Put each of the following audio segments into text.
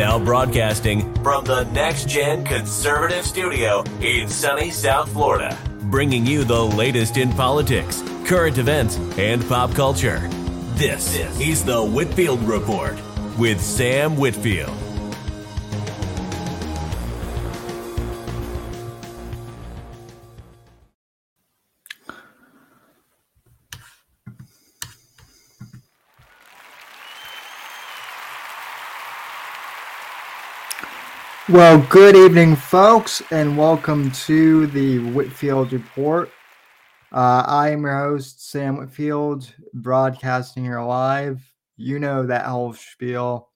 Now broadcasting from the Next Gen Conservative Studio in sunny South Florida, bringing you the latest in politics, current events, and pop culture. This is the Whitfield Report with Sam Whitfield. Well, good evening, folks, and welcome to the Whitfield Report. Uh, I am your host, Sam Whitfield, broadcasting here live. You know that whole spiel.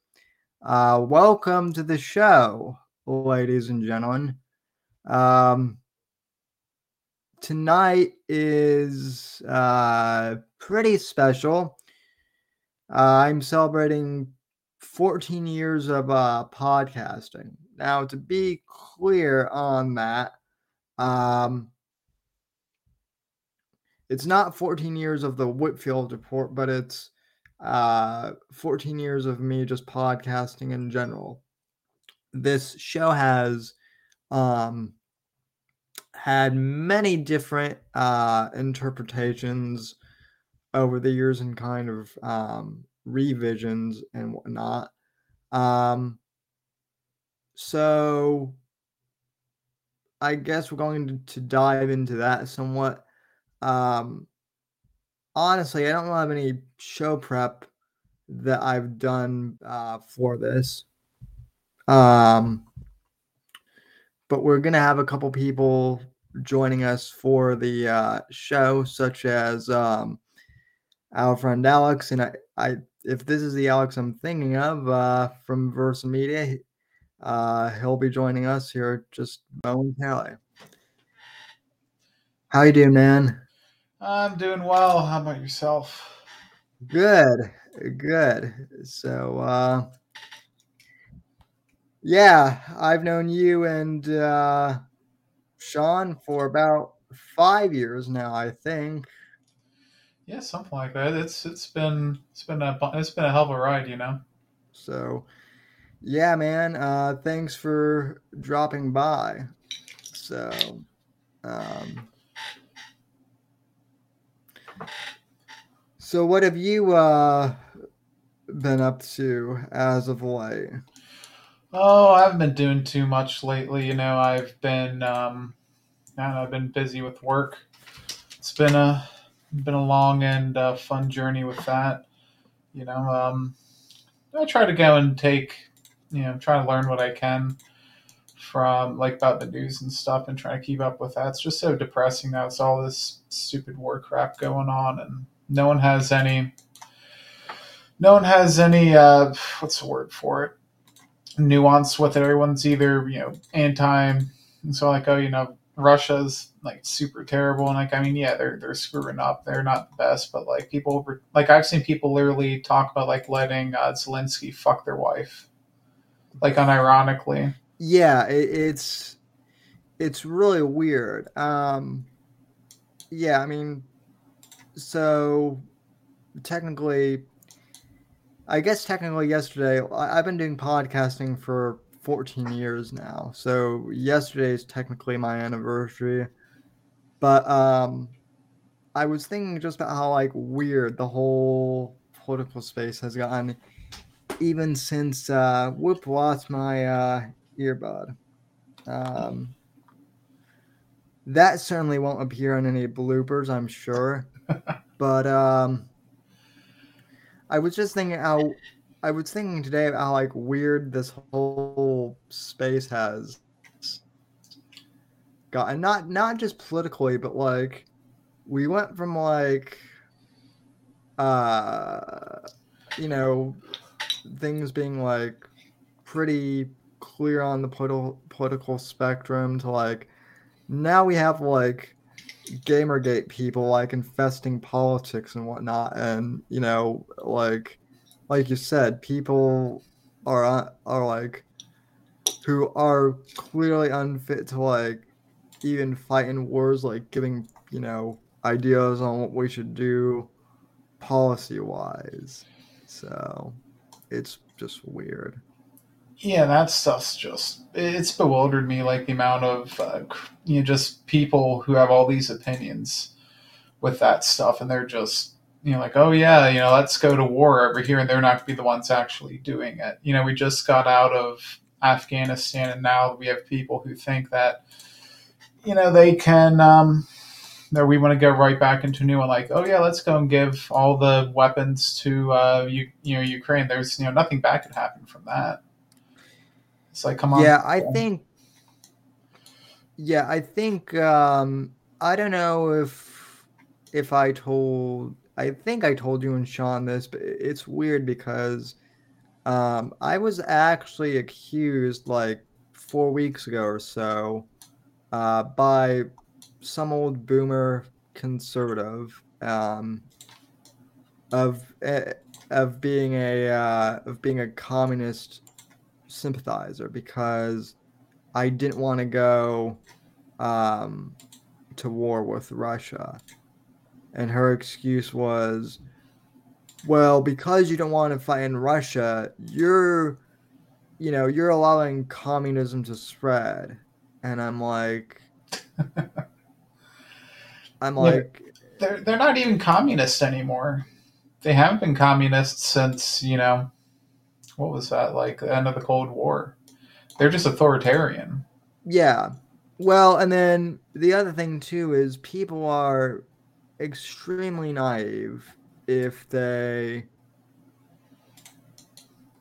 Uh, welcome to the show, ladies and gentlemen. Um, tonight is uh, pretty special. Uh, I'm celebrating 14 years of uh, podcasting. Now, to be clear on that, um, it's not 14 years of the Whitfield report, but it's uh, 14 years of me just podcasting in general. This show has um, had many different uh, interpretations over the years and kind of um, revisions and whatnot. Um, so I guess we're going to, to dive into that somewhat. Um, honestly, I don't have any show prep that I've done uh, for this. Um, but we're gonna have a couple people joining us for the uh, show, such as um, our friend Alex, and I, I, if this is the Alex I'm thinking of uh, from Versa Media, uh, he'll be joining us here just momentarily. How you doing, man? I'm doing well. How about yourself? Good, good. So, uh, yeah, I've known you and uh, Sean for about five years now, I think. Yeah, something like that. It's it's been it's been a it's been a hell of a ride, you know. So, yeah, man. Uh, thanks for dropping by. So, um, so what have you uh, been up to as of late? Oh, I haven't been doing too much lately. You know, I've been um, I've been busy with work. It's been a been a long and uh, fun journey with that. You know, um, I try to go and take you know, try to learn what I can from like about the news and stuff and trying to keep up with that. It's just so depressing now. It's all this stupid war crap going on and no one has any no one has any uh what's the word for it? Nuance with it. Everyone's either, you know, anti and so like, oh, you know, Russia's like super terrible and like I mean, yeah, they're they're screwing up. They're not the best, but like people like I've seen people literally talk about like letting uh, Zelensky fuck their wife like unironically. Yeah, it, it's it's really weird. Um, yeah, I mean, so technically, I guess technically yesterday, I've been doing podcasting for 14 years now. So yesterday is technically my anniversary. But um, I was thinking just about how like weird the whole political space has gotten even since uh, Whoop lost my uh, earbud. Um, that certainly won't appear on any bloopers, I'm sure. but um, I was just thinking how I was thinking today about how like weird this whole space has gotten. Not not just politically, but like we went from like uh you know things being like pretty clear on the political political spectrum to like now we have like gamergate people like infesting politics and whatnot and you know like like you said people are uh, are like who are clearly unfit to like even fight in wars like giving you know ideas on what we should do policy wise so it's just weird. yeah, that stuff's just it's bewildered me. Like the amount of uh, you know just people who have all these opinions with that stuff, and they're just you know like oh yeah, you know let's go to war over here, and they're not going to be the ones actually doing it. You know, we just got out of Afghanistan, and now we have people who think that you know they can. Um, that we want to go right back into new one like oh yeah let's go and give all the weapons to uh, you, you know ukraine there's you know nothing bad could happen from that it's like, come on. Yeah, I think. Yeah, I think. Um, I don't know if if I told. I think I told you and Sean this, but it's weird because um, I was actually accused like four weeks ago or so uh, by some old boomer conservative um, of uh, of being a uh, of being a communist sympathizer because I didn't want to go um, to war with Russia. And her excuse was, well, because you don't want to fight in Russia, you're, you know, you're allowing communism to spread. And I'm like, I'm like, they're, they're not even communist anymore. They haven't been communists since, you know, what was that like the end of the Cold War? They're just authoritarian. Yeah. Well, and then the other thing too is people are extremely naive if they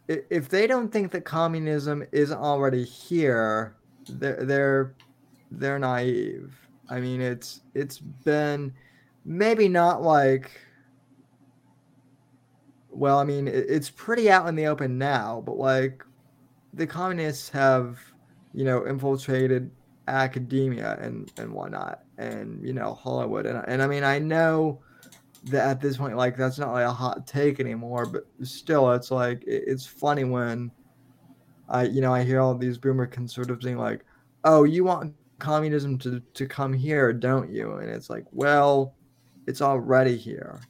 if they don't think that communism is already here, they're they're they're naive. I mean, it's it's been maybe not like well, I mean, it's pretty out in the open now, but like the communists have, you know, infiltrated academia and and whatnot, and you know Hollywood, and and I mean, I know that at this point, like that's not like a hot take anymore, but still, it's like it's funny when I, you know, I hear all these boomer conservatives being like, "Oh, you want communism to to come here, don't you?" And it's like, well, it's already here.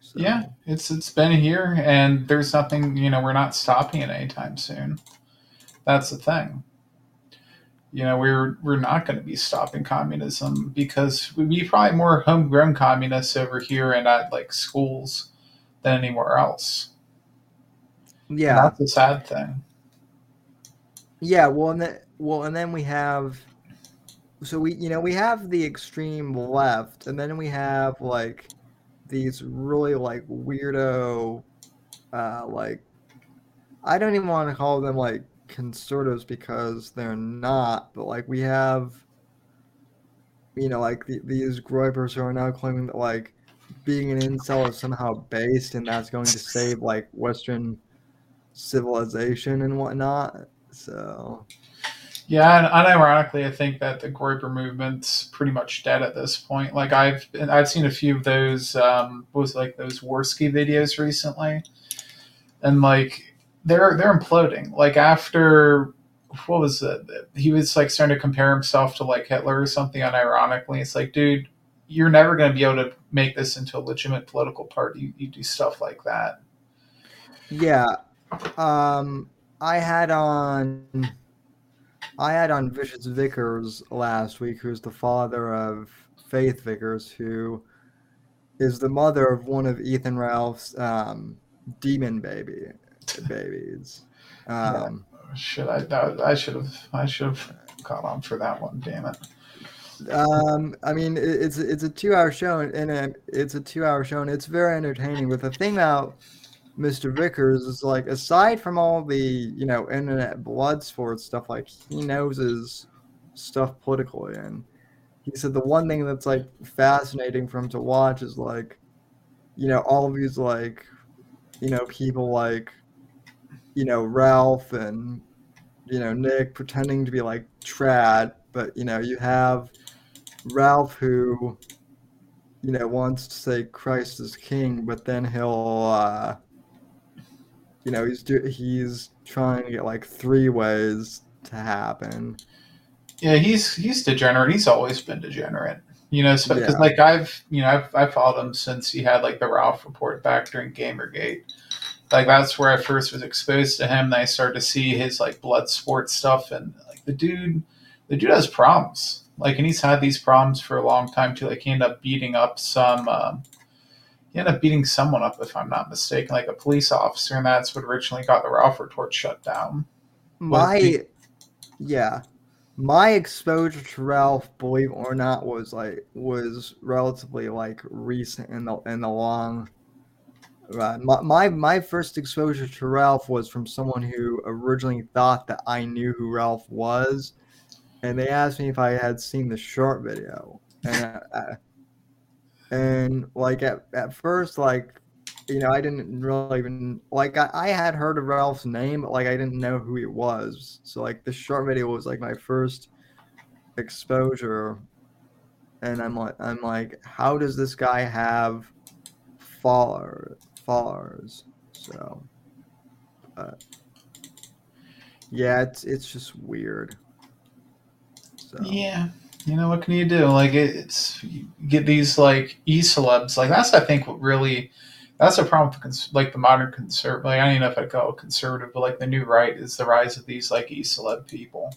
So. Yeah, it's it's been here, and there's nothing. You know, we're not stopping it anytime soon. That's the thing. You know, we're we're not going to be stopping communism because we'd be probably more homegrown communists over here and at like schools than anywhere else. Yeah, and that's a sad thing. Yeah, well, and then well, and then we have. So we, you know, we have the extreme left, and then we have like these really like weirdo, uh, like I don't even want to call them like conservatives because they're not, but like we have, you know, like the, these groypers who are now claiming that like being an incel is somehow based and that's going to save like Western civilization and whatnot. So yeah, and unironically, I think that the Groyper movement's pretty much dead at this point. Like I've I've seen a few of those um, was like those Warski videos recently, and like they're they're imploding. Like after what was it? He was like starting to compare himself to like Hitler or something. Unironically, it's like, dude, you're never going to be able to make this into a legitimate political party. You, you do stuff like that. Yeah, um, I had on I had on Vicious Vickers last week, who's the father of Faith Vickers, who is the mother of one of Ethan Ralph's um, demon baby babies. Um, yeah. Should I? I should have. I should have caught on for that one. Damn it. Um, I mean, it's it's a two-hour show, and it's a two-hour show, and it's very entertaining. But the thing about Mr. Vickers is like aside from all the you know internet blood sports stuff, like he knows his stuff politically, and he said the one thing that's like fascinating for him to watch is like you know all of these like you know people like you know Ralph and you know Nick pretending to be like trad, but you know you have Ralph who you know wants to say Christ is king, but then he'll uh, you know he's do, he's trying to get like three ways to happen. Yeah, he's he's degenerate. He's always been degenerate. You know, because yeah. like I've you know I've I've followed him since he had like the Ralph Retort back during GamerGate, like that's where I first was exposed to him. And I started to see his like blood sport stuff, and like the dude, the dude has problems. Like, and he's had these problems for a long time too. Like, he ended up beating up some. Um, he ended up beating someone up, if I'm not mistaken, like a police officer, and that's what originally got the Ralph Retort shut down. My, he, yeah, my exposure to Ralph, believe it or not, was like was relatively like recent in the in the long Right. My, my my first exposure to Ralph was from someone who originally thought that I knew who Ralph was, and they asked me if I had seen the short video, and I, and like at, at first like you know I didn't really even like I, I had heard of Ralph's name, but like I didn't know who he was. So like the short video was like my first exposure, and I'm like I'm like how does this guy have followers? followers. So, yeah, it's it's just weird. So. Yeah, you know what can you do? Like it's you get these like e celebs. Like that's I think what really that's a problem with like the modern conservative. Like I don't even know if I call it conservative, but like the new right is the rise of these like e celeb people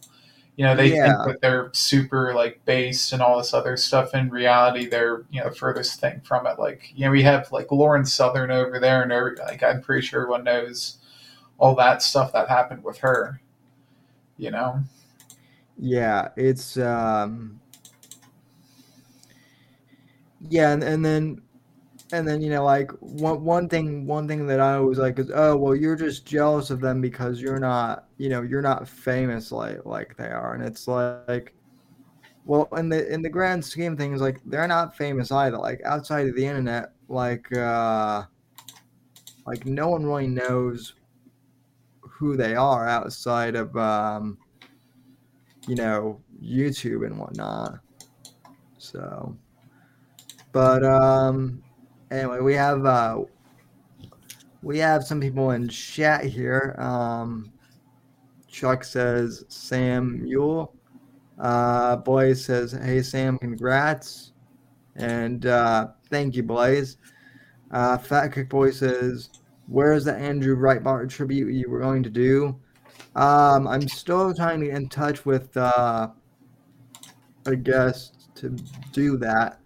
you know they yeah. think that they're super like based and all this other stuff in reality they're you know furthest thing from it like you know we have like lauren southern over there and every, like i'm pretty sure everyone knows all that stuff that happened with her you know yeah it's um yeah and, and then and then you know like one one thing one thing that I was like is oh well you're just jealous of them because you're not you know you're not famous like like they are. And it's like well in the in the grand scheme of things like they're not famous either. Like outside of the internet like uh like no one really knows who they are outside of um you know YouTube and whatnot. So but um anyway, we have uh, we have some people in chat here. Um, Chuck says Sam Mule. Uh, Blaze says, "Hey Sam, congrats," and uh, thank you, Blaze. Uh, Fat Cook Boy says, "Where's the Andrew Breitbart tribute you were going to do?" Um, I'm still trying to get in touch with uh, a guest to do that,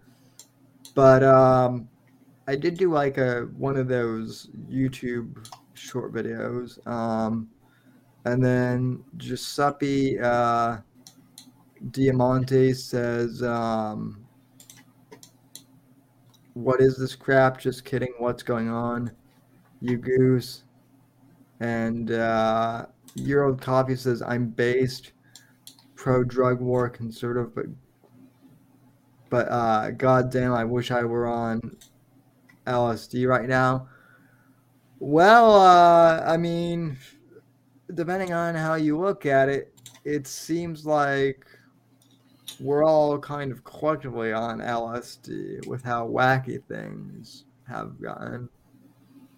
but um, I did do like a one of those YouTube short videos. Um, and then Giuseppe uh, Diamante says, um, "What is this crap? Just kidding. What's going on, you goose?" And uh, Year Old Coffee says, "I'm based, pro drug war, conservative, but but uh, goddamn, I wish I were on LSD right now? Well, uh, I mean, depending on how you look at it, it seems like we're all kind of collectively on LSD with how wacky things have gotten.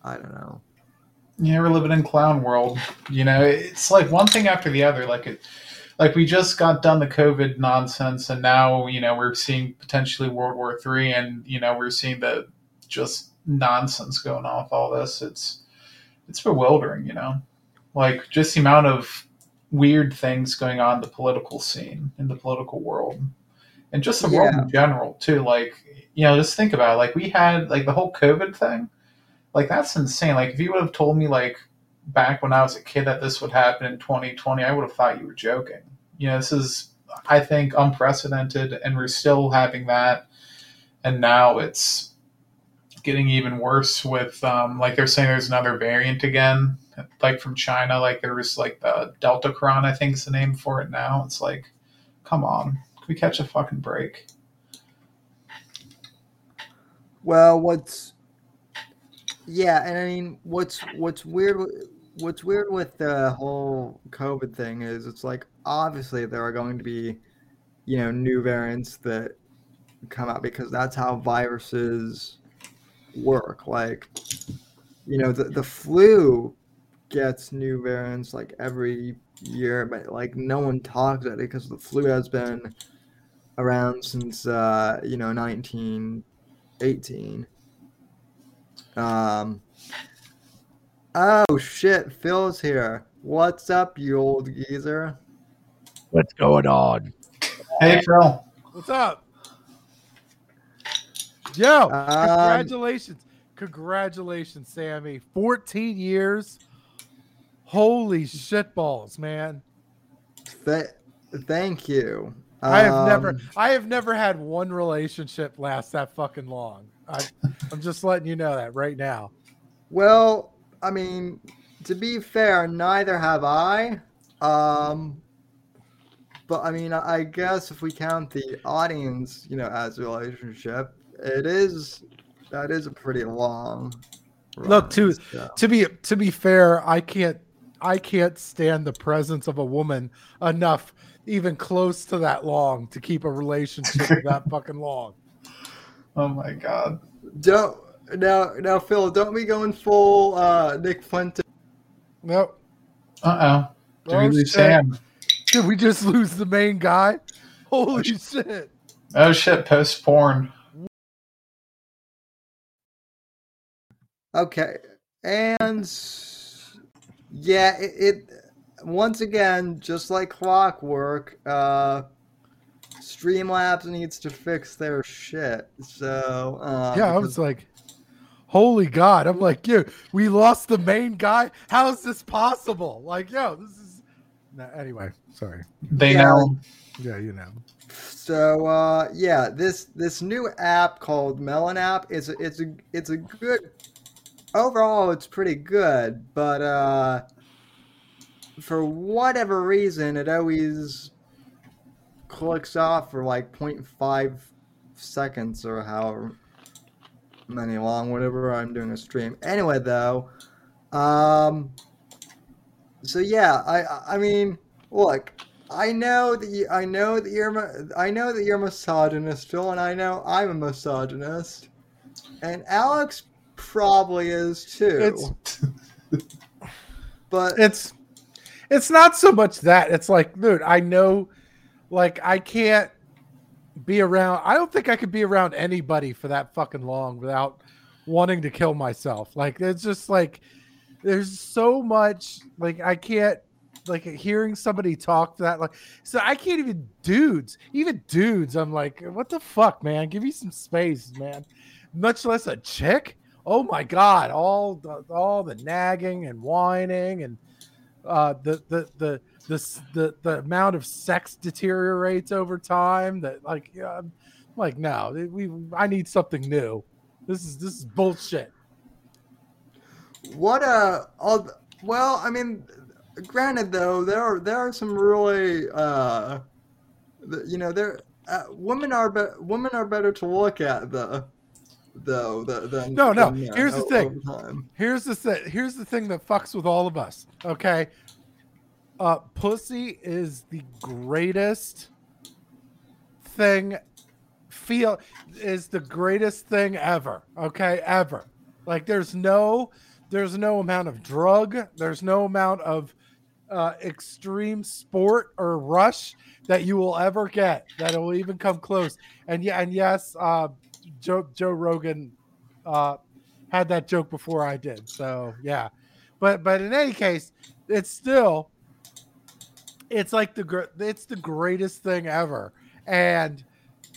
I don't know. Yeah, we're living in clown world. You know, it's like one thing after the other. Like it, like we just got done the COVID nonsense, and now you know we're seeing potentially World War Three, and you know we're seeing the just nonsense going on with all this. It's it's bewildering, you know, like just the amount of weird things going on in the political scene in the political world, and just the yeah. world in general too. Like you know, just think about it. like we had like the whole COVID thing. Like that's insane. Like if you would have told me like back when I was a kid that this would happen in 2020, I would have thought you were joking. You know, this is I think unprecedented, and we're still having that. And now it's getting even worse with um, like they're saying there's another variant again, like from China. Like there was like the Deltacron, I think is the name for it now. It's like, come on, can we catch a fucking break? Well, what's yeah, and I mean, what's what's weird what's weird with the whole COVID thing is it's like obviously there are going to be, you know, new variants that come out because that's how viruses work. Like, you know, the, the flu gets new variants like every year, but like no one talks about it because the flu has been around since uh, you know 1918. Um, Oh shit, Phil's here. What's up, you old geezer? What's going on? Hey, Phil. What's up? Yo, Um, congratulations. Congratulations, Sammy. 14 years. Holy shitballs, man. Th- thank you. I have never Um, I have never had one relationship last that fucking long. I, I'm just letting you know that right now. Well, I mean, to be fair, neither have I. Um, but I mean, I I guess if we count the audience, you know, as a relationship, it is that is a pretty long. Look, to- so. To be to be fair, I can't I can't stand the presence of a woman enough even close to that long to keep a relationship that fucking long. Oh my God. Don't now, now, Phil. Don't be going full uh, Nick Fuente. Nope. Uh oh. Did we Oh, lose shit. Sam? Did we just lose the main guy? Holy shit. Oh shit, post porn. Okay, and yeah, it, it once again, just like clockwork, uh, Streamlabs needs to fix their shit. So uh, Yeah, I was like, holy God. I'm like, yo, we lost the main guy. How is this possible? Like, yo, this is. No, anyway, sorry. They Yeah. know. Yeah, you know. So uh, yeah, this this new app called Melon app is a, it's a it's a good overall it's pretty good, but uh, for whatever reason it always clicks off for like 0.5 seconds or however many long whenever I'm doing a stream. Anyway though, um, so yeah, I I mean look. I know that you, I know that you're I know that you're a misogynist, Phil, and I know I'm a misogynist, and Alex probably is too. It's but it's it's not so much that. It's like, dude, I know like I can't be around I don't think I could be around anybody for that fucking long without wanting to kill myself. Like it's just like there's so much like I can't like hearing somebody talk that like so I can't even dudes, even dudes, I'm like, what the fuck, man? Give me some space, man. Much less a chick. Oh my god, all the all the nagging and whining and uh the the the the the, the amount of sex deteriorates over time that like yeah, I'm like no we I need something new. This is this is bullshit. what a all, well, I mean, granted though, there are there are some really uh, you know, there uh, women are be- women are better to look at though. Though, the, than, No, no, than here's the thing. Here's the thing. Here's the thing that fucks with all of us. Okay, uh, pussy is the greatest thing. Feel is the greatest thing ever. Okay, ever. Like there's no, there's no amount of drug. There's no amount of uh, extreme sport or rush that you will ever get that will even come close. And yeah, and yes, uh, Joe Joe Rogan uh, had that joke before I did. So yeah, but but in any case, it's still it's like the it's the greatest thing ever, and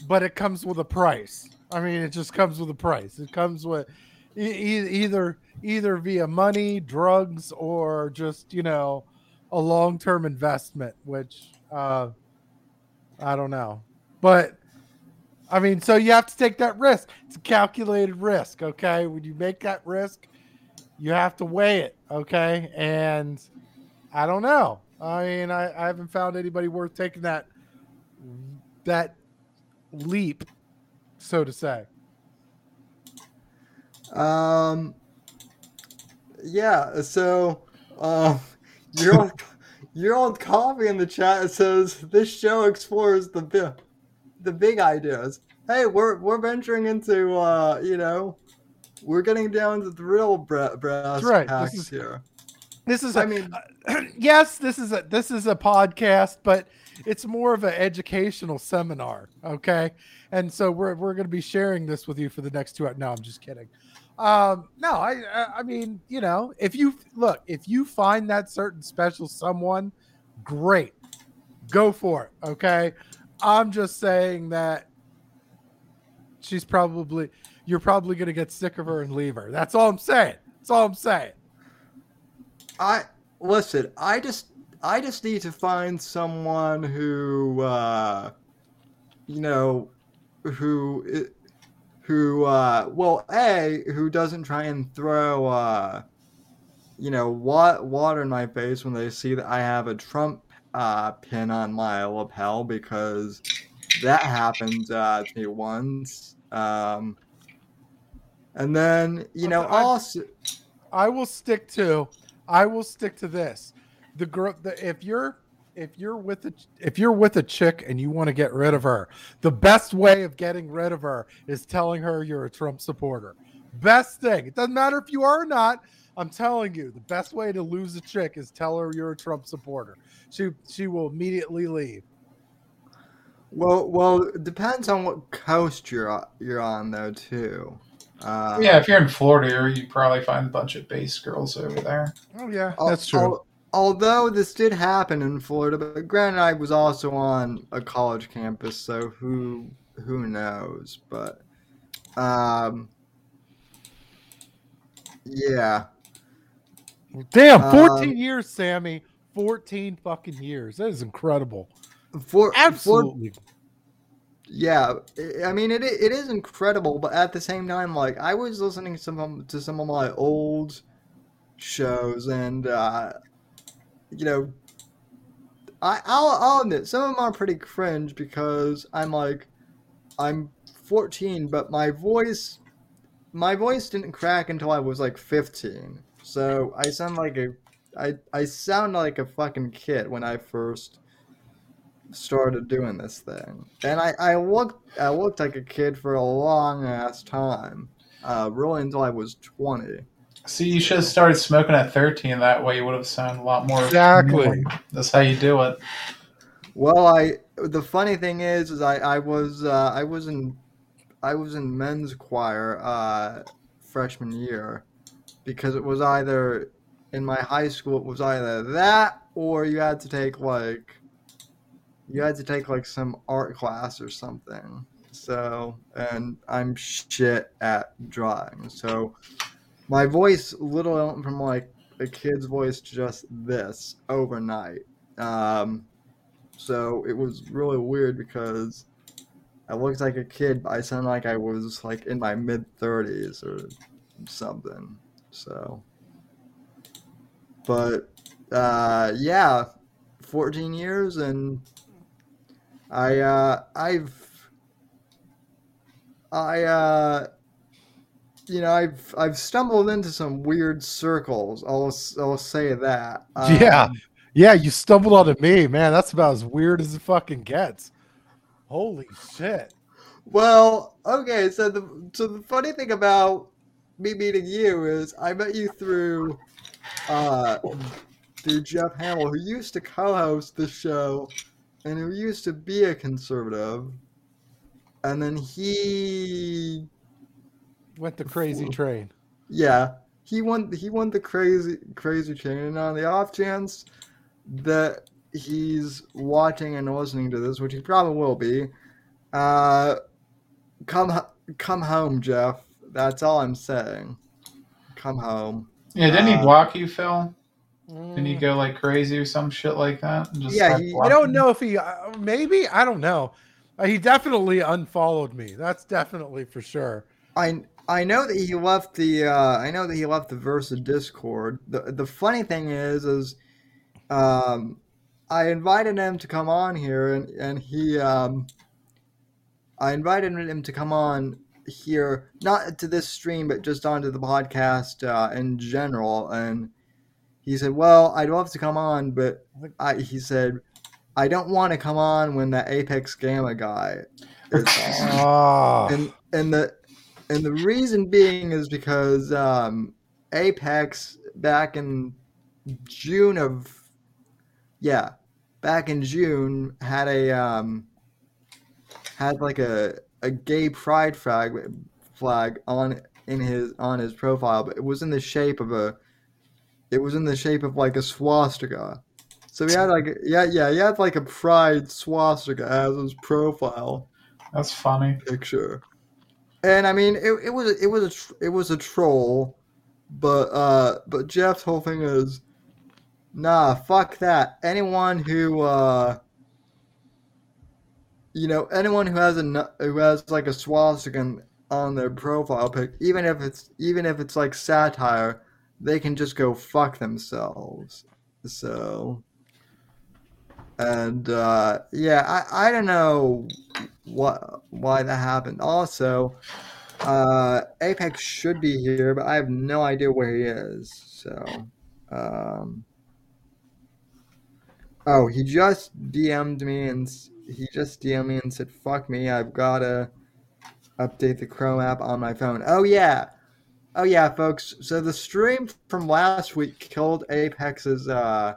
but it comes with a price. I mean, it just comes with a price. It comes with e- either either via money, drugs, or just you know a long term investment, which uh, I don't know, but. I mean, so you have to take that risk. It's a calculated risk, okay? When you make that risk, you have to weigh it, okay? And I don't know. I mean, I, I haven't found anybody worth taking that that leap, so to say. Um, yeah. So, um, your old, your old coffee in the chat says this show explores the big, the big ideas. Hey, we're we're venturing into, uh, you know, we're getting down to the real bra- brass That's right. This tacks is- here. This is a, I mean, yes, this is a this is a podcast, but it's more of an educational seminar, okay? And so we're we're going to be sharing this with you for the next two. No, I'm just kidding. Um, no, I- I mean, you know, if you look, if you find that certain special someone, great, go for it, okay? I'm just saying that she's probably you're probably going to get sick of her and leave her. That's all I'm saying. That's all I'm saying. I listen. I just I just need to find someone who uh, you know who who uh, well a who doesn't try and throw uh, you know wa- water in my face when they see that I have a Trump uh, pin on my lapel because that happened uh, to me once. Um, and then you know I- also I will stick to I will stick to this. The girl the, if you're if you're with a if you're with a chick and you want to get rid of her, the best way of getting rid of her is telling her you're a Trump supporter. Best thing. It doesn't matter if you are or not. I'm telling you, the best way to lose a chick is tell her you're a Trump supporter. She she will immediately leave. Well, well, it depends on what coast you're you're on though too. Uh, Yeah, if you're in Florida, you probably find a bunch of base girls over there. Oh yeah, that's true. al- although this did happen in Florida, but granted, I was also on a college campus, so who who knows? But, um, yeah, Damn, um, 14 years, Sammy. 14 fucking years. That is incredible. for for Absolutely. Yeah, I- mean it. It is incredible, but at the same time, like I was listening to some to some of my old shows, and uh, you know, I I'll, I'll admit some of them are pretty cringe because I'm like, I'm 14, but my voice, my voice didn't crack until I was like 15, so I sound like a, I I sound like a fucking kid when I first started doing this thing. And I, I looked I looked like a kid for a long ass time. Uh, really until I was twenty. See, you should have started smoking at 13. That way, you would have sounded a lot more. Exactly. That's how you do it. Well I the funny thing is is I, I was uh, I was in I was in men's choir uh, freshman year because it was either in my high school it was either that or you had to take like you had to take like some art class or something. So, and I'm shit at drawing. So, my voice little from like a kid's voice to just this overnight. Um, so it was really weird because I looked like a kid, but I sounded like I was like in my mid 30s or something. So, but uh, yeah, 14 years and I uh I've I uh you know I've I've stumbled into some weird circles. I'll I'll say that. Yeah. Um, Yeah, you stumbled onto me, man. That's about as weird as it fucking gets. Holy shit. Well, okay. So the so the funny thing about me meeting you is I met you through uh through Jeff Hamill, who used to co-host the show and who used to be a conservative, and then he Went the crazy train. Yeah, he won. He won the crazy crazy train, and on the off chance that he's watching and listening to this, which he probably will be, uh, come come home, Jeff. That's all I'm saying. Come home. Yeah, didn't he Uh, block you, Phil? Didn't he Mm. go like crazy or some shit like that? and just Yeah, start he- I I don't know if he, uh, maybe, I don't know. Uh, he definitely unfollowed me. That's definitely for sure. I I know that he left the uh, I know that he left the Versa Discord. The the funny thing is is um, I invited him to come on here and and he um, I invited him to come on here not to this stream but just onto the podcast uh, in general and he said well I'd love to come on but I he said I don't want to come on when that Apex Gamma guy is on Oh, and and the and the reason being is because um, Apex back in June of yeah, back in June had a um had like a a gay pride flag flag on in his on his profile, but it was in the shape of a it was in the shape of like a swastika. So he had like yeah yeah he had like a pride swastika as his profile That's funny. picture. And I mean, it, it was it was a tr- it was a troll, but uh, but Jeff's whole thing is, nah, fuck that. Anyone who uh, you know, anyone who has a who has like a swastika on their profile pic, even if it's even if it's like satire, they can just go fuck themselves. So. And uh, yeah, I, I don't know what why that happened. Also, uh, Apex should be here, but I have no idea where he is. So, um, oh, he just DM'd me and he just DM'd me and said, "Fuck me, I've gotta update the Chrome app on my phone." Oh yeah, oh yeah, folks. So the stream from last week killed Apex's uh,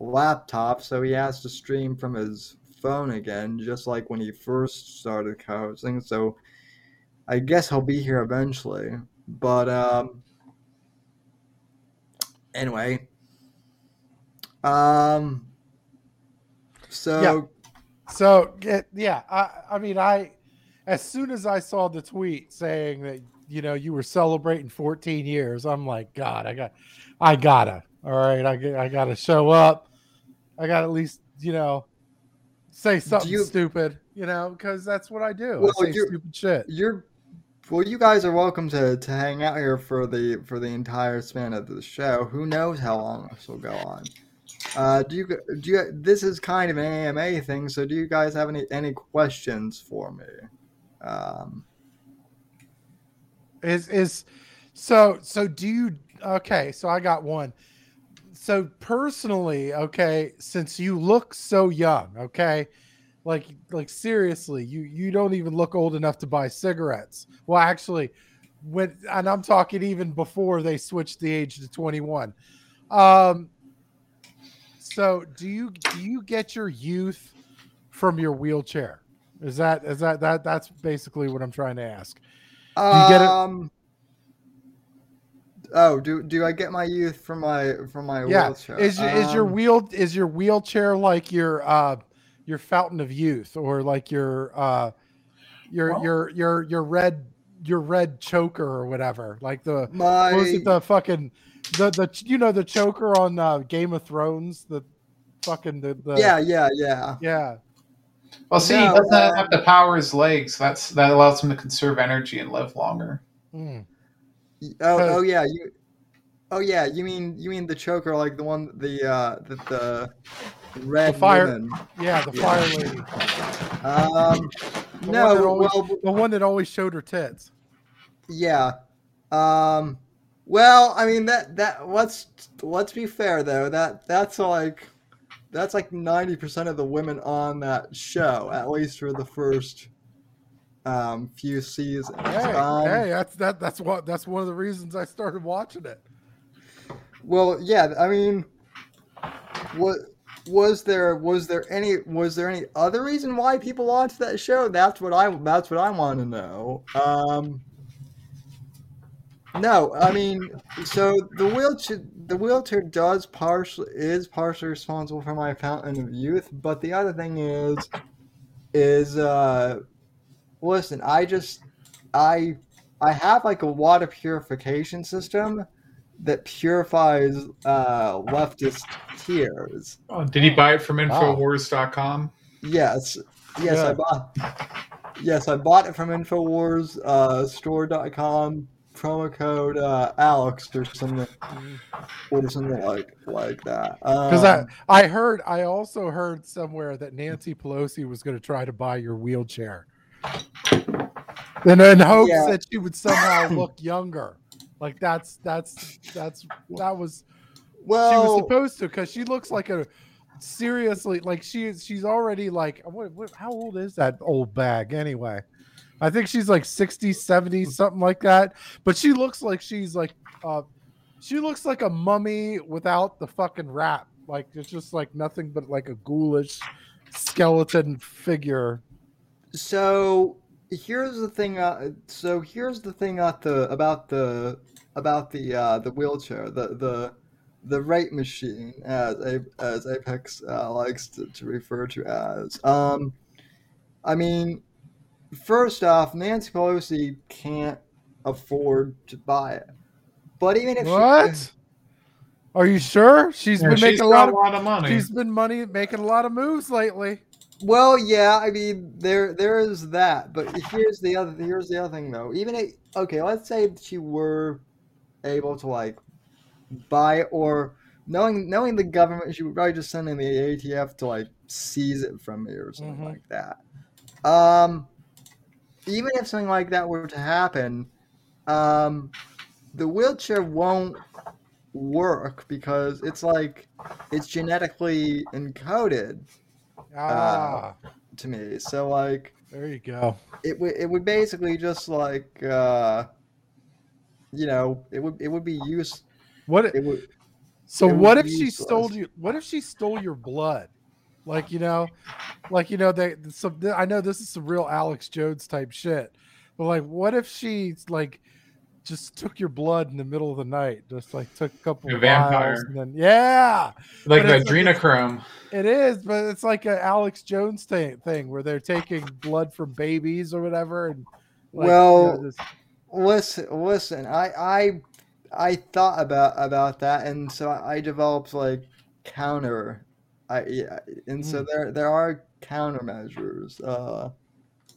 laptop, so he has to stream from his phone again, just like when he first started co-hosting. So I guess he'll be here eventually. But um anyway. Um so Yeah. So yeah, I, I mean, I as soon as I saw the tweet saying that you know you were celebrating 14 years, I'm like, God, I got, I gotta, all right, I I gotta show up. I got at least you know say something you- stupid, you know, because that's what I do. Well, I stupid shit. you're well you guys are welcome to, to hang out here for the for the entire span of the show. Who knows how long this will go on. Uh, do you do you this is kind of an AMA thing, so do you guys have any any questions for me? Um Is is so so do you okay, so I got one. So personally, okay, since you look so young, okay? Like like seriously, you you don't even look old enough to buy cigarettes. Well, actually, when and I'm talking even before they switched the age to 21. Um so do you do you get your youth from your wheelchair? Is that is that that that's basically what I'm trying to ask. You get it? Um. Oh, do do I get my youth from my from my yeah wheelchair? is your, is your Um, wheel is your wheelchair like your uh your fountain of youth or like your uh your Well- your your your red your red choker or whatever like the my what was it the fucking the the you know the choker on uh, Game of Thrones the fucking the, the yeah yeah yeah yeah Well, see, No, he doesn't uh, have to power his legs. That's that allows him to conserve energy and live longer. Mm. oh Cause- oh yeah you oh yeah you mean you mean the choker like the one the uh the, the red fire- woman. yeah the Yeah. fire lady Um, The one no that always- well the one that always showed her tits Yeah. Um well, I mean that that let's let's be fair though. That that's like that's like 90% of the women on that show at least for the first um few seasons. hey um, hey that's that that's what that's one of the reasons I started watching it Well, yeah, I mean what was there was there any was there any other reason why people watched that show? That's what I that's what I want to know. Um No, I mean so the wheelchair the wheelchair does partially is partially responsible for my fountain of youth, but the other thing is is uh listen, I just I I have like a water purification system that purifies uh, leftist tears. Oh, did he buy it from Infowars.com? Yes, yes, I bought. Yes, I bought it from Infowars uh, store.com. Promo code uh, Alex or something, or something like like that. Because Um, I, I heard, I also heard somewhere that Nancy Pelosi was going to try to buy your wheelchair, and in hopes Yeah. that she would somehow look younger. Like that's that's that's that was well she was supposed to because she looks like a seriously like she is she's already like what, what how old is that old bag anyway i think she's like 60 70 something like that but she looks like she's like uh she looks like a mummy without the fucking wrap. Like it's just like nothing but like a ghoulish skeleton figure. So here's the thing. Uh, so here's the thing about the about the about the uh, the wheelchair, the the the rate machine, as as Apex uh, likes to, to refer to as. Um, I mean, first off, Nancy Pelosi can't afford to buy it. But even if What? she, Are you sure? She's Yeah, been she's making a got lot a of lot of money. she's been money making a lot of moves lately. Well, yeah, I mean there there is that, but here's the other here's the other thing though. Even if, okay, let's say she were able to like buy or knowing knowing the government, she would probably just send in the ATF to like seize it from me or something Mhm. like that. Um, even if something like that were to happen, um, the wheelchair won't work because it's like it's genetically encoded Ah, to me. So like there you go. it would it would basically just like uh you know, it would it would be use What it would So what if she stole you? What if she stole your blood? Like you know, like you know they. So I know this is some real Alex Jones type shit, but like, what if she like just took your blood in the middle of the night, just like took a couple A of vampire. and then yeah, like but the it's like- adrenochrome. it is, but it's like a Alex Jones thing, thing where they're taking blood from babies or whatever, and like, you Well, know, this- listen listen, I I I thought about about that and so I developed like counter I yeah, and so Mm. there there are countermeasures uh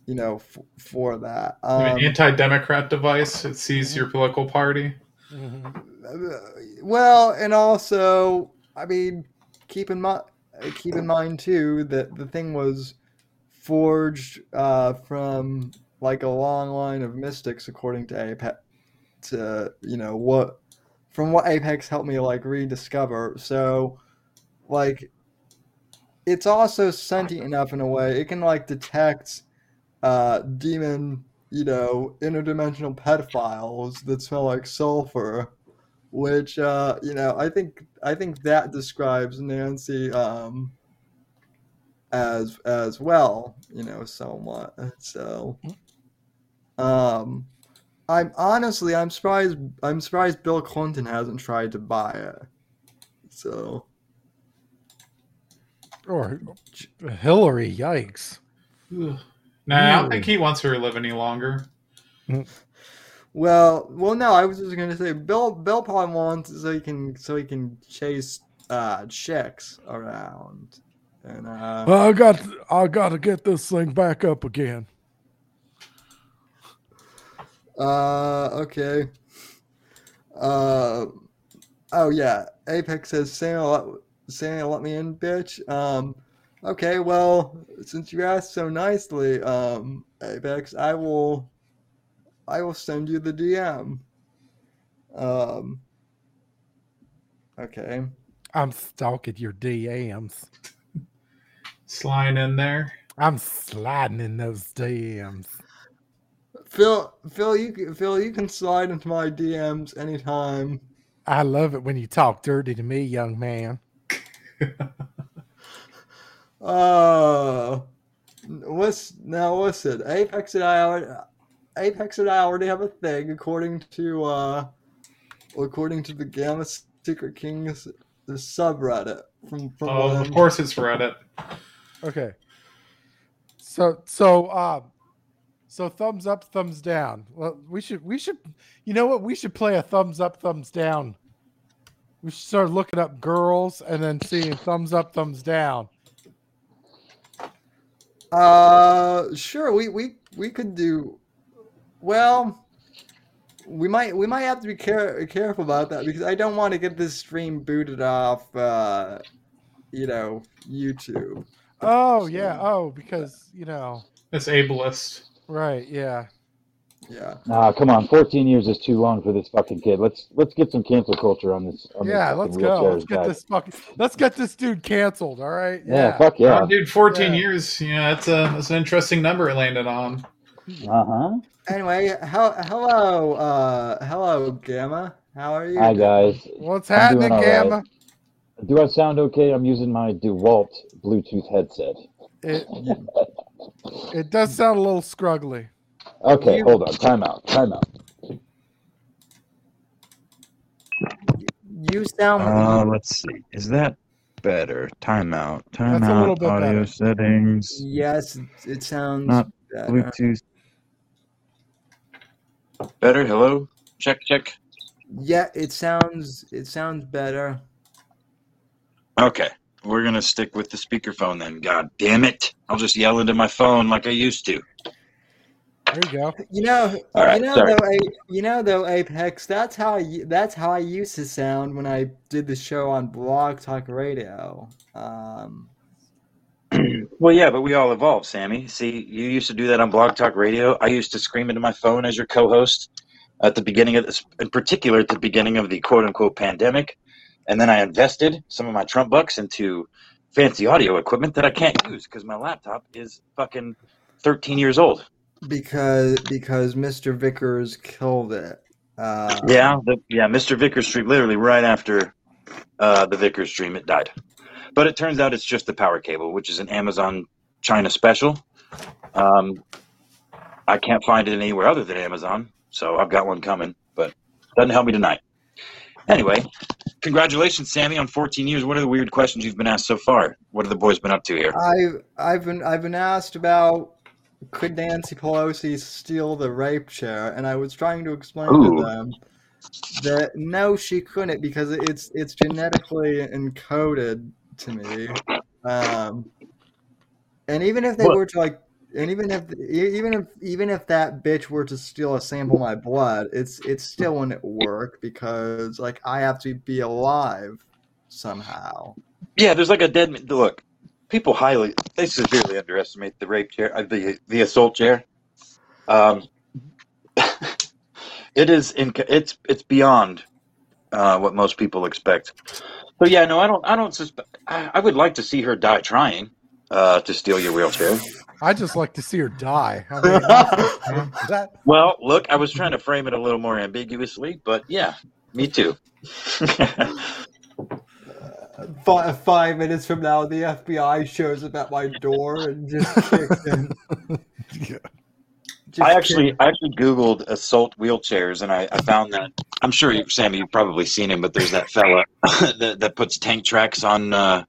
you know f- for that. An Um, anti-democrat device. It sees your political party. Mhm. Well, and also, I mean, keep in mind, keep in mind too that the thing was forged uh, from like a long line of mystics, according to Apex. To you know what, from what Apex helped me like rediscover. So, like, it's also sentient enough in a way it can like detect uh, demon, you know, interdimensional pedophiles that smell like sulfur which uh, you know I think I think that describes Nancy um, as as well, you know, somewhat. So, um, I'm honestly I'm surprised I'm surprised Bill Clinton hasn't tried to buy it. So or Hillary, yikes. Ugh. Nah, I don't think he wants her to live any longer. well well no I was just gonna say Bill Bill probably wants so he can so he can chase uh chicks around and uh I got I got to get this thing back up again. Uh, okay. Uh, oh yeah. Apex says Santa let, Santa let me in, bitch. Um, okay. Well, since you asked so nicely, um, Apex, I will, I will send you the DM. Um. Okay. I'm stalking your DMs. Sliding in there. I'm sliding in those DMs. Phil, Phil, you Phil, you can slide into my DMs anytime. I love it when you talk dirty to me, young man. Uh, listen, now listen. Apex and I already, Apex and I already have a thing according to uh, according to the Gamma Secret Kings the subreddit from from Oh, when- of course it's Reddit. Okay. So so um so thumbs up, thumbs down. Well, we should we should you know what? We should play a thumbs up, thumbs down. We should start looking up girls and then seeing thumbs up, thumbs down. Uh, sure. We we we could do. Well, we might we might have to be care, careful about that because I don't want to get this stream booted off. Uh, you know, YouTube. Oh yeah. Oh, because you know, It's ableist. right, yeah. Yeah. Nah, come on. 14 years is too long for this fucking kid. Let's let's get some cancel culture on this. On Yeah, this let's go. Let's get guy. this fucking let's get this dude canceled, all right? Yeah, fuck yeah. Oh, dude, 14 Yeah. years. Yeah, that's a that's an interesting number it landed on. Uh huh. Anyway, how, hello, uh, hello, Gamma. How are you? Hi guys. What's I'm happening, doing all right. Gamma? Do I sound okay? I'm using my DeWalt Bluetooth headset. It, it does sound a little scruggly. Okay, You- hold on. Time out. Time out. You sound. Uh, let's see. Is that better? Timeout. That's a little Timeout. bit Audio better. settings. yes, it sounds. Not better. Bluetooth. Better. Hello. Check. Check. Yeah, it sounds. It sounds better. Okay. We're gonna stick with the speakerphone then. God damn it! I'll just yell into my phone like I used to. There you go. You know, All right, you know sorry. though, A- you know though, Apex. That's how I, that's how I used to sound when I did the show on Blog Talk Radio. Um, Well, yeah, but we all evolve, Sammy. See, you used to do that on Blog Talk Radio. I used to scream into my phone as your co-host at the beginning of this, in particular at the beginning of the quote-unquote pandemic, and then I invested some of my Trump bucks into fancy audio equipment that I can't use because my laptop is fucking 13 years old. Because because Mr. Vickers killed it. Uh, Yeah, the, yeah, Mr. Vickers stream literally right after uh, the Vickers stream it died. But it turns out it's just the power cable, which is an Amazon China special. Um, I can't find it anywhere other than Amazon, so I've got one coming, but doesn't help me tonight. Anyway, congratulations, Sammy, on 14 years. What are the weird questions you've been asked so far? What have the boys been up to here? I've I've been I've been asked about could Nancy Pelosi steal the rape chair, and I was trying to explain Ooh. to them that no, she couldn't because it's it's genetically encoded to me. Um, and even if they What? were to like, and even if even if even if that bitch were to steal a sample of my blood, it's it still wouldn't work because like I have to be alive somehow. Yeah, there's like a dead man. Look, people highly, they severely underestimate the rape chair, uh, the the assault chair. Um, it is in, it's it's beyond uh, what most people expect. But yeah, no, I don't, I don't suspect. I, I would like to see her die trying uh, to steal your wheelchair. I just like to see her die. I mean, that Well, look, I was trying to frame it a little more ambiguously, but yeah, me too. Five, five minutes from now, the FBI shows up at my door and just kicks in. Just I actually, kick- I actually Googled assault wheelchairs, and I, I found that. I'm sure, you, Sammy, you've probably seen him, but there's that fella that, that puts tank tracks on uh,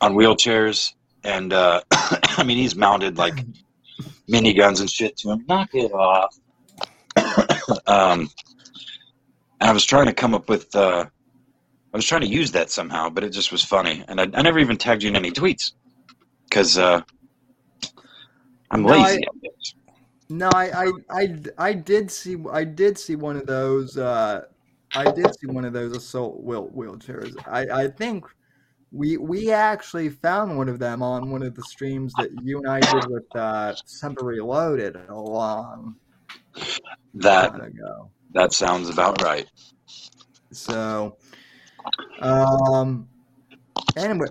on wheelchairs, and uh, I mean, he's mounted like miniguns and shit to him. Knock it off. um, I was trying to come up with. Uh, I was trying to use that somehow, but it just was funny, and I, I never even tagged you in any tweets because uh, I'm No, lazy. I- No, I, I, I, I did see, I did see one of those. Uh, I did see one of those assault wheel, wheelchairs. I, I think we, we actually found one of them on one of the streams that you and I did with uh, Semper Reloaded a long that that sounds about right. So, um, anyway,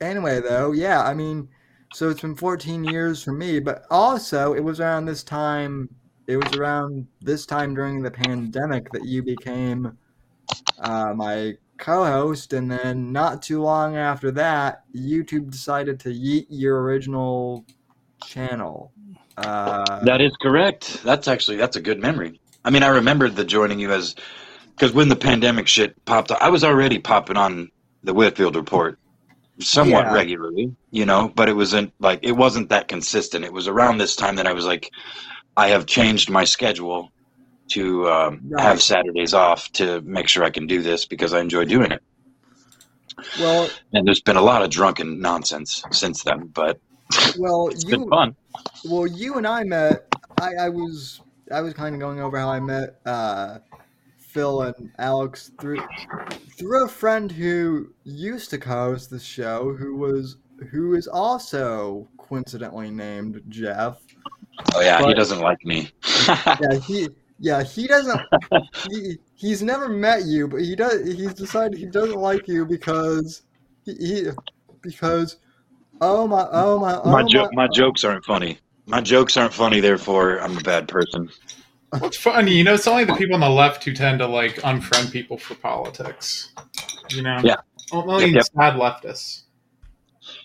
anyway, though, yeah, I mean, so it's been 14 years for me, but also it was around this time, it was around this time during the pandemic that you became uh, my co-host, and then not too long after that, YouTube decided to yeet your original channel. Uh, That is correct. That's actually that's a good memory. I mean, I remembered the joining you as because when the pandemic shit popped up, I was already popping on the Whitfield report somewhat Yeah. regularly, you know, but it wasn't like it wasn't that consistent. It was around this time that I was like, I have changed my schedule to um, Right. have Saturdays off to make sure I can do this because I enjoy doing it. well, And there's been a lot of drunken nonsense since then, but well, it's you been fun. Well, you and I met. I, I was I was kind of going over how I met uh, Phil and Alex through through a friend who used to co-host the show, who was who is also coincidentally named Jeff. Oh yeah, he doesn't like me. Yeah, he yeah he doesn't he he's never met you, but he does he's decided he doesn't like you because he, he because oh my oh my oh my, my jo- my jokes aren't funny. My jokes aren't funny, therefore I'm a bad person. What's funny, you know, it's only the people on the left who tend to like unfriend people for politics. You know, Yeah. only Yep, yep. sad leftists.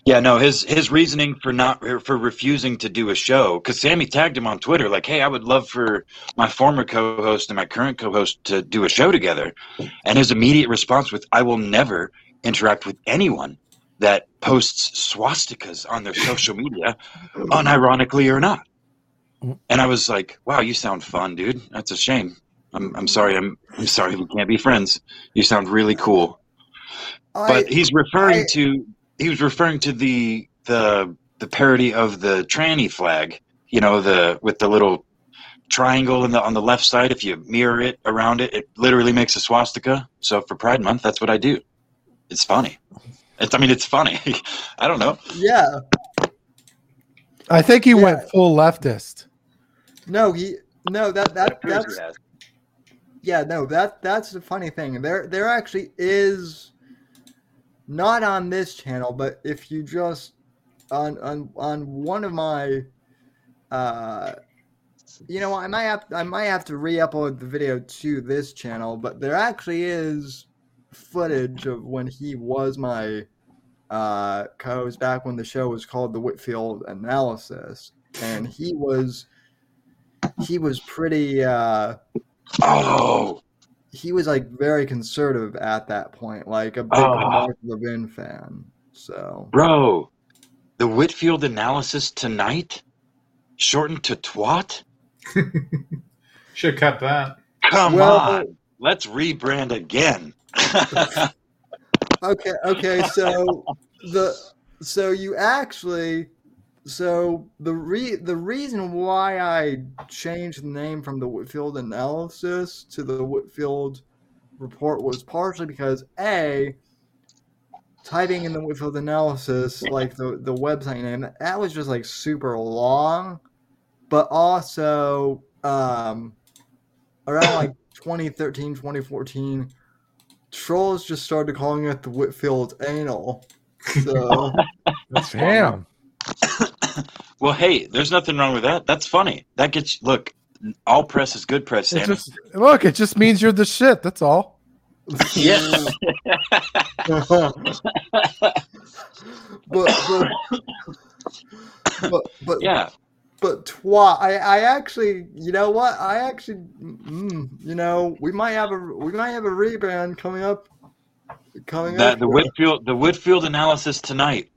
Yeah, no, his his reasoning for not for refusing to do a show because Sammy tagged him on Twitter like, "Hey, I would love for my former co-host and my current co-host to do a show together," and his immediate response was, "I will never interact with anyone that posts swastikas on their social media, unironically or not." And I was like, "Wow, you sound fun, dude. That's a shame. I'm I'm sorry. I'm I'm sorry we can't be friends. You sound really cool." but he's referring I- to he was referring to the the the parody of the tranny flag you know the with the little triangle in the on the left side if you mirror it around it it literally makes a swastika so for pride month that's what i do it's funny it's i mean it's funny i don't know yeah. I think he Yeah. went full leftist. No, he no that that that's yeah no that that's the funny thing. There there actually is not on this channel, but if you just on on on one of my uh you know I might have I might have to re-upload the video to this channel, but there actually is footage of when he was my uh co-host back when the show was called the Whitfield Analysis, and he was he was pretty uh oh he was like very conservative at that point, like a big Oh. Mark Levin fan. So bro the whitfield analysis tonight shortened to twat Should cut that. come Well, on let's rebrand again okay, okay, so the so you actually so the re the reason why I changed the name from the Whitfield analysis to the Whitfield report was partially because a typing in the Whitfield analysis like the the website name that was just like super long, but also um around like 2013 2014 trolls just started calling it the Whitfield anal. So Damn. Well, hey, there's nothing wrong with that. That's funny. That gets look. All press is good press, It just look. It just means you're the shit. That's all. Yeah. but but but but, yeah. but twat. I I actually you know what I actually mm, you know we might have a we might have a rebound coming up coming That up. the Whitfield the Whitfield analysis tonight.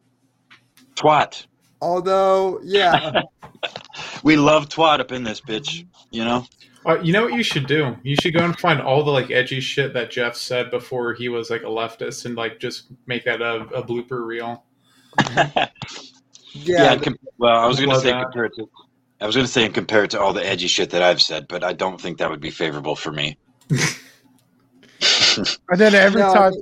Twat. Although yeah We love twat up in this bitch. You know. Uh, you know what you should do? You should go and find all the like edgy shit that Jeff said before he was like a leftist, and like just make that a, a blooper reel. yeah. yeah and com- well, I was going to say that. compare it to. I was going to say and compare it to all the edgy shit that I've said, but I don't think that would be favorable for me. And then every No, time,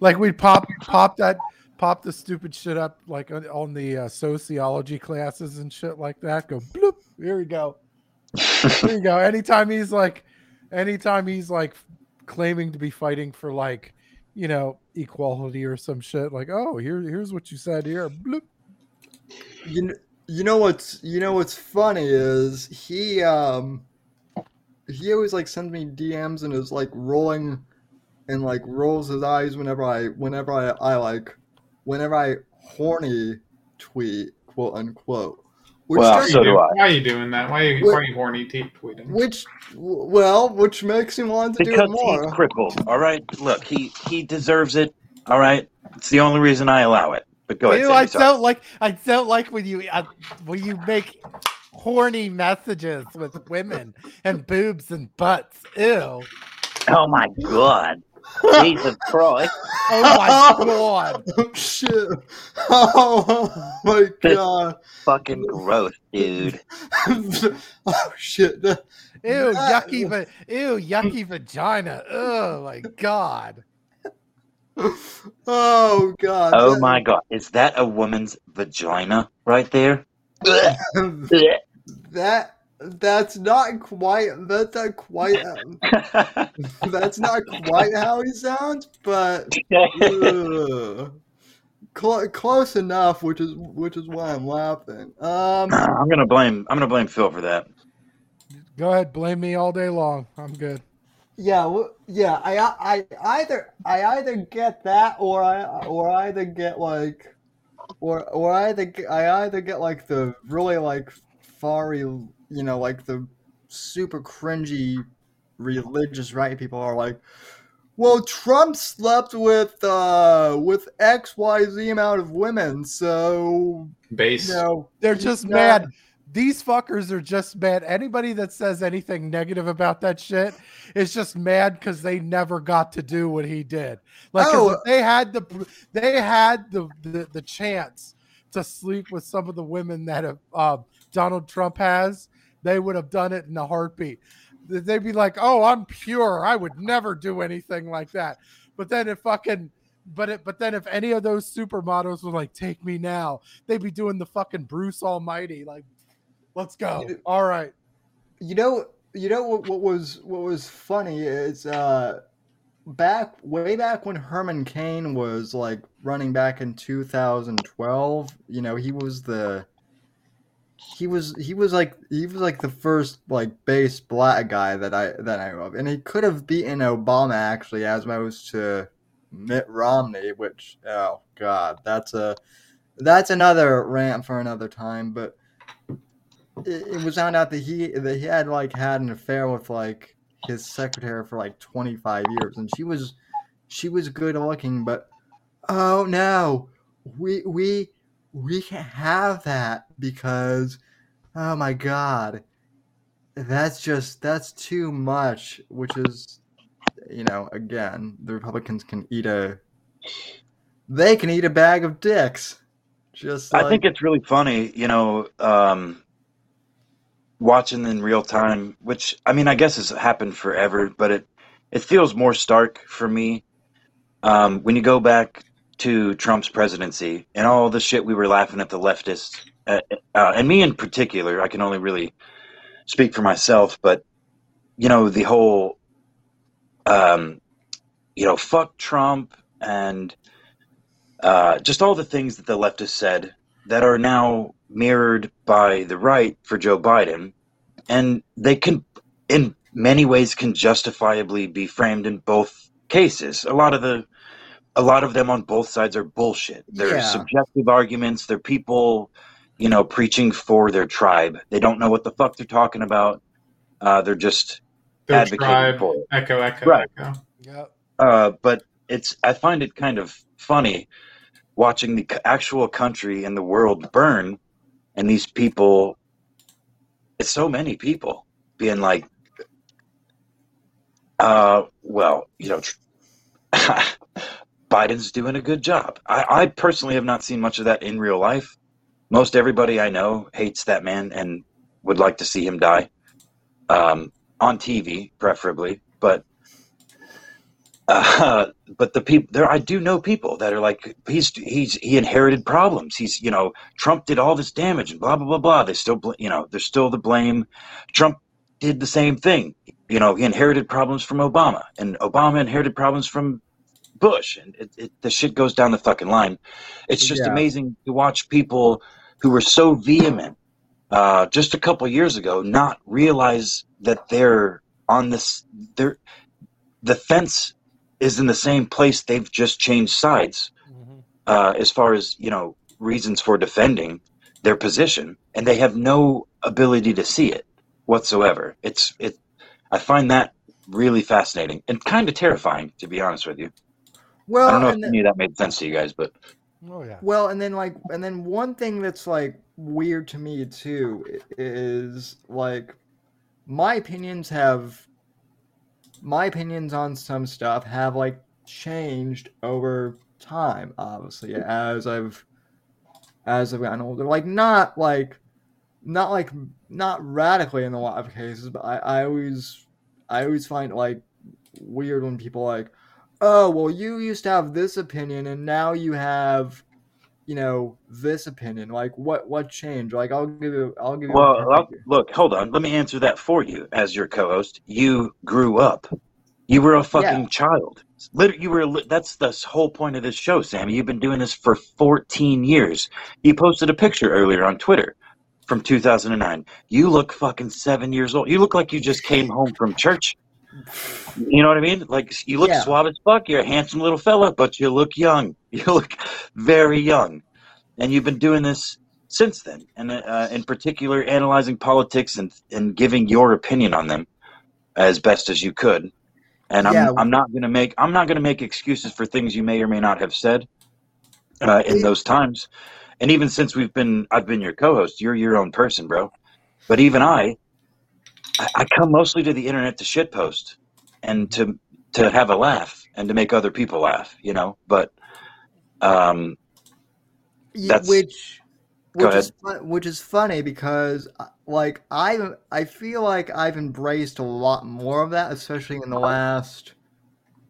like we pop pop that pop the stupid shit up like on, on the uh, sociology classes and shit like that. Go bloop. Here we go. There you go. Anytime he's like, anytime he's like claiming to be fighting for like, you know, equality or some shit. Like, oh, here here's what you said here. Bloop. you know, you know what's you know what's funny is he um he always like sends me DMs and is like rolling and like rolls his eyes whenever I whenever I, I like whenever I horny tweet quote unquote. Which Well, does- so do I. Why are you doing that? Why are you, why are you horny te- tweeting? which well which makes him want to do it Because more. he's crippled. All right. Look, he he deserves it. All right. It's the only reason I allow it. But go ahead. Ew, Sammy, I don't like. I don't like when you uh, when you make horny messages with women and boobs and butts. Ew. Oh my god. Jesus Christ. Oh my god. Oh shit! Oh my god! Fucking gross, dude. oh shit! Ew, That- yucky, va- ew, yucky vagina. Oh my god. Oh god! Oh that- my god. Is that a woman's vagina right there? that that's not quite that's not quite that's not quite how he sounds, but ugh. cl- close enough, which is which is why I'm laughing. Um, I'm gonna blame. I'm gonna blame Phil for that. Go ahead, blame me all day long. I'm good. yeah, well, yeah. I I either I either get that or I or I either get like or or I either I either get like the really like far you know like the super cringy religious right people are like well trump slept with uh with xyz amount of women so Base. you know They're just not- mad. These fuckers are just mad. Anybody that says anything negative about that shit is just mad because they never got to do what he did. Like 'cause Oh. they had the they had the, the the chance to sleep with some of the women that have, uh, Donald Trump has, they would have done it in a heartbeat. They'd be like, "Oh, I'm pure. I would never do anything like that." But then if fucking but it, but then if any of those supermodels were like, "Take me now," they'd be doing the fucking Bruce Almighty, like, "Let's go." All right. you know you know what, what was what was funny is uh back way back when Herman Cain was like running back in 2012 you know he was the he was he was like he was like the first like base black guy that I that I know of. And he could have beaten Obama actually as opposed to Mitt Romney which oh god that's a that's another rant for another time. But it, it was found out that he that he had like had an affair with like his secretary for like 25 years. And she was she was good looking but oh no. We we we can't have that because oh my god that's just that's too much which is you know again the republicans can eat a they can eat a bag of dicks. Just like, I think it's really funny, you know, um, watching in real time, which I mean, I guess has happened forever, but it it feels more stark for me. Um, when you go back to Trump's presidency and all the shit we were laughing at the leftists, uh, uh, and me in particular. I can only really speak for myself, but you know, the whole, um, you know, fuck Trump and uh, just all the things that the leftists said that are now mirrored by the right for Joe Biden, and they can, in many ways, can justifiably be framed in both cases. A lot of the, a lot of them on both sides are bullshit. They're Yeah. subjective arguments. They're people, you know, preaching for their tribe. They don't know what the fuck they're talking about. Uh, they're just Their advocating tribe. for it. Echo, echo, Right. echo. Yep. Uh, but it's I find it kind of funny watching the actual country and the world burn, and these people. It's so many people being like, uh, well, you know, tr- Biden's doing a good job. I, I personally have not seen much of that in real life. Most everybody I know hates that man and would like to see him die, um, on TV preferably. But uh, but the people there, I do know people that are like, he's he's he inherited problems. He's you know Trump did all this damage and blah blah blah blah. They still you know there's still the blame. Trump did the same thing. You know he inherited problems from Obama, and Obama inherited problems from Bush, and it, it, the shit goes down the fucking line. It's just Yeah. amazing to watch people who were so vehement uh, just a couple years ago not realize that they're on this. They're the fence is in the same place. They've just changed sides Mhm. uh, as far as you know reasons for defending their position, and they have no ability to see it whatsoever. It's it. I find that really fascinating and kind of terrifying, to be honest with you. Well I don't know if the- any of that made sense to you guys, but Oh yeah. Well, and then like, and then one thing that's like weird to me too is like my opinions have my opinions on some stuff have like changed over time, obviously, as I've as I've gotten older. Like not like not like not radically in a lot of cases, but I, I always I always find it like weird when people like oh well you used to have this opinion and now you have you know this opinion like what what changed like i'll give you i'll give you well, look, hold on. Let me answer that for you as your co-host. You grew up. You were a fucking child. Literally, you were. That's the whole point of this show, Sammy. You've been doing this for 14 years. You posted a picture earlier on Twitter from 2009. You look fucking seven years old. You look like you just came home from church. You know what I mean? Like you look Yeah. suave as fuck. You're a handsome little fella, but you look young. You look very young, and you've been doing this since then. And uh, in particular, analyzing politics and and giving your opinion on them as best as you could. And I'm, Yeah. I'm not gonna make I'm not gonna make excuses for things you may or may not have said uh, in those times. And even since we've been I've been your co-host, you're your own person, bro. But even I, I, I come mostly to the internet to shitpost and to to have a laugh and to make other people laugh, you know. But um, That's- which which is fun, which is funny because uh, like I I feel like I've embraced a lot more of that, especially in the last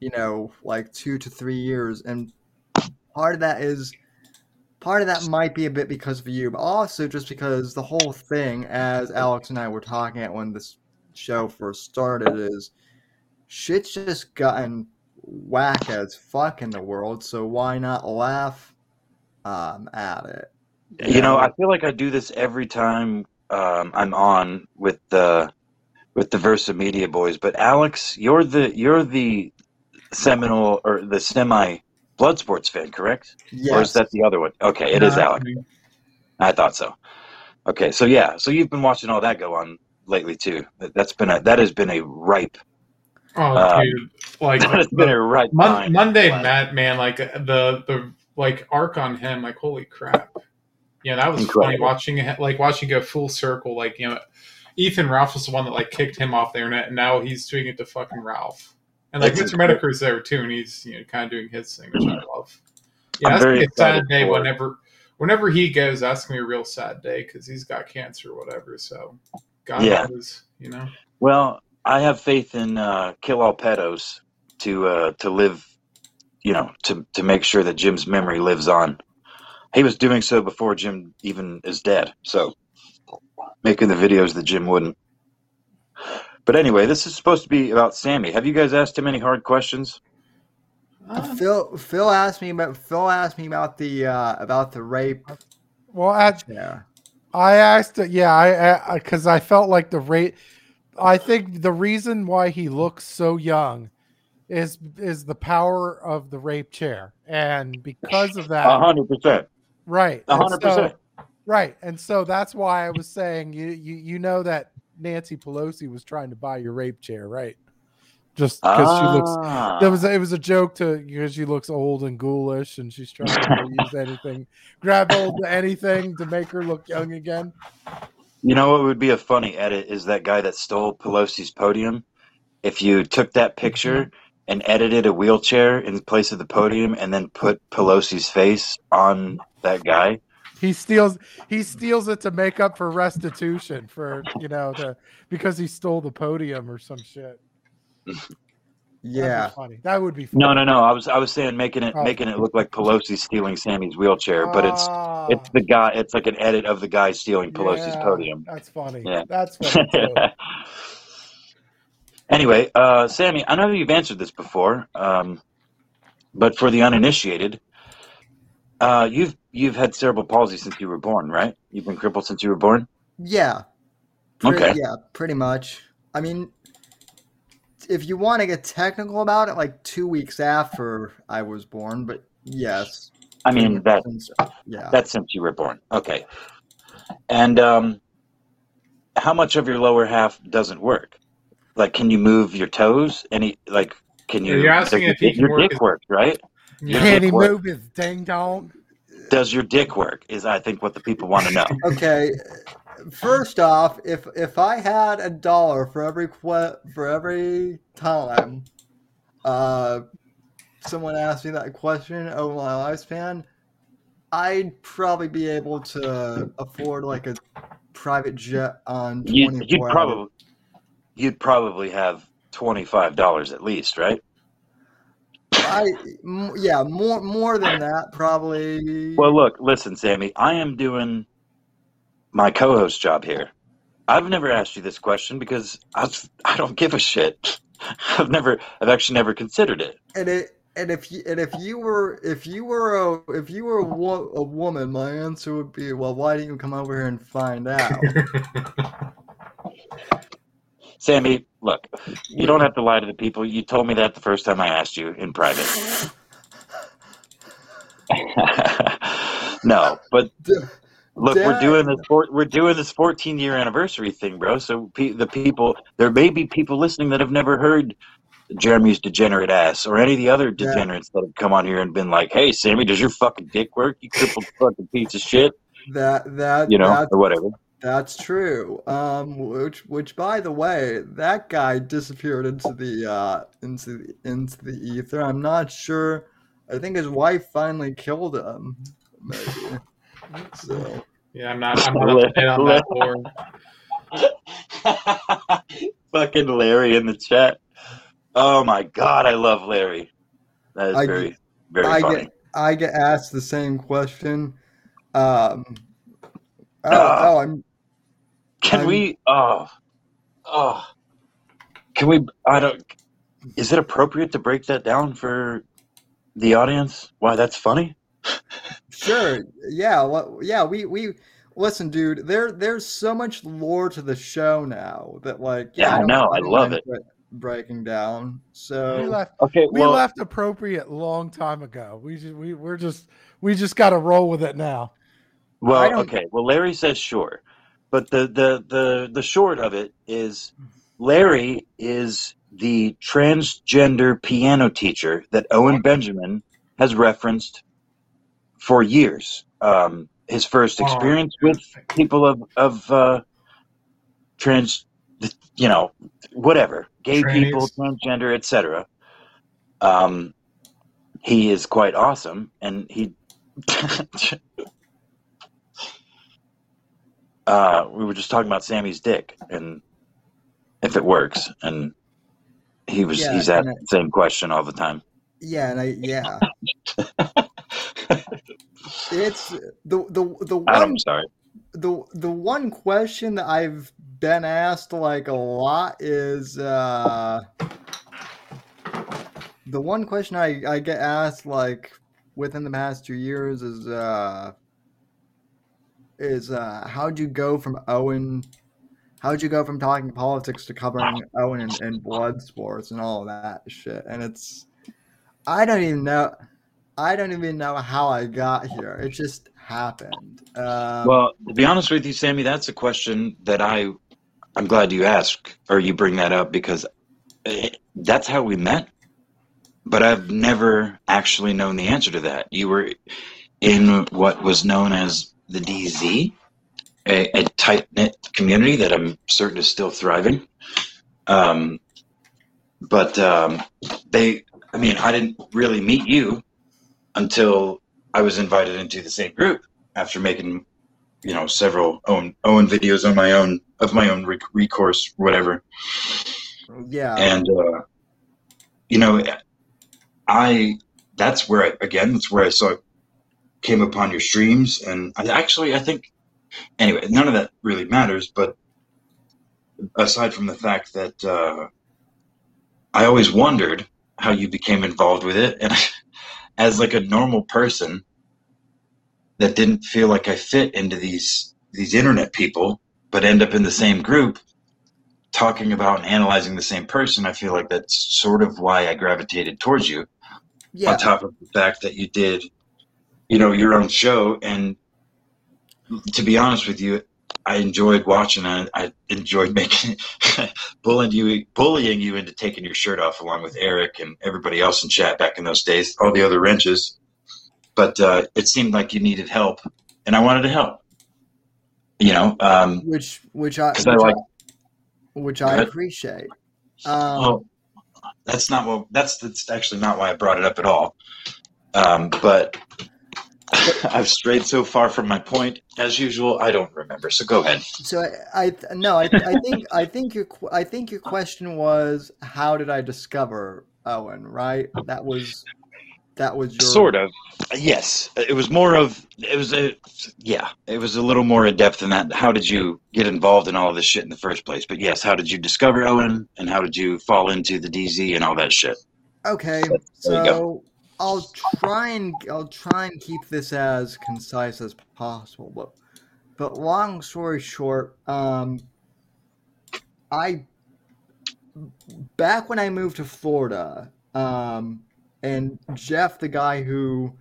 you know like two to three years, and part of that is part of that might be a bit because of you, but also just because the whole thing, as Alex and I were talking at when this show first started, is shit's just gotten whack as fuck in the world. So why not laugh um, at it? you know, I feel like I do this every time um, I'm on with the with the Versa Media boys. But Alex, you're the you're the seminal or the semi blood sports fan, correct? Or is that the other one? Okay, it is Not Alex. me. I thought so. Okay, so yeah, so you've been watching all that go on lately too. That- That's been a that has been a ripe Oh, Um, dude, like that has been a ripe Mon-. Mundane Matt, man, like the the like arc on him, like holy crap. Yeah, that was funny watching it, like watching it go full circle. Like you know, Ethan Ralph was the one that like kicked him off the internet, and now he's doing it to fucking Ralph. And like That's Mr. Metokur's there too, and he's you know kind of doing his thing, which I love. Yeah, I'm that's very gonna be a sad day whenever whenever he goes. That's gonna be a real sad day because he's got cancer or whatever. So God Yeah. knows, you know. Well, I have faith in uh, Kill All Pedos to uh, to live, you know, to to make sure that Jim's memory lives on. He was doing so before Jim even is dead, so making the videos that Jim wouldn't. But anyway, this is supposed to be about Sammy. Have you guys asked him any hard questions? Uh, Phil Phil asked me about Phil asked me about the uh, about the rape. Well, at, Yeah. I asked, yeah, I because I, felt like the rate. I think the reason why he looks so young is is the power of the rape chair, and because of that, A hundred percent. right, A and hundred so- percent. right, and so that's why I was saying you you you know that Nancy Pelosi was trying to buy your rape chair, right? Just because she looks Ah. there was it was a joke to because she looks old and ghoulish and she's trying to use anything grab hold to anything to make her look young again You know what would be a funny edit is that guy that stole Pelosi's podium. If you took that picture and edited a wheelchair in place of the podium and then put Pelosi's face on that guy. He steals he steals it to make up for restitution for you know the because he stole the podium or some shit Yeah. funny that would be funny. No, no, no. I was I was saying making it Oh. making it look like Pelosi stealing Sammy's wheelchair, but it's Ah, it's the guy. It's like an edit of the guy stealing Pelosi's yeah, podium. that's funny Yeah. that's funny anyway, uh, Sammy, I know you've answered this before, um, but for the uninitiated, uh, you've you've had cerebral palsy since you were born, right? You've been crippled since you were born. Yeah. Pretty, Okay. Yeah, pretty much. I mean, if you want to get technical about it, like two weeks after I was born, but yes. I mean that Since- Yeah. that's since you were born. Okay. And um, how much of your lower half doesn't work? Like, can you move your toes? Any like, can you? You're asking does if he your, can your work dick his- works, right? Yeah. can he move his ding dong Does your dick work? Is I think what the people want to know. Okay. First off, if if I had a dollar for every que- for every time uh someone asked me that question over my lifespan, I'd probably be able to afford like a private jet on You, 24 you'd probably you'd probably have twenty five dollars at least, right? I m- yeah, more more than that probably. Well, look, listen, Sammy. I am doing my co-host job here. I've never asked you this question because I, I don't give a shit. I've never, I've actually never considered it. And it and if you and if you were if you were a if you were a, wo- a woman, my answer would be, well, why didn't you come over here and find out? Sammy, look, you don't have to lie to the people. You told me that the first time I asked you in private. no, but look, we're doing this. We're doing this 14 year anniversary thing, bro. So pe- the people, there may be people listening that have never heard Jeremy's degenerate ass or any of the other Yeah. degenerates that have come on here and been like, "Hey, Sammy, does your fucking dick work? You crippled fucking piece of shit," That that you know, that's, or whatever. That's true. Um, which which by the way, that guy disappeared into the uh into the, into the ether. I'm not sure. I think his wife finally killed him. Maybe. So Yeah, I'm not. I'm not up to date on that board. Fucking Larry in the chat. Oh my god, I love Larry. That is I very, get- very I funny. get I get asked the same question. Um, oh, Ah. oh, I'm Can I'm- we? Oh, oh. Can we? I don't. Is it appropriate to break that down for the audience? Why that's funny? Sure. Yeah. Well, yeah. We we listen, dude. There there's so much lore to the show now that like Yeah, I know, I love it. breaking down. We So left. Okay. We well, left appropriate long time ago. We just, we we're just we just got to roll with it now. Well, okay. Well, Larry says sure, but the the the the short of it is, Larry is the transgender piano teacher that Owen Benjamin has referenced for years. Um, his first experience with people of of uh, trans, you know, whatever, gay people, transgender, etc. Um, he is quite awesome, and he. uh, we were just talking about Sammy's dick and if it works, and he was Yeah, he's asked I- the same question all the time. yeah, and I yeah. It's the the the one sorry. the the one question that I've been asked like a lot is uh the one question I, I get asked like within the past two years is uh is uh how'd you go from Owen how'd you go from talking politics to covering Owen and, and blood sports and all that shit and it's I don't even know I don't even know how I got here it just happened um, Well, to be honest with you, Sammy, that's a question that I I'm glad you ask or you bring that up because it, that's how we met. But I've never actually known the answer to that. You were in what was known as the DZ, a, a tight knit community that I'm certain is still thriving. Um, but um, they, I mean, I didn't really meet you until I was invited into the same group after making, you know, several own own videos on my own of my own rec- recourse, whatever. yeah And uh, you know, I that's where I again that's where I saw came upon your streams, and I actually I think anyway none of that really matters, but aside from the fact that uh, I always wondered how you became involved with it, and as like a normal person that didn't feel like I fit into these these internet people, but end up in the same group talking about and analyzing the same person, I feel like that's sort of why I gravitated towards you. yeah On top of the fact that you did, you know, your own show, and to be honest with you, I enjoyed watching it. I enjoyed making bullying you, bullying you into taking your shirt off, along with Eric and everybody else in chat back in those days, all the other wrenches. But uh, it seemed like you needed help, and I wanted to help. You know, um, which which I which I like. I, which I appreciate. Um, Well, that's not what. That's that's actually not why I brought it up at all. Um, but I've strayed so far from my point as usual. I don't remember. So go ahead. so I, I no I, I think I think your I think your question was how did I discover Owen right that was that was your Sort of. Yes. It was more of. It was a. Yeah. It was a little more in depth than that. How did you get involved in all of this shit in the first place? But yes, how did you discover Owen, and how did you fall into the DZ and all that shit? Okay, There you so I'll try and I'll try and keep this as concise as possible. But but long story short, um, I back when I moved to Florida, um, and Jeff, the guy who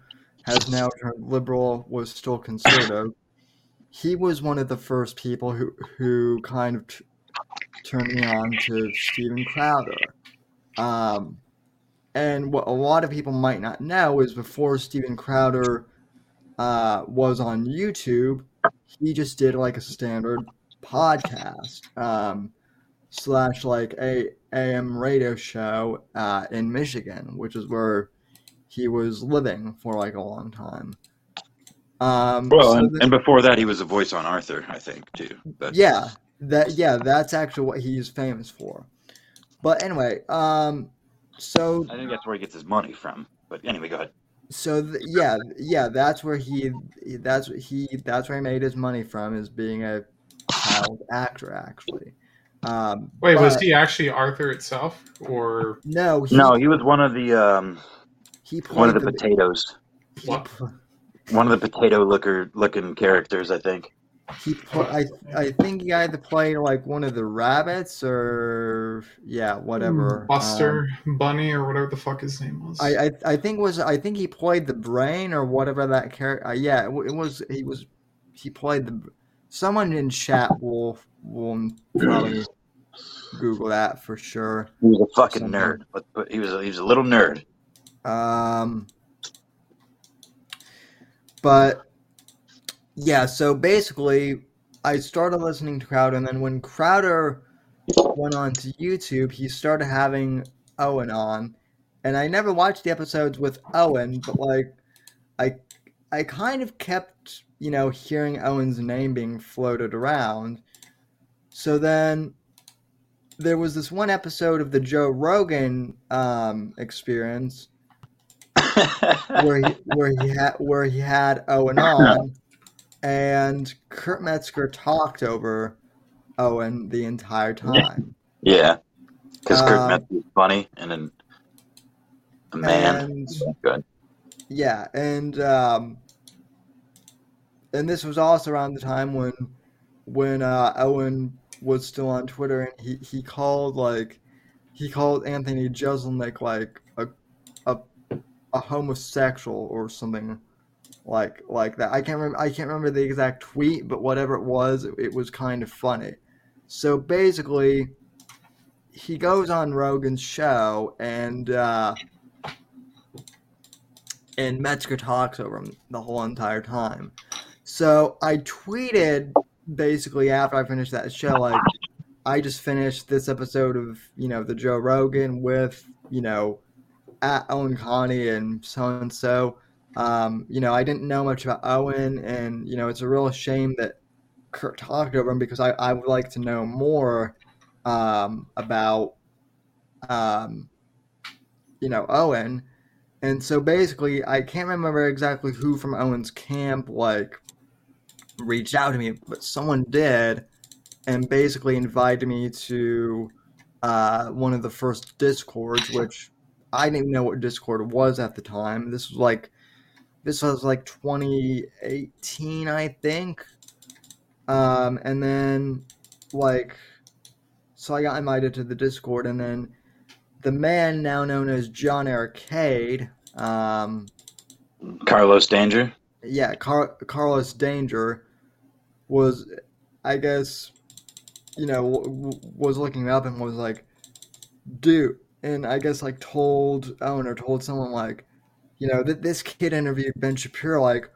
has now turned liberal, was still conservative. He was one of the first people who who kind of t- turned me on to Steven Crowder. Um, and what a lot of people might not know is before Steven Crowder uh, was on YouTube, he just did like a standard podcast um, slash like a AM radio show uh, in Michigan, which is where he was living for like a long time. Um, Well, so and, and before that, he was a voice on Arthur, I think, too. Yeah, that yeah, that's actually what he's famous for. But anyway, um, so I think that's where he gets his money from. But anyway, go ahead. so th- yeah, yeah, that's where he that's he that's where he made his money from is being a child actor actually. Um, Wait, was he actually Arthur itself, or No, he, No, he was one of the um, he one of the potatoes. he, One of the potato looker looking characters, I think. He pl- I I think he either played like one of the rabbits or yeah, whatever. Um, Buster Bunny, or whatever the fuck his name was? I, I I think was I think he played the brain or whatever that character. Uh, yeah, it, it was he was he played the. Someone in chat will will probably Google that for sure. He was a fucking Something. nerd. But, but he was a, he was a little nerd. Um, but yeah, so basically, I started listening to Crowder, and then when Crowder went on to YouTube, he started having Owen on, and I never watched the episodes with Owen, but like, I I kind of kept you know hearing Owen's name being floated around. So then there was this one episode of the Joe Rogan um, experience where he where he had where he had Owen on, and Kurt Metzger talked over Owen the entire time. yeah, because Kurt Um, Metzger is funny and an, a man. And Good. yeah, and um, and this was also around the time when when uh, Owen was still on Twitter, and he he called like he called Anthony Jeselnik like a a a homosexual or something like like that. I can't remember I can't remember the exact tweet, but whatever it was, it, it was kind of funny. So basically, he goes on Rogan's show and uh, and Metzger talks over him the whole entire time. So I tweeted basically after I finished that show, like I just finished this episode of you know the Joe Rogan with you know at Owen Connie and so and so. Um, you know, I didn't know much about Owen, and you know, it's a real shame that Kurt talked over him because I, I would like to know more um, about um, you know Owen. And so basically, I can't remember exactly who from Owen's camp like reached out to me, but someone did, and basically invited me to uh, one of the first discords, which I didn't even know what Discord was at the time. This was like this was like 2018, I think. Um, and then like so I got invited to the Discord, and then the man now known as John Arcade, um, Carlos Danger. yeah, Car- Carlos Danger was, I guess, you know, w- w- was looking up and was like, dude, and I guess like told Owen or told someone like, you know, that this kid interviewed Ben Shapiro, like,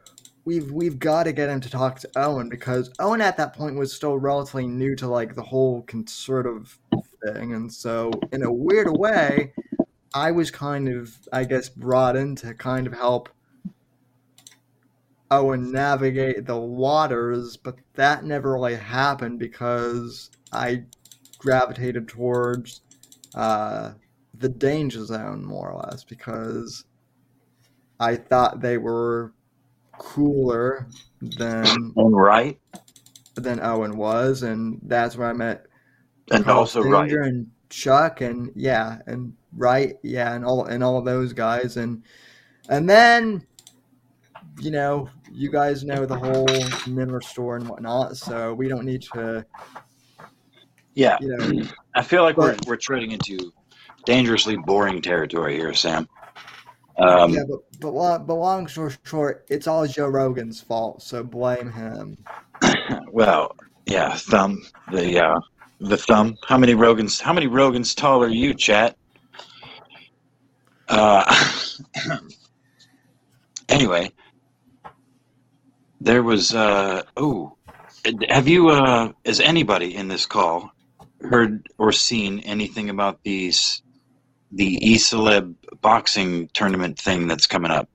we've we've got to get him to talk to Owen because Owen at that point was still relatively new to like the whole conservative thing, and so in a weird way, I was kind of, I guess, brought in to kind of help Owen navigate the waters, but that never really happened because I gravitated towards uh, the danger zone more or less because I thought they were cooler than And right, than Owen was, and that's where I met and Carlos also right. And Chuck, and yeah, and right, yeah, and all and all those guys, and and then you know you guys know the whole Miller store and whatnot, so we don't need to Yeah, you know I feel like we're we're treading into dangerously boring territory here, Sam. Um, yeah, but but long, but long story short, it's all Joe Rogan's fault, so blame him. Well, yeah, thumb the uh, the thumb. How many Rogans? How many Rogans tall are you, chat? Uh, anyway, there was. Uh, oh, have you? Uh, has anybody in this call heard or seen anything about these? The eCeleb boxing tournament thing that's coming up.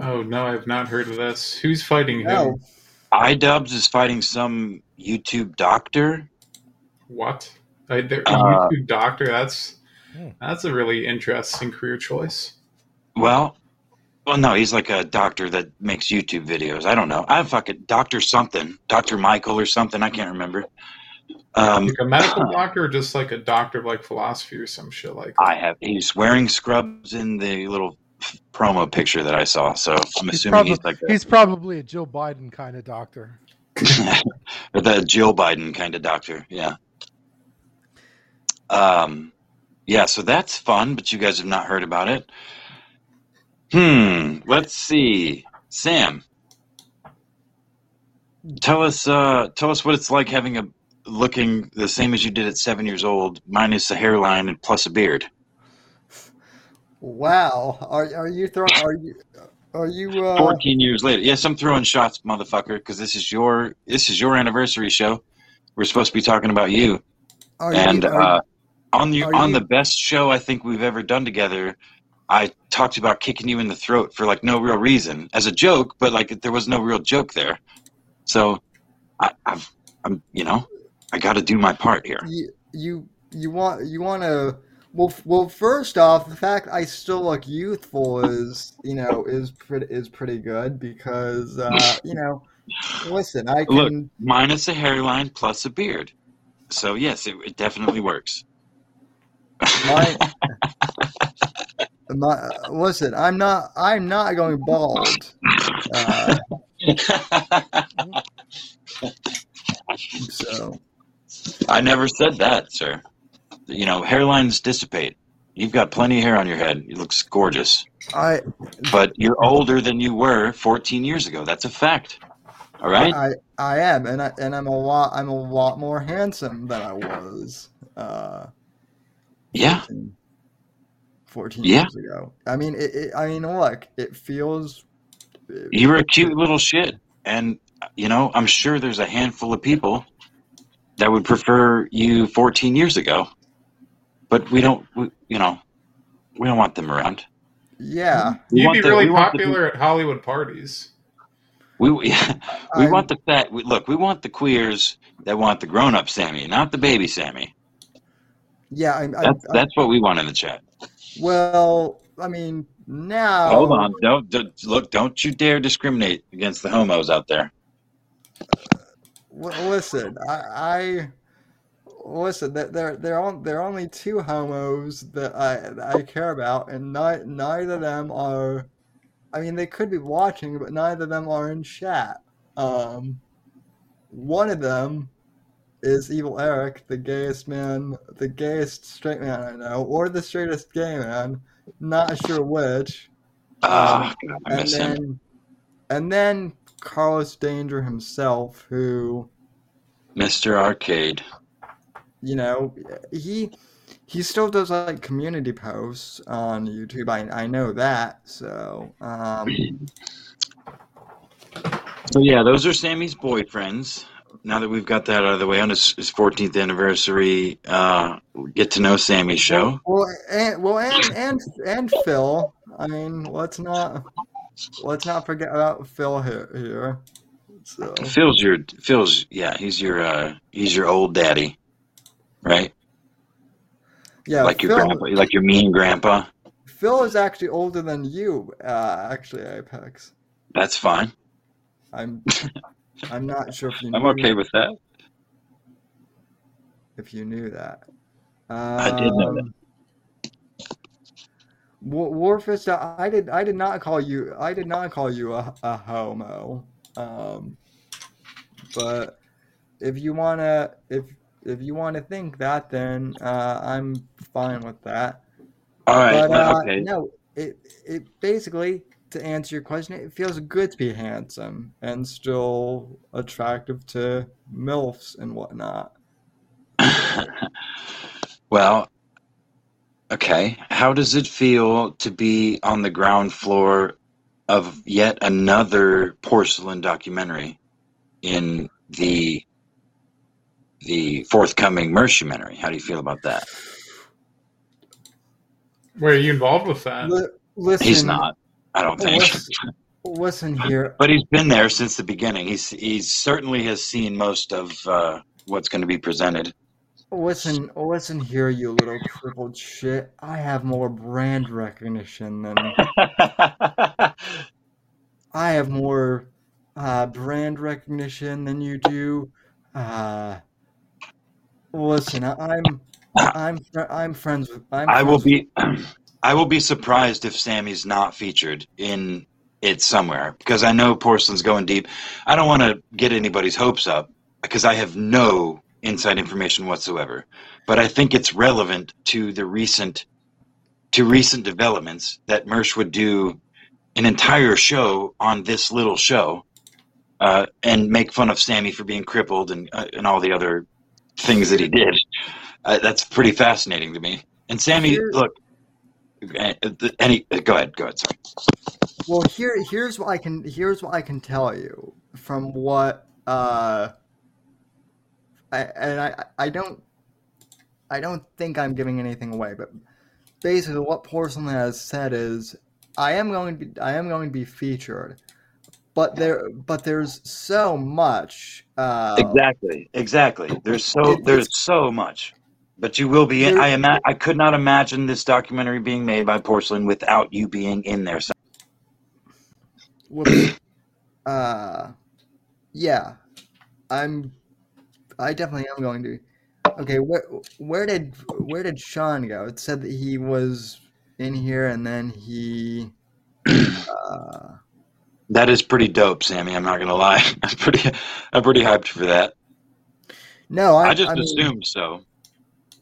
Oh no, I've not heard of this. Who's fighting him? No, iDubbbz is fighting some YouTube doctor. What? I, there, a Uh, YouTube doctor. That's Hmm. that's a really interesting career choice. Well, well, no, he's like a doctor that makes YouTube videos. I don't know. I'm fucking Doctor something, Doctor Michael or something. I can't remember. Um, Like a medical doctor, or just like a doctor of like philosophy or some shit like. I have. He's wearing scrubs in the little promo picture that I saw. So I'm He's, assuming probably, he's like a, he's probably a Joe Biden kind of doctor. or the Jill Biden kind of doctor. Yeah. Um, yeah. So that's fun, but you guys have not heard about it. Hmm. Let's see, Sam. Tell us. Uh, tell us what it's like having a looking the same as you did at seven years old, minus a hairline and plus a beard. wow, are are you throwing? Are you are you? Uh, Fourteen years later. Yes, I'm throwing shots, motherfucker, because this is your this is your anniversary show. We're supposed to be talking about you. are and you, uh, on the on you- the best show I think we've ever done together, I talked about kicking you in the throat for like no real reason as a joke, but like there was no real joke there. So I, I've I'm you know I got to do my part here. you you you want you want to well well first off the fact I still look youthful is you know is pretty is pretty good because uh you know listen I can Look. Minus a hairline plus a beard. So yes, it, it definitely works. my, my listen I'm not I'm not going bald uh, so I never said that, sir. You know, hairlines dissipate. You've got plenty of hair on your head. It looks gorgeous. I But you're older than you were 14 years ago. That's a fact. All right? I I am and I and I'm a lot I'm a lot more handsome than I was uh Yeah. 14, 14 Yeah. years ago. I mean, it, it, I mean, look, it feels. You were a cute little shit. And, you know, I'm sure there's a handful of people that would prefer you 14 years ago. But we don't, we, you know, we don't want them around. Yeah, We You'd be the- really we want the- popular at Hollywood parties. We we, we I'm- want the fat. We, look, we want the queers that want the grown-up Sammy, not the baby Sammy. yeah. I, I, That's I, that's what we want in the chat. well, I mean, now. Hold on, don't, don't look. Don't you dare discriminate against the homos out there. Listen, I, I listen. There, there, there are there are only two homos that I that I care about, and ni- neither of them are. I mean, they could be watching, but neither of them are in chat. Um, one of them is Evil Eric, the gayest man, the gayest straight man I know, or the straightest gay man. Not sure which. Ah, God, I and miss then, him, and then Carlos Danger himself, who Mr. Arcade. you know, he he still does like community posts on YouTube. I I know that. So um, So yeah, those are Sammy's boyfriends. Now that we've got that out of the way on his, his 14th anniversary, uh, get to know Sammy show. well, and well, and and and Phil. I mean, let's not let's not forget about Phil here. here. So Phil's your Phil's yeah, he's your uh, he's your old daddy, right? yeah, like your Phil, grandpa, like your mean grandpa. Phil is actually older than you. Uh, actually, Apex. That's fine. I'm. I'm not sure if you. I'm okay with that. If you knew that. I did know that. Um, Warfist, I I did. I did not call you. I did not call you a, a homo. Um, but if you wanna, if if you wanna think that, then uh, I'm fine with that. All right. But uh, okay. no, it it basically to answer your question, it feels good to be handsome and still attractive to milfs and whatnot. well, okay. How does it feel to be on the ground floor of yet another porcelain documentary in the the forthcoming Mercumentary? How do you feel about that? Were you involved with that? Li- listen, He's not. I don't think. Listen, listen here. But he's been there since the beginning. He's he certainly has seen most of uh, what's going to be presented. Listen, listen here, you little crippled shit. I have more brand recognition than I have more uh, brand recognition than you do. Uh, listen, I- I'm I'm I'm friends with I'm I will friends be I will be surprised if Sammy's not featured in it somewhere because I know Porcelain's going deep. I don't want to get anybody's hopes up because I have no inside information whatsoever. But I think it's relevant to the recent to recent developments that Mersh would do an entire show on this little show uh, and make fun of Sammy for being crippled and uh, and all the other things that he did. Uh, that's pretty fascinating to me. And Sammy, look, uh, any go ahead, go ahead. Sorry. Well, here here's what I can here's what I can tell you from what uh I and I I don't I don't think I'm giving anything away, but basically what Porcelain has said is I am going to be I am going to be featured. But there but there's so much uh Exactly, exactly. There's so there's so much, but you will be. In, I ima- I could not imagine this documentary being made by Porcelain without you being in there. Uh yeah. I'm I definitely am going to Okay, where where did where did Sean go? It said that he was in here and then he uh That is pretty dope, Sammy. I'm not gonna lie. I'm pretty I'm pretty hyped for that. no, I, I just I mean, assumed so,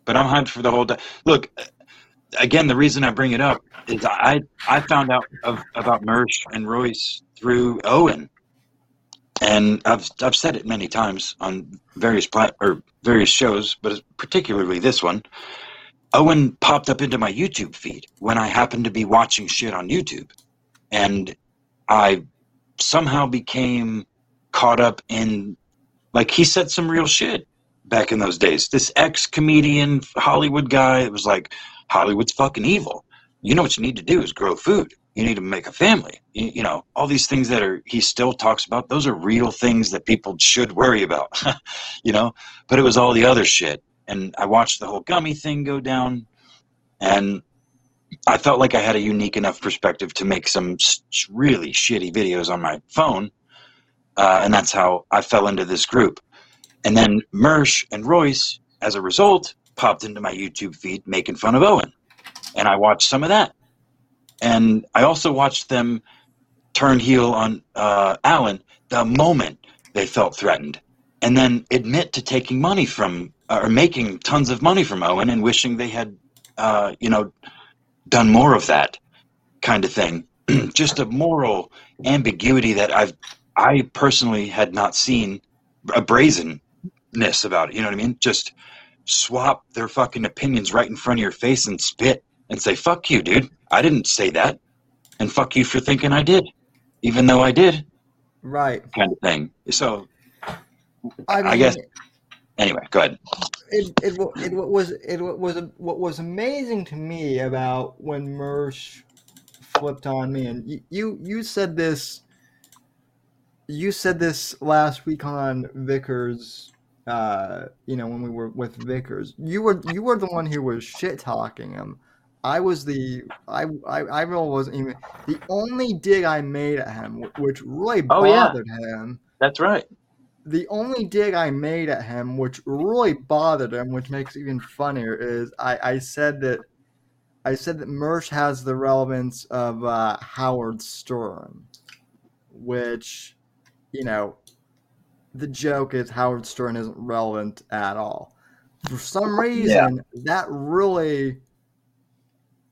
but I'm hyped for the whole. Di- Look, again, the reason I bring it up is I I found out of, about Mersh and Royce through Owen, and I've I've said it many times on various plat or various shows, but particularly this one. Owen popped up into my YouTube feed when I happened to be watching shit on YouTube, and I somehow became caught up in like he said some real shit back in those days. This ex comedian Hollywood guy that was like, Hollywood's fucking evil. You know what you need to do is grow food. You need to make a family. You, you know, all these things that are he still talks about, those are real things that people should worry about. you know? But it was all the other shit. And I watched the whole gummy thing go down and I felt like I had a unique enough perspective to make some really shitty videos on my phone. Uh, and that's how I fell into this group. And then Mersh and Royce, as a result, popped into my YouTube feed making fun of Owen. And I watched some of that. And I also watched them turn heel on uh, Alan the moment they felt threatened. And then admit to taking money from, or making tons of money from Owen and wishing they had, uh, you know, done more of that kind of thing. Just a moral ambiguity that I've, I personally had not seen a brazenness about it. You know what I mean? Just swap their fucking opinions right in front of your face and spit and say, fuck you, dude. I didn't say that. And fuck you for thinking I did, even though I did, right. kind of thing. So, I mean I guess- anyway, go ahead. it, it, it was it was what was amazing to me about when Mersh flipped on me and you, you you said this you said this last week on Vickers uh you know when we were with Vickers you were you were the one who was shit talking him I was the I I, I really wasn't even the only dig I made at him, which really Oh, yeah. bothered him. That's right. The only dig I made at him, which really bothered him, which makes it even funnier, is I, I said that I said that Mersh has the relevance of uh, Howard Stern, which you know the joke is Howard Stern isn't relevant at all. For some reason, that really,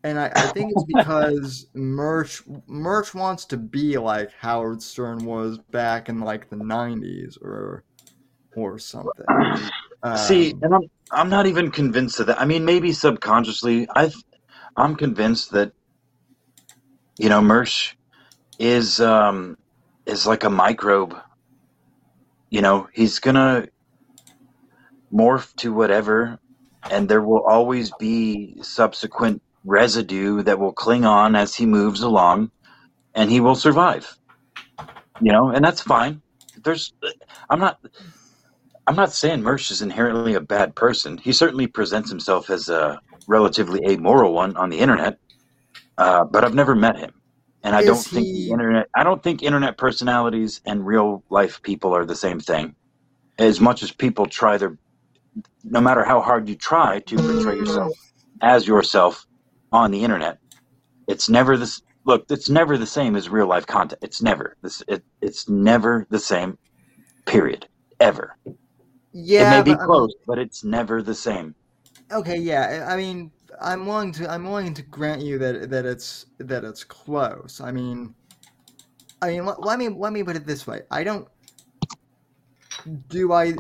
and I, I think it's because Mersh Mersh wants to be like Howard Stern was back in like the '90s or or something. See, Um, and I'm I'm not even convinced of that. I mean, maybe subconsciously, I've I'm convinced that you know Mersh is um is like a microbe. You know, he's gonna morph to whatever, and there will always be subsequent residue that will cling on as he moves along, and he will survive. You know, and that's fine. There's, I'm not. I'm not saying Mersh is inherently a bad person. He certainly presents himself as a relatively amoral one on the internet, uh, but I've never met him, and I Is don't think he- the internet. I don't think internet personalities and real life people are the same thing. As much as people try their, no matter how hard you try to portray yourself as yourself on the internet, it's never this. Look, it's never the same as real life content. It's never this. It, it's never the same. Period. Ever. yeah, it may be but, I mean, close, but it's never the same. Okay, yeah. I I mean, I'm willing to I'm willing to grant you that that it's that it's close. I mean, I mean, let, let me let me put it this way. I don't. Do I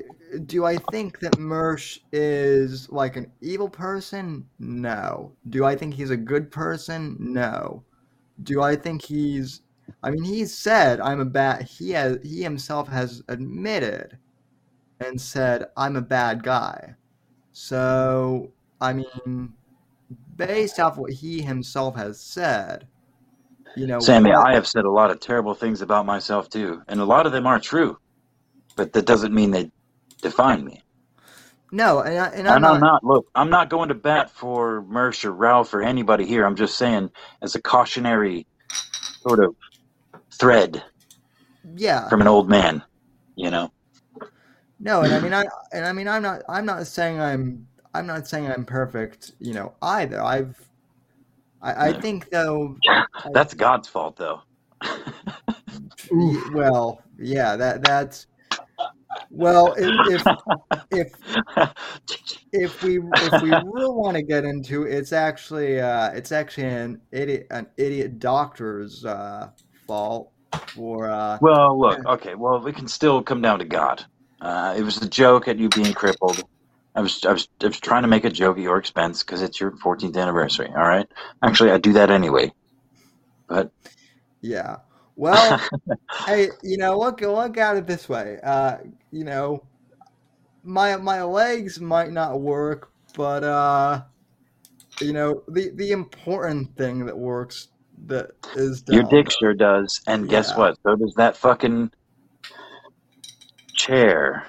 do I think that Mersh is like an evil person? No. Do I think he's a good person? No. Do I think he's? I mean, he said I'm a bad. He has he himself has admitted and said I'm a bad guy. So, I mean, based off what he himself has said, you know, Sammy, I have said a lot of terrible things about myself too, and a lot of them are true, but that doesn't mean they define me. no, and, I, and I'm And not, I'm not. Look, I'm not going to bat for Mersh or Ralph or anybody here. I'm just saying, as a cautionary sort of thread yeah, from an old man, you know. no, and I mean, I and I mean, I'm not, I'm not saying I'm, I'm not saying I'm perfect, you know, either. I've, I, I Yeah. think though, That's God's fault, though. well, yeah, that that's, well, if if if if we if we really want to get into it, it's actually uh, it's actually an idiot an idiot doctor's uh, fault for uh, Well, look, okay. Well, we can still come down to God. Uh, it was a joke at you being crippled. I was, I was, I was trying to make a joke at your expense because it's your 14th anniversary. All right. Actually, I do that anyway. But yeah. Well, hey, you know, look look at it this way. Uh, you know, my my legs might not work, but uh, you know, the the important thing that works that is your dick sure does. And guess what? So does that fucking chair.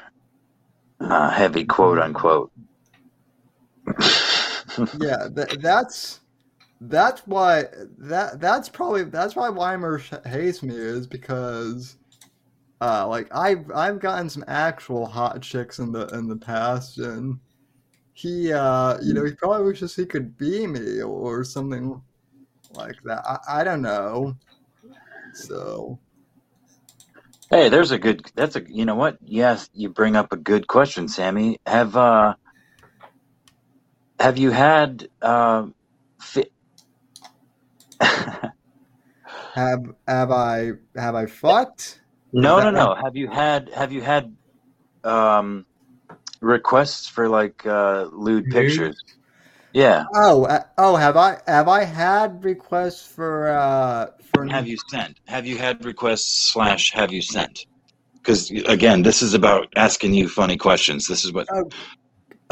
Uh, heavy quote unquote. yeah, that, that's that's why that that's probably that's why Weimer hates me is because uh like I've I've gotten some actual hot chicks in the in the past and he uh you know he probably wishes he could be me or something like that. I, I don't know. So Hey, there's a good. That's a. You know what? Yes, you bring up a good question, Sammy. Have uh, have you had uh, have have I have I fucked? no, no, no. what- Have you had have you had um requests for like uh lewd pictures? Yeah. Oh, uh, oh, have I have I had requests for uh for Have you sent? Have you had requests slash have you sent? Because again, this is about asking you funny questions. This is what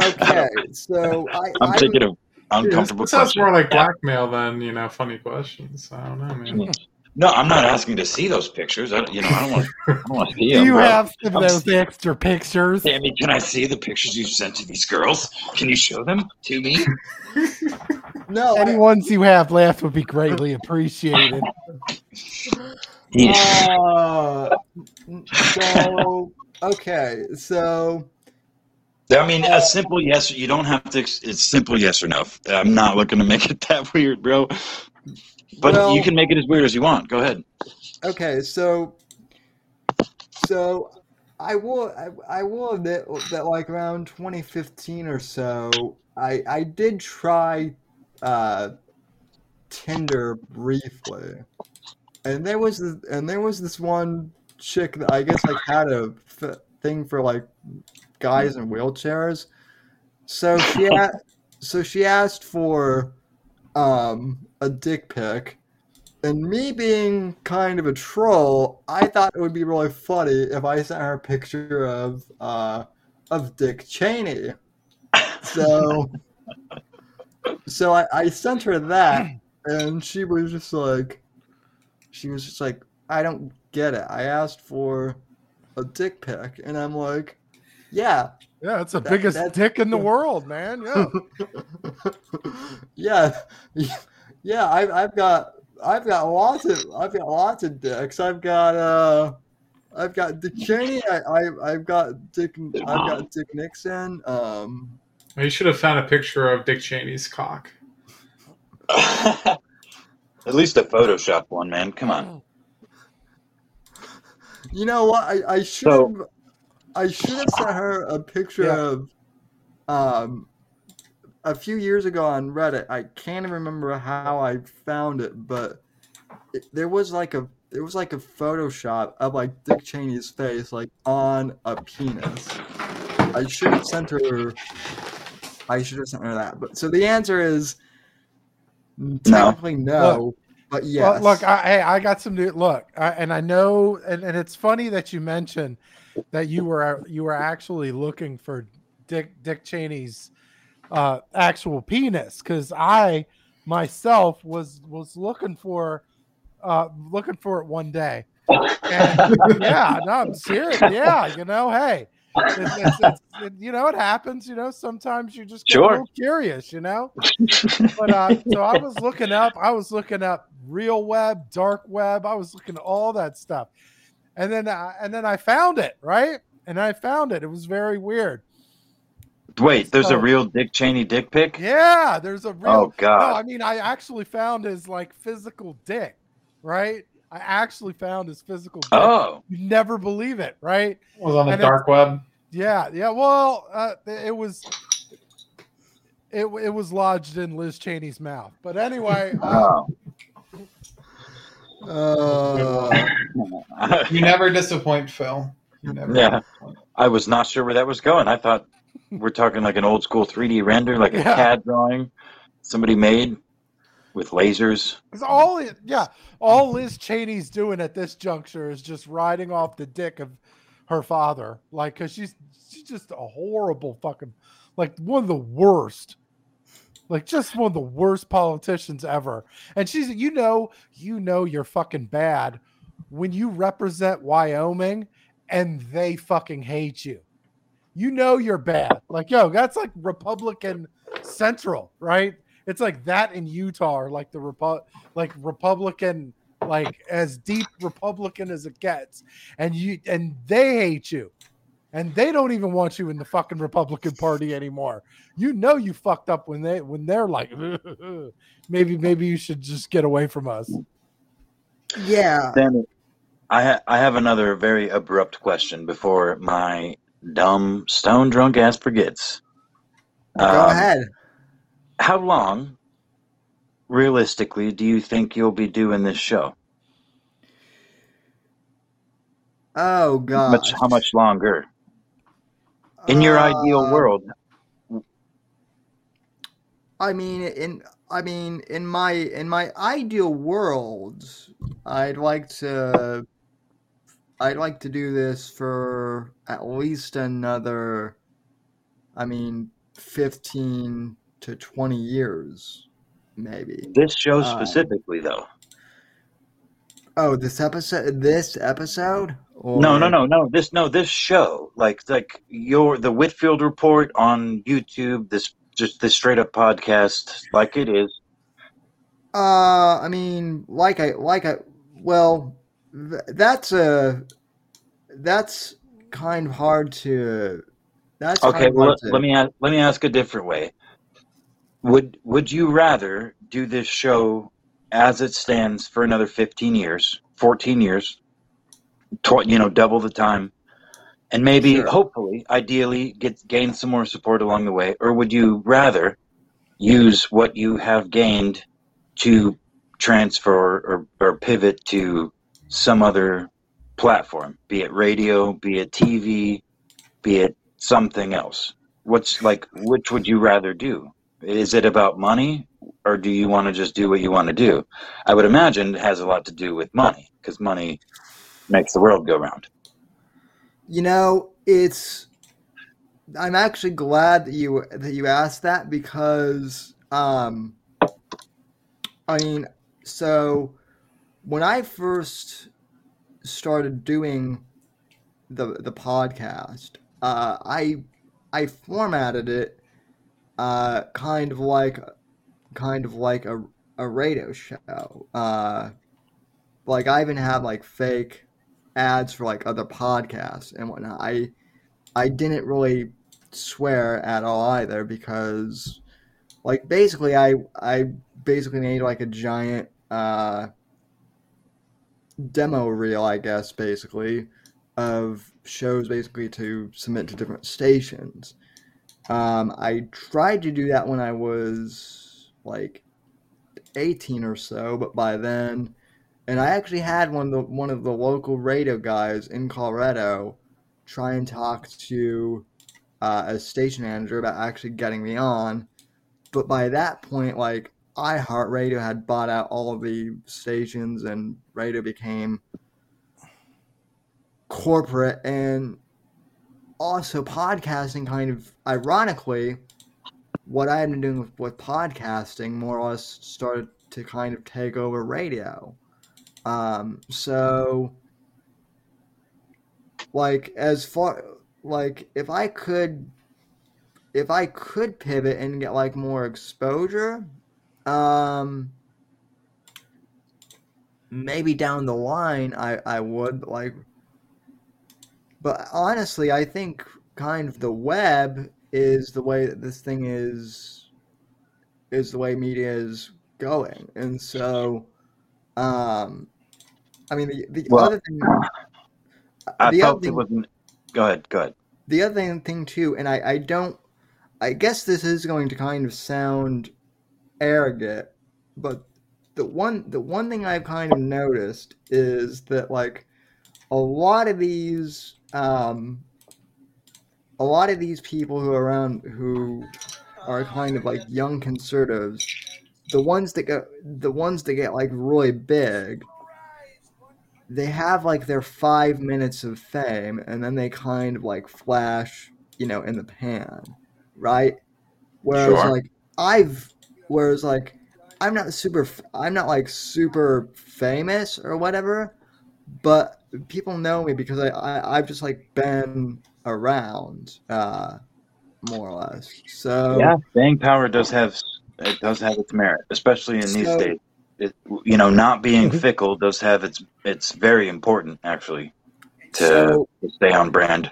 okay, so I I'm I thinking of uncomfortable This sounds more like blackmail than you know funny questions. I don't know, man. No, I'm not asking to see those pictures. I, you know, I don't want. I don't want to see Do them. you bro. have some of I'm those extra pictures? Sammy, can I see the pictures you've sent to these girls? Can you show them to me? No, Any ones you have left would be greatly appreciated. Uh, so okay, so I mean, a simple yes. You don't have to. It's simple yes or no. I'm not looking to make it that weird, bro. But Well- you can make it as weird as you want. Go ahead. okay, so so I will I, I will admit that like around 2015 or so, I I did try uh Tinder briefly, and there was this, and there was this one chick that I guess like had a f- thing for like guys in wheelchairs. So she a- so she asked for um a dick pic. And me being kind of a troll, I thought it would be really funny if I sent her a picture of uh of Dick Cheney. So so I, I sent her that and she was just like she was just like, I don't get it. I asked for a dick pic and I'm like, Yeah, Yeah, it's the That- biggest that's- dick in the world, man. Yeah. yeah, yeah. I've I've got I've got lots of I've got lots of dicks. I've got uh, I've got Dick Cheney. I, I I've got Dick I've got Dick Nixon. Um, You should have found a picture of Dick Cheney's cock. At least a Photoshop one, man. Come on. you know what? I I should So- have I should have sent her a picture Yeah. of um. A few years ago on Reddit, I can't even remember how I found it, but it, there was like a there was like a Photoshop of like Dick Cheney's face like on a penis. I should have sent her. I should have sent her that. But so the answer is technically no, but yes. Well, look, I, hey, I got some new look, I, and I know, and, and it's funny that you mentioned that you were you were actually looking for Dick Dick Cheney's uh, actual penis, because I myself was was looking for uh, looking for it one day. And, yeah, no, I'm serious. Yeah, you know, hey, it's, it's, it's, it, you know, it happens. You know, sometimes you just get a little curious. You know, but uh, so I was looking up, I was looking up real web, dark web. I was looking at all that stuff, and then uh, and then I found it right, and I found it. It was very weird. Wait, there's So- a real Dick Cheney dick pic? Yeah, there's a real. Oh, God! No, I mean I actually found his like physical dick, right? I actually found his physical dick. Oh. You never believe it, right? It Was on the And dark web. Yeah, yeah. Well, uh, it was. It, it was lodged in Liz Cheney's mouth, but anyway, uh, Oh. Uh, You never disappoint, Phil. You never Yeah. disappoint. I was not sure where that was going. I thought we're talking like an old school 3D render, like a Yeah. CAD drawing somebody made with lasers. Because all yeah, all Liz Cheney's doing at this juncture is just riding off the dick of her father, like because she's she's just a horrible fucking, like one of the worst, like just one of the worst politicians ever. And she's, you know, you know, you're fucking bad when you represent Wyoming and they fucking hate you. You know you're bad. Like, yo, that's like Republican Central, right? It's like that in Utah, or like the Repu- like Republican, like as deep Republican as it gets, and you and they hate you, and they don't even want you in the fucking Republican Party anymore. You know you fucked up when they when they're like, maybe maybe you should just get away from us. yeah. Then I ha- I have another very abrupt question before my dumb stone drunk ass forgets. Go Um, ahead. How long, realistically, do you think you'll be doing this show? Oh How god. much? How much longer? In your ideal Uh, world, I mean, in I mean, in my in my ideal world, I'd like to I'd like to do this for at least another I mean, 15 to 20 years maybe. this show Um, specifically, though. Oh, this episode this episode? No, no, no, no. This no, this show, like like your the Whitfield report on YouTube, this just this straight up podcast, like it is. Uh, I mean, like I like I well, th- that's a that's kind of hard to. That's Okay, kind well, to. let me ask, let me ask a different way. Would would you rather do this show as it stands for another 15 years, 14 years, tw- you know, double the time, and maybe, Sure. hopefully, ideally, get gain some more support along the way, or would you rather use what you have gained to transfer or, or pivot to some other platform, be it radio, be it TV, be it something else? What's like, which would you rather do? Is it about money, or do you want to just do what you want to do? I would imagine it has a lot to do with money, because money makes the world go round. You know, it's. I'm actually glad that you that you asked that because, um, I mean, so when I first started doing the the podcast, uh, I I formatted it uh, kind of like kind of like a a radio show. Uh, like I even had like fake ads for like other podcasts and whatnot. I I didn't really swear at all either because like basically I I basically made like a giant uh demo reel I guess basically of shows basically to submit to different stations. Um I tried to do that when I was like 18 or so, but by then and I actually had one of the one of the local radio guys in Colorado try and talk to uh, a station manager about actually getting me on. But by that point, like iHeartRadio had bought out all of the stations, and radio became corporate, and also podcasting. Kind of ironically, what I had been doing with, with podcasting more or less started to kind of take over radio. Um, so, like, as far like if I could, if I could pivot and get like more exposure, um, maybe down the line I I would but, like. But honestly, I think kind of the web is the way that this thing is is the way media is going, and so. Um, I mean, the, the Well, other thing, I the felt it wasn't. Go ahead. Go ahead. the other thing, thing too, and I, I don't, I guess this is going to kind of sound arrogant, but the one, the one thing I've kind of noticed is that like a lot of these, um, a lot of these people who are around who are kind of like young conservatives, the ones that go, the ones that get like really big, they have like their five minutes of fame and then they kind of like flash, you know, in the pan, right? Whereas Sure. like I've, whereas like I'm not super, I'm not like super famous or whatever, but people know me because I, I I've just like been around, uh, more or less. So Yeah, staying power does have it does have its merit, especially in these So- days. It, you know, not being fickle does have its. It's very important actually to, So- stay on brand.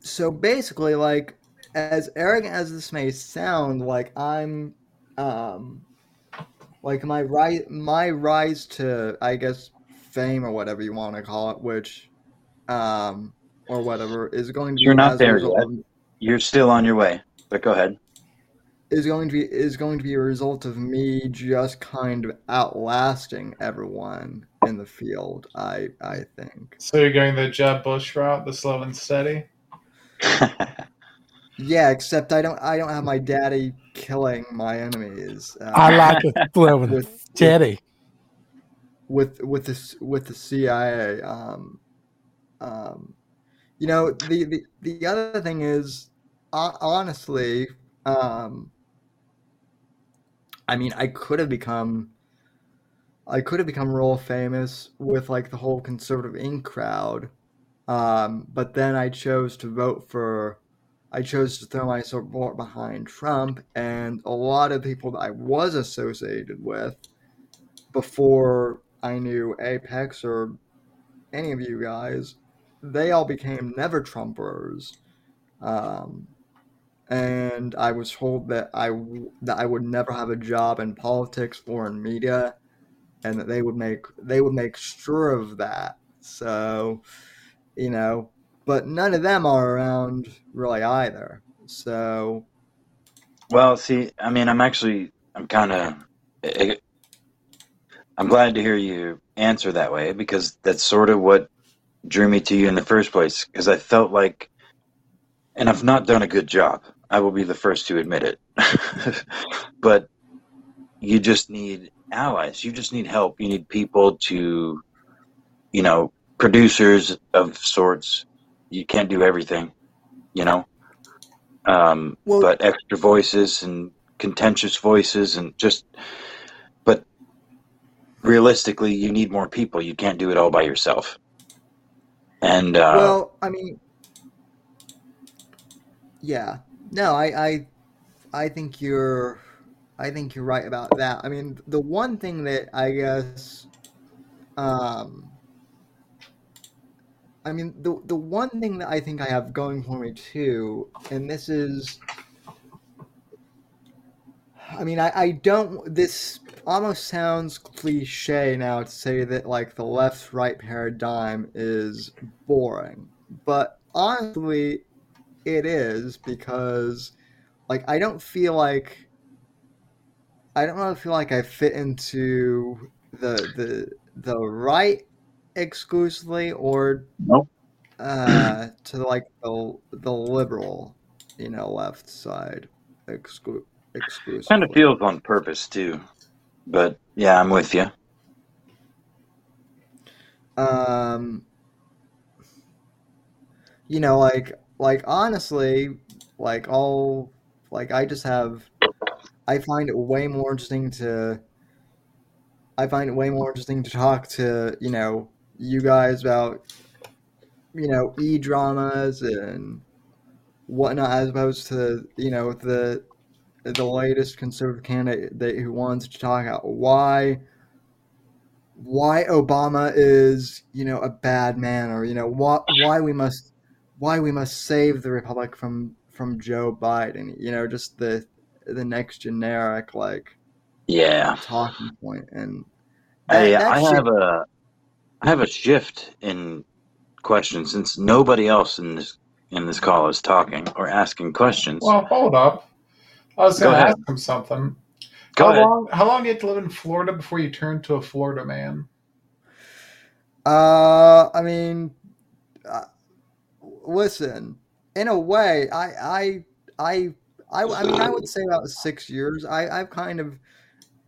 so basically like as arrogant as this may sound like i'm um like my rise my rise to i guess fame or whatever you want to call it which um or whatever is going to be You're not there yet. of- You're still on your way, but go ahead. Is going to be is going to be a result of me just kind of outlasting everyone in the field i i think So you're going the Jeb Bush route, the slow and steady. yeah except i don't i don't have my daddy killing my enemies uh, I like the slow and steady. With with this with the CIA. Um, um, you know the, the the other thing is ho- honestly, um, I mean, I could have become. I could have become real famous with like the whole conservative Inc crowd, um, but then I chose to vote for. I chose to throw my support behind Trump, and a lot of people that I was associated with before I knew Apex or any of you guys, they all became never Trumpers. Um, and I was told that I that I would never have a job in politics or in media, and that they would make they would make sure of that. So, you know, but none of them are around really either. So, Well, see, I mean, I'm actually, I'm kind of, eh, I'm glad to hear you answer that way because that's sort of what drew me to you in the first place. Because I felt like, and I've not done a good job. I will be the first to admit it. but you just need allies. You just need help. You need people to, you know, producers of sorts. You can't do everything, you know. Um, Well- but extra voices and contentious voices and just, but realistically, you need more people. You can't do it all by yourself. And uh, well, I mean, yeah, no, I, I, I think you're, I think you're right about that. I mean, the one thing that I guess, um, I mean, the the one thing that I think I have going for me too, and this is, I mean, I, I don't. This almost sounds cliche now to say that like the left right paradigm is boring, but honestly, it is because like I don't feel like I don't really feel like I fit into the the the right exclusively or Nope. uh to like the the liberal you know left side exclu- exclusively kind of feels on purpose too. But yeah, I'm with you. um you know like like honestly like all like i just have i find it way more interesting to i find it way more interesting to talk to you know you guys about you know e dramas and whatnot as opposed to you know the the latest conservative candidate who wants to talk about why why Obama is, you know, a bad man, or you know, why why we must why we must save the republic from from Joe Biden. You know, just the the next generic like Yeah. talking point. point, and I, that I shit- have a I have a shift in question since nobody else in this in this call is talking or asking questions. Well, hold up. I was going to ask him something. Go how ahead. long? How long did you have to live in Florida before you turned to a Florida man? Uh, I mean, uh, listen. In a way, I, I, I, I, I mean, I would say about six years. I, I've kind of,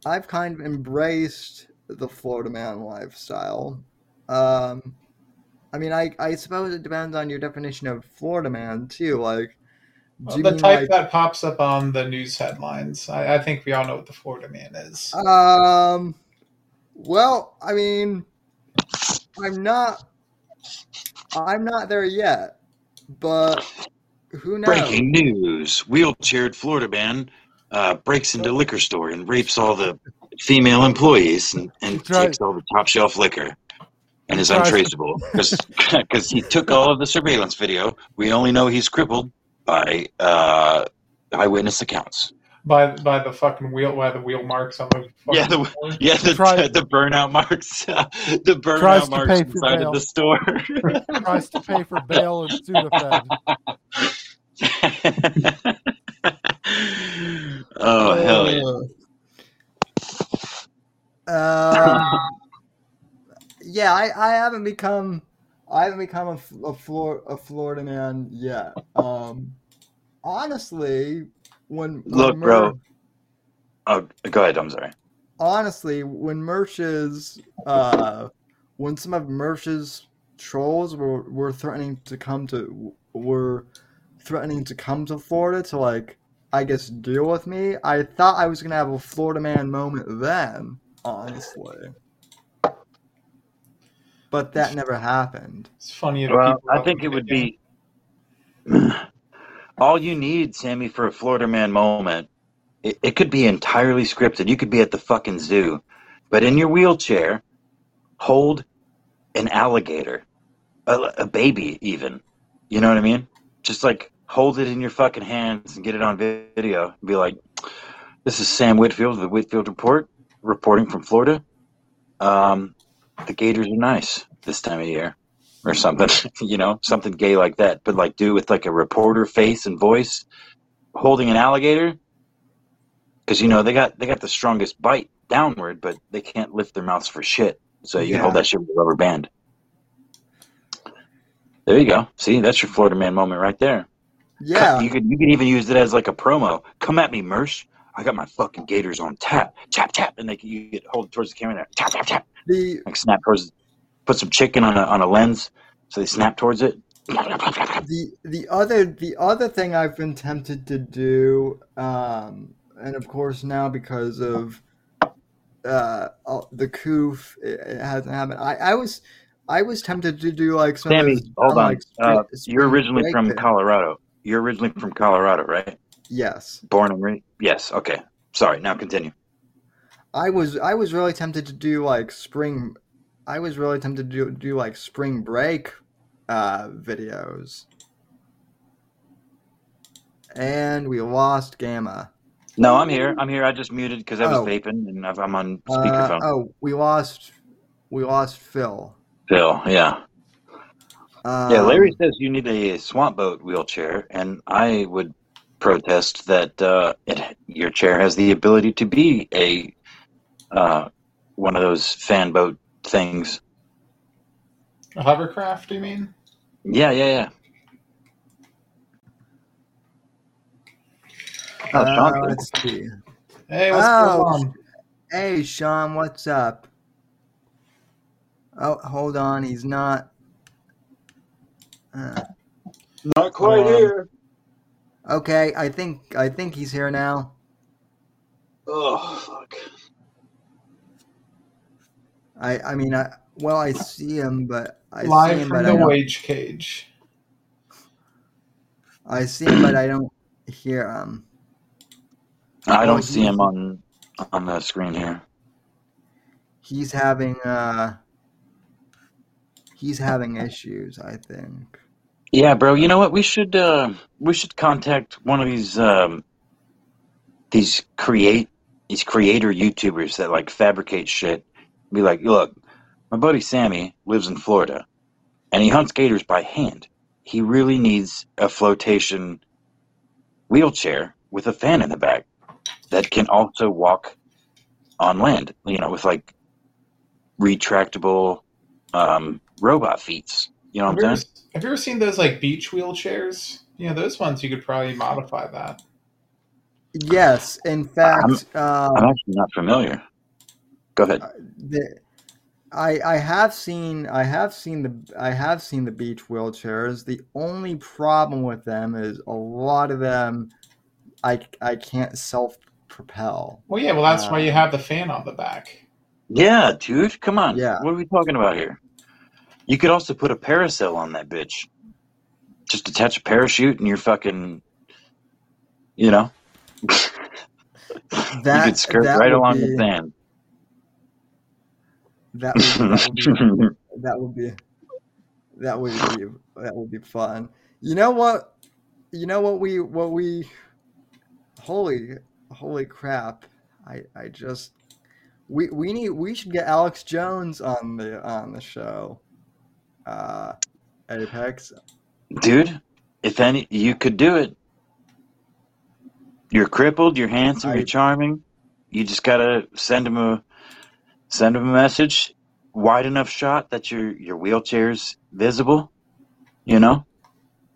I've kind of embraced the Florida man lifestyle. Um, I mean, I, I suppose it depends on your definition of Florida man too. Like, you the type like, that pops up on the news headlines. I, I think we all know what the Florida man is. Um, well, I mean, I'm not, I'm not there yet, but who knows? Breaking news: Wheelchaired Florida man uh, breaks into liquor store and rapes all the female employees and, and That's right. takes all the top shelf liquor and is untraceable because he took all of the surveillance video. We only know he's crippled by uh, eyewitness accounts. By by the fucking wheel, by the wheel marks on the. Yeah, the- floor. Yeah, the, Try- the burnout marks, the burnout marks inside bail. of the store. Tries to pay for bail and Sudafed. oh hell yeah! Um, yeah, I, I haven't become I haven't become a, F- a, Flor- a Florida man yet. Um, honestly, when, when Look, bro. Mer- Oh, go ahead. I'm sorry. honestly, when Mersh's uh, when some of Mersh's trolls were, were threatening to come to were threatening to come to Florida to like I guess deal with me, I thought I was gonna have a Florida man moment then, honestly. But that never happened. It's funny. Well, people I think it would opinion. be all you need, Sammy, for a Florida man moment. It, it could be entirely scripted. You could be at the fucking zoo, but in your wheelchair, hold an alligator, a, a baby, even. You know what I mean? Just like hold it in your fucking hands and get it on video. And be like, "This is Sam Whitfield of the Whitfield Report, reporting from Florida. Um, the gators are nice this time of year." Or something, you know, something gay like that, but like do with like a reporter face and voice, holding an alligator, because you know they got they got the strongest bite downward, but they can't lift their mouths for shit. So you Yeah. hold that shit with a rubber band. There you go. See, that's your Florida man moment right there. Yeah. You could you could even use it as like a promo. Come at me, Mersh. I got my fucking gators on tap, tap, tap, and they can you get hold towards the camera there, tap, tap, tap, The like snap towards. Put some chicken on a on a lens, so they snap towards it. the the other the other thing I've been tempted to do, um, and of course now because of uh, the coof, it, it hasn't happened. I, I was I was tempted to do like some of Sammy, those hold on. like, Uh, you're originally from thing. Colorado. You're originally from Colorado, right? Yes, Born and raised. Yes. Okay. Sorry. Now continue. I was I was really tempted to do like spring. I was really tempted to do, do like spring break uh, videos, and we lost Gamma. No, I'm here. I'm here. I just muted because I was Oh. vaping and I'm on Uh, speakerphone. oh, we lost we lost Phil. Phil, yeah. Um, Yeah, Larry says you need a swamp boat wheelchair, and I would protest that uh, it, your chair has the ability to be a uh, one of those fan boat things. A hovercraft, you mean? Yeah, yeah, yeah. Oh, Uh, let's see. Hey, what's Oh, going on? Hey, Sean, what's up? Oh, hold on, he's not. Uh, not quite Um, here. okay, I think I think he's here now. Oh, fuck. I I mean, I well, I see him, but I see him, from but I the don't. wage cage. I see him, but I don't hear him. I don't see him on on the screen here. He's having uh, he's having issues. I think. Yeah, bro. You know what? We should uh, we should contact one of these um, these create these creator YouTubers that like fabricate shit. Be like, look, my buddy Sammy lives in Florida, and he hunts gators by hand. He really needs a flotation wheelchair with a fan in the back that can also walk on land. You know, with like retractable um, robot feet. You know Have what you, I'm ever, saying? have you ever seen those like beach wheelchairs? You know, those ones you could probably modify that. Yes, in fact, um, I'm actually not familiar. Go ahead. the, I I have seen I have seen the I have seen the beach wheelchairs. The only problem with them is a lot of them I I can't self propel. Well, yeah, well, that's why you Um, have the fan on the back. Yeah, dude, come on. Yeah. What are we talking about here? You could also put a parasail on that bitch. Just attach a parachute and you're fucking, you know, That you could skirt right along be, the sand. That would, that would be that would be that would be that would be fun. You know what? You know what we what we holy holy crap. I I just we we need we should get Alex Jones on the on the show. Uh Apex. dude, if any, you could do it. You're crippled, you're handsome, I- you're charming. You just gotta send him a send him a message, wide enough shot that your your wheelchair's visible. You know,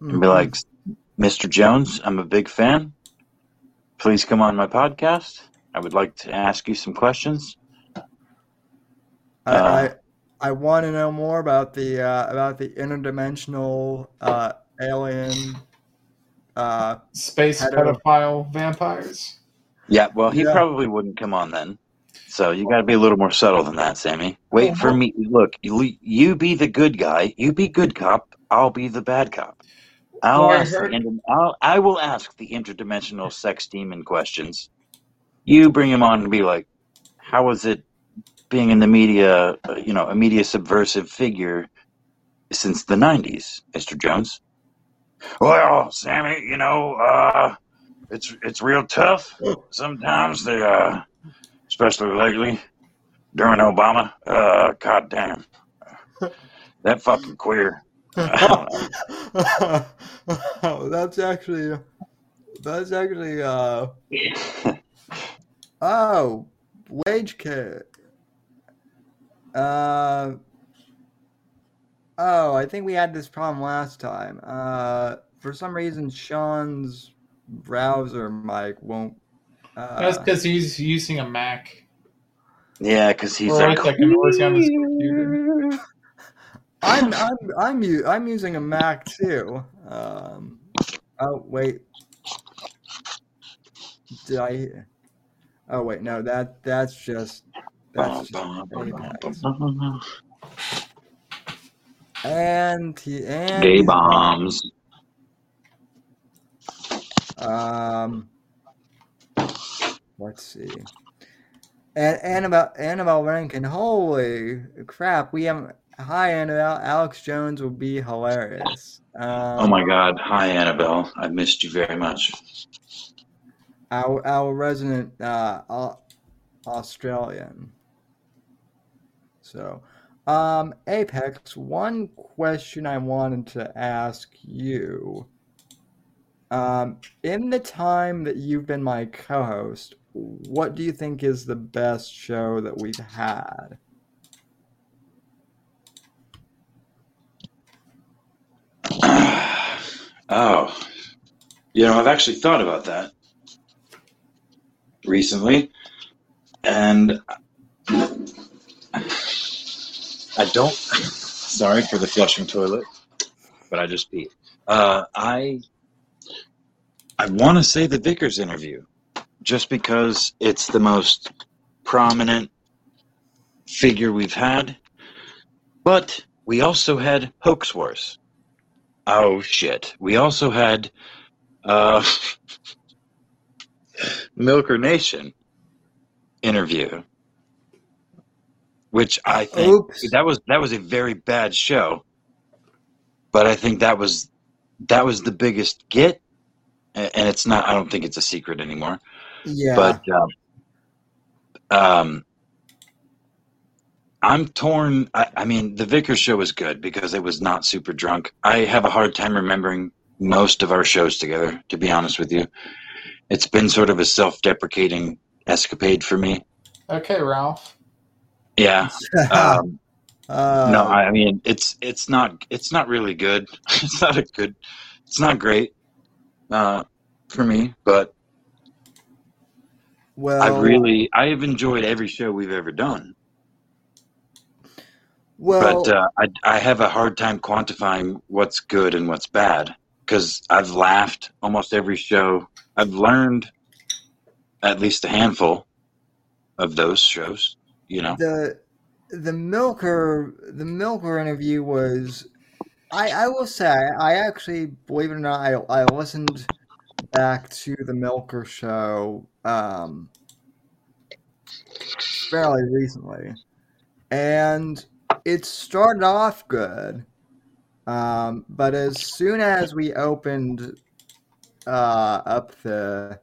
and be Mhm. like, Mr. Jones, I'm a big fan. Please come on my podcast. I would like to ask you some questions. I, uh, I I want to know more about the uh, about the interdimensional uh, alien uh, Space Hetero- pedophile vampires. Yeah, well, he Yeah. probably wouldn't come on then. So you got to be a little more subtle than that, Sammy. Wait for me. Look, you, you be the good guy. You be good cop. I'll be the bad cop. I'll Well, ask. The, heard- I'll, I will ask the interdimensional sex demon questions. You bring him on and be like, "How was it being in the media, uh, you know, a media subversive figure since the '90s, Mr. Jones. Well, Sammy, you know, uh, it's it's real tough sometimes. They, uh, especially lately during Obama. Uh, God damn, that fucking queer. oh, that's actually that's actually uh oh wage cut. Uh oh, I think we had this problem last time. Uh, for some reason, Sean's browser mic won't. Uh, That's because he's using a Mac. Yeah, because he's Or a a second, or on his computer? I'm I'm I'm u- I'm using a Mac too. Um, oh wait, did I? Oh wait, no that that's just that's just Apex. And he and gay bombs. Um, let's see. And Annabelle Annabelle Rankin, holy crap! We have hi Annabelle. Alex Jones will be hilarious. Um, Oh my God! Hi, Annabelle. I missed you very much. our our resident uh, Australian. So, um, Apex. One question I wanted to ask you. Um, in the time that you've been my co-host, what do you think is the best show that we've had? Oh, you know, I've actually thought about that recently, and I don't. Sorry for the flushing toilet, but I just peed. Uh, I I want to say the Vickers interview, just because it's the most prominent figure we've had, but we also had Hoax Wars. Oh shit. We also had uh Milker Nation interview. Which I think Oops. that was that was a very bad show. But I think that was that was the biggest get and it's not I don't think it's a secret anymore. Yeah. But um, um I'm torn. I, I mean, the Vickers show was good because it was not super drunk. I have a hard time remembering most of our shows together, to be honest with you. It's been sort of a self deprecating escapade for me. Okay, Ralph. Yeah. Um, uh, no, I, I mean, it's it's not it's not really good. it's not a good. It's not great uh, for me, but well, I've really I've enjoyed every show we've ever done. well, but uh, I, I have a hard time quantifying what's good and what's bad because I've laughed almost every show. I've learned at least a handful of those shows. You know, the the milker the milker interview was i i will say i actually believe it or not i i listened back to the milker show um fairly recently and it started off good um but as soon as we opened uh up the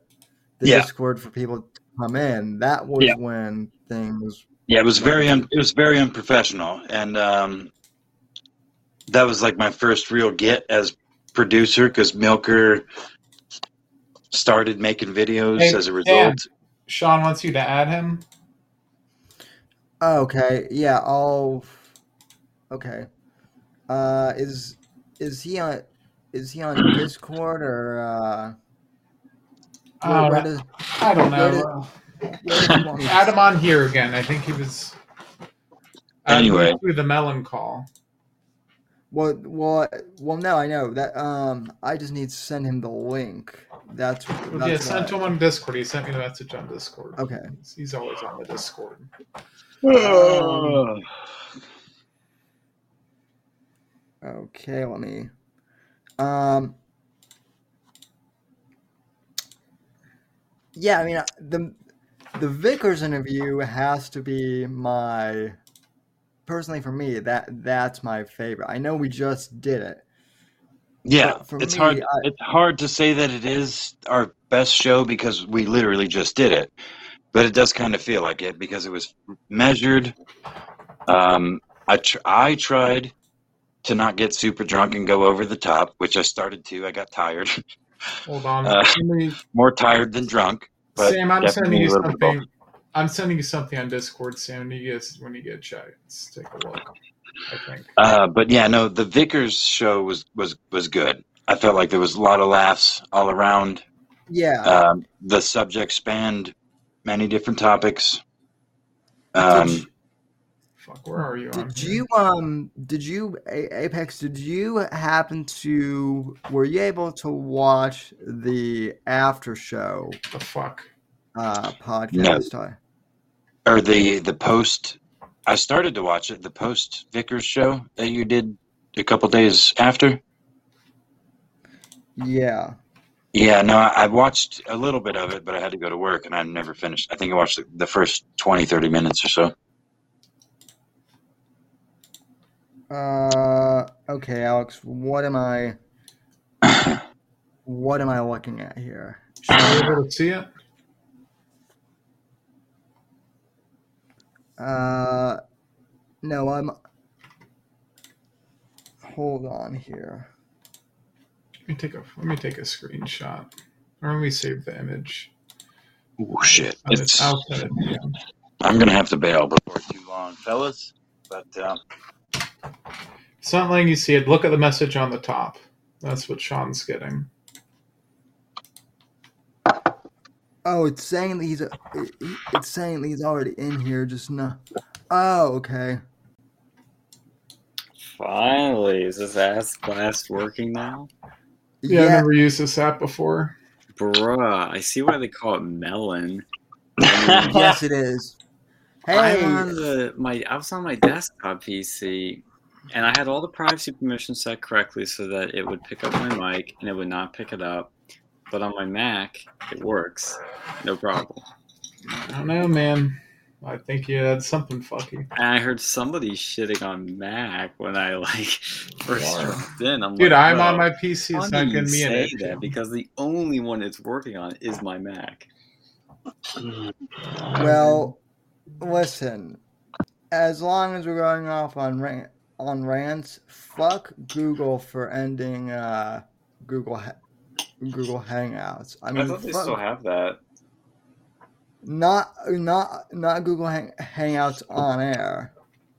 the Yeah. discord for people to come in that was Yeah. when things yeah, it was very un- it was very unprofessional, and um, that was like my first real get as producer because Milker started making videos Hey, as a Dan. result. Sean wants you to add him. Okay, yeah, I'll. Okay, uh, is is he on? Is he on Discord or? Uh, Uh, where does, I don't where know. does- where does he want me to- Add him on here again. I think he was. add Anyway. through the melon call. Well, well, well. No, I know that. Um, I just need to send him the link. That's that's yeah, sent what to him on Discord. He sent me the message on Discord. Okay. He's, he's always on the Discord. Um, Okay, let me. Um. Yeah, I mean uh, the the Vickers interview has to be my personally for me that that's my favorite. I know we just did it. Yeah, for it's me, hard. I- It's hard to say that it is our best show because we literally just did it, but it does kind of feel like it because it was measured. Um, I tr- I tried to not get super drunk and go over the top, which I started to. I got tired, Hold on. Uh, me- more tired than drunk. But Sam, I'm sending definitely you a little bit both. something. I'm sending you something on Discord, Sam. When you get when you get a chance, take a look. I think. Uh, but yeah, no, the Vickers show was was was good. I felt like there was a lot of laughs all around. Yeah. Um, the subject spanned many different topics. Did Um, you- Fuck, where are you Did you um did you Apex did you happen to were you able to watch the after show The fuck. uh podcast? I- or the the post. I started to watch it. The post Vickers show that you did a couple days after. Yeah. Yeah, no, I, I watched a little bit of it, but I had to go to work and I never finished. I think I watched the, the first 20, 30 minutes or so. Uh okay, Alex, what am I what am I looking at here? Are you able to see it? Uh no, I'm Hold on here. Let me take a let me take a screenshot, or let me save the image. Oh shit! I'll, it's, I'll it I'm gonna have to bail before too long, fellas. But um, It's not letting you see it. Look at the message on the top. That's what Sean's getting. Oh, it's saying that he's it- it's saying that he's already in here just now. Oh, okay. Finally, is this ass blast working now? Yeah, I've never used this app before. Bruh, I see why they call it melon. yes, it is. Hey, I'm on the my I was on my desktop PC and I had all the privacy permissions set correctly so that it would pick up my mic and it would not pick it up. But on my Mac, it works. No problem. I don't know, man. I think you had something fucky. I heard somebody shitting on Mac when I like first Wow. dropped in. I'm Dude, like, I'm on my PC. how It's not you giving me an say issue. that because the only one it's working on is my Mac. well, listen. As long as we're going off on ran- on rants, fuck Google for ending uh, Google ha- Google Hangouts. I mean, I, thought they fuck- still have that. not not not Google hang- Hangouts on air.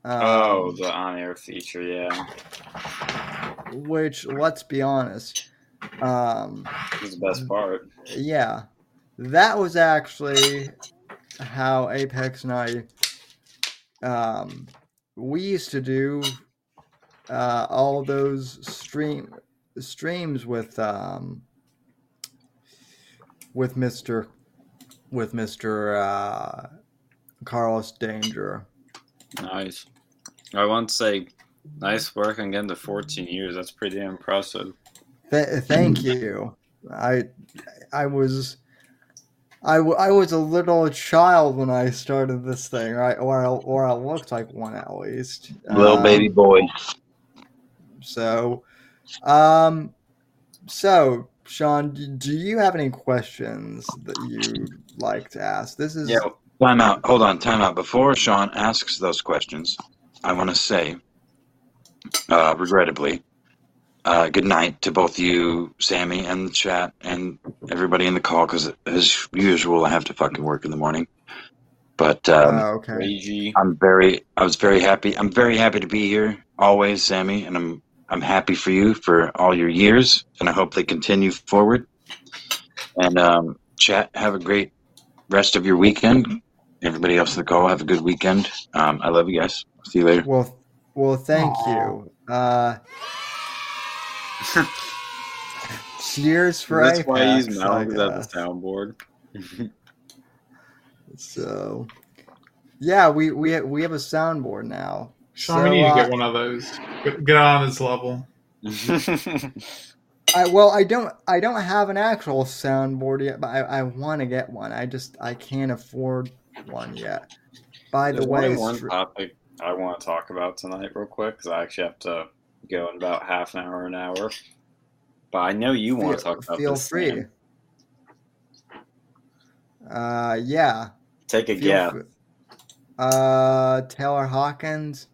Um, oh, the on-air feature, yeah. which let's be honest, um, is the best part. yeah, that was actually how Apex and I um, we used to do uh, all those stream streams with um, with Mister with Mister uh, Carlos Danger. Nice. I want to say, nice work on getting to 14 years. That's pretty impressive. Th- thank you. I I was I, w- I was a little child when I started this thing, right? Or I, or I looked like one at least. little Um, baby boy. So, um, so Sean, do, do you have any questions that you'd like to ask? This is Yeah. Time out. Hold on. Time out. Before Sean asks those questions, I want to say, uh, regrettably, uh, good night to both you, Sammy, and the chat, and everybody in the call. Because as usual, I have to fucking work in the morning. But um, Oh, okay. I'm very, I was very happy. I'm very happy to be here always, Sammy, and I'm I'm happy for you for all your years, and I hope they continue forward. And um, chat, have a great rest of your weekend. Everybody else in the call, have a good weekend. Um, I love you guys. See you later. Well, well, thank you. Uh, cheers for That's why he's Apex, I at the soundboard. So, yeah, we we we have a soundboard now. Sean, So, we need to uh, get one of those. Get, get on his level. I well, I don't I don't have an actual soundboard yet, but I, I want to get one. I just I can't afford one yet. By the way, one str- topic I want to talk about tonight, real quick, because I actually have to go in about half an hour, an hour. But I know you want to talk about feel this. free. Sam. Uh, yeah. Take a Feel guess. fr- Uh, Taylor Hawkins.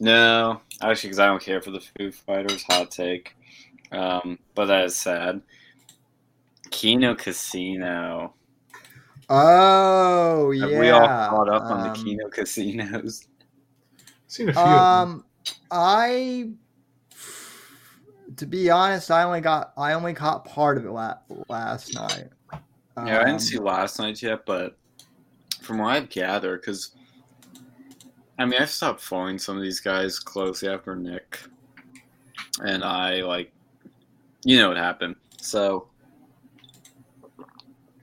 No, actually, because I don't care for the Foo Fighters. Hot take. Um, but that is sad. Kino Casino. Oh yeah. We all caught up on the um, Kino casinos? Seen a few. Um, I, to be honest, I only got I only caught part of it la- last night. Yeah, I didn't Um, see last night yet, but from what I've gathered, because I mean, I've stopped following some of these guys closely after Nick, and I like, you know what happened. So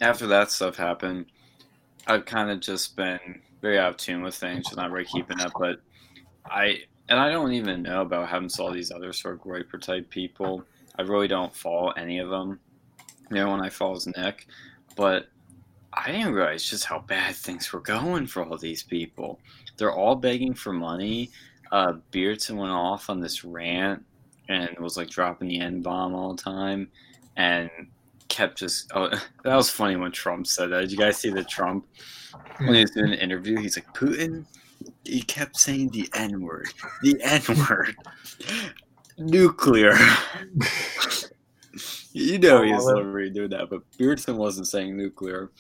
after that stuff happened, I've kind of just been very out of tune with things, just not really keeping up. But I and I don't even know about having saw these other sort of Groyper type people. I really don't follow any of them. You know, when I follow Nick, but I didn't realize just how bad things were going for all these people. They're all begging for money. Uh, Beardson went off on this rant and was like dropping the N bomb all the time, and kept just. Oh, that was funny when Trump said that. Did you guys see the Trump when he was doing an interview? He's like Putin. He kept saying the N word, the N word, nuclear. you know he's already doing that, but Beardson wasn't saying nuclear.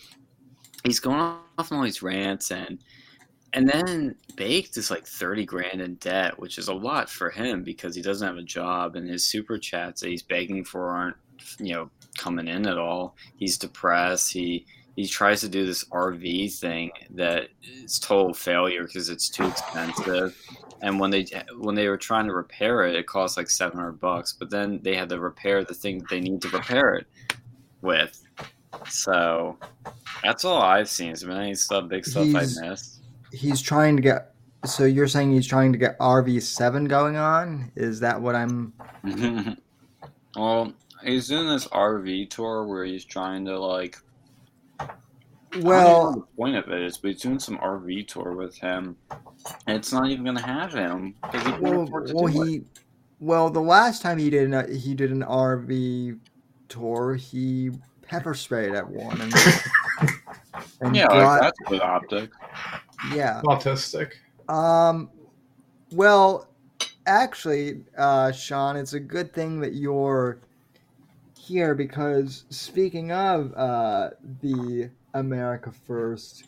He's going off on all these rants and and then Baked is like thirty grand in debt, which is a lot for him because he doesn't have a job and his super chats that he's begging for aren't you know coming in at all. He's depressed. He he tries to do this RV thing that is total failure because it's too expensive. And when they when they were trying to repair it, it cost like seven hundred bucks. But then they had to repair the thing that they need to repair it with. So that's all I've seen. Is there any stuff, big stuff He's- I missed? He's trying to get. So you're saying he's trying to get RV seven going on? Is that what I'm? well, he's doing this RV tour where he's trying to like. I don't know Well, the point of it is, but he's doing some RV tour with him, and it's not even going to have him because he well, well, it. he. Well, the last time he did an, he did an RV tour, he pepper sprayed at one and, and Yeah, brought- like, that's good optic. Yeah. Autistic. Um, well, actually, uh, Sean, it's a good thing that you're here because speaking of uh, the America First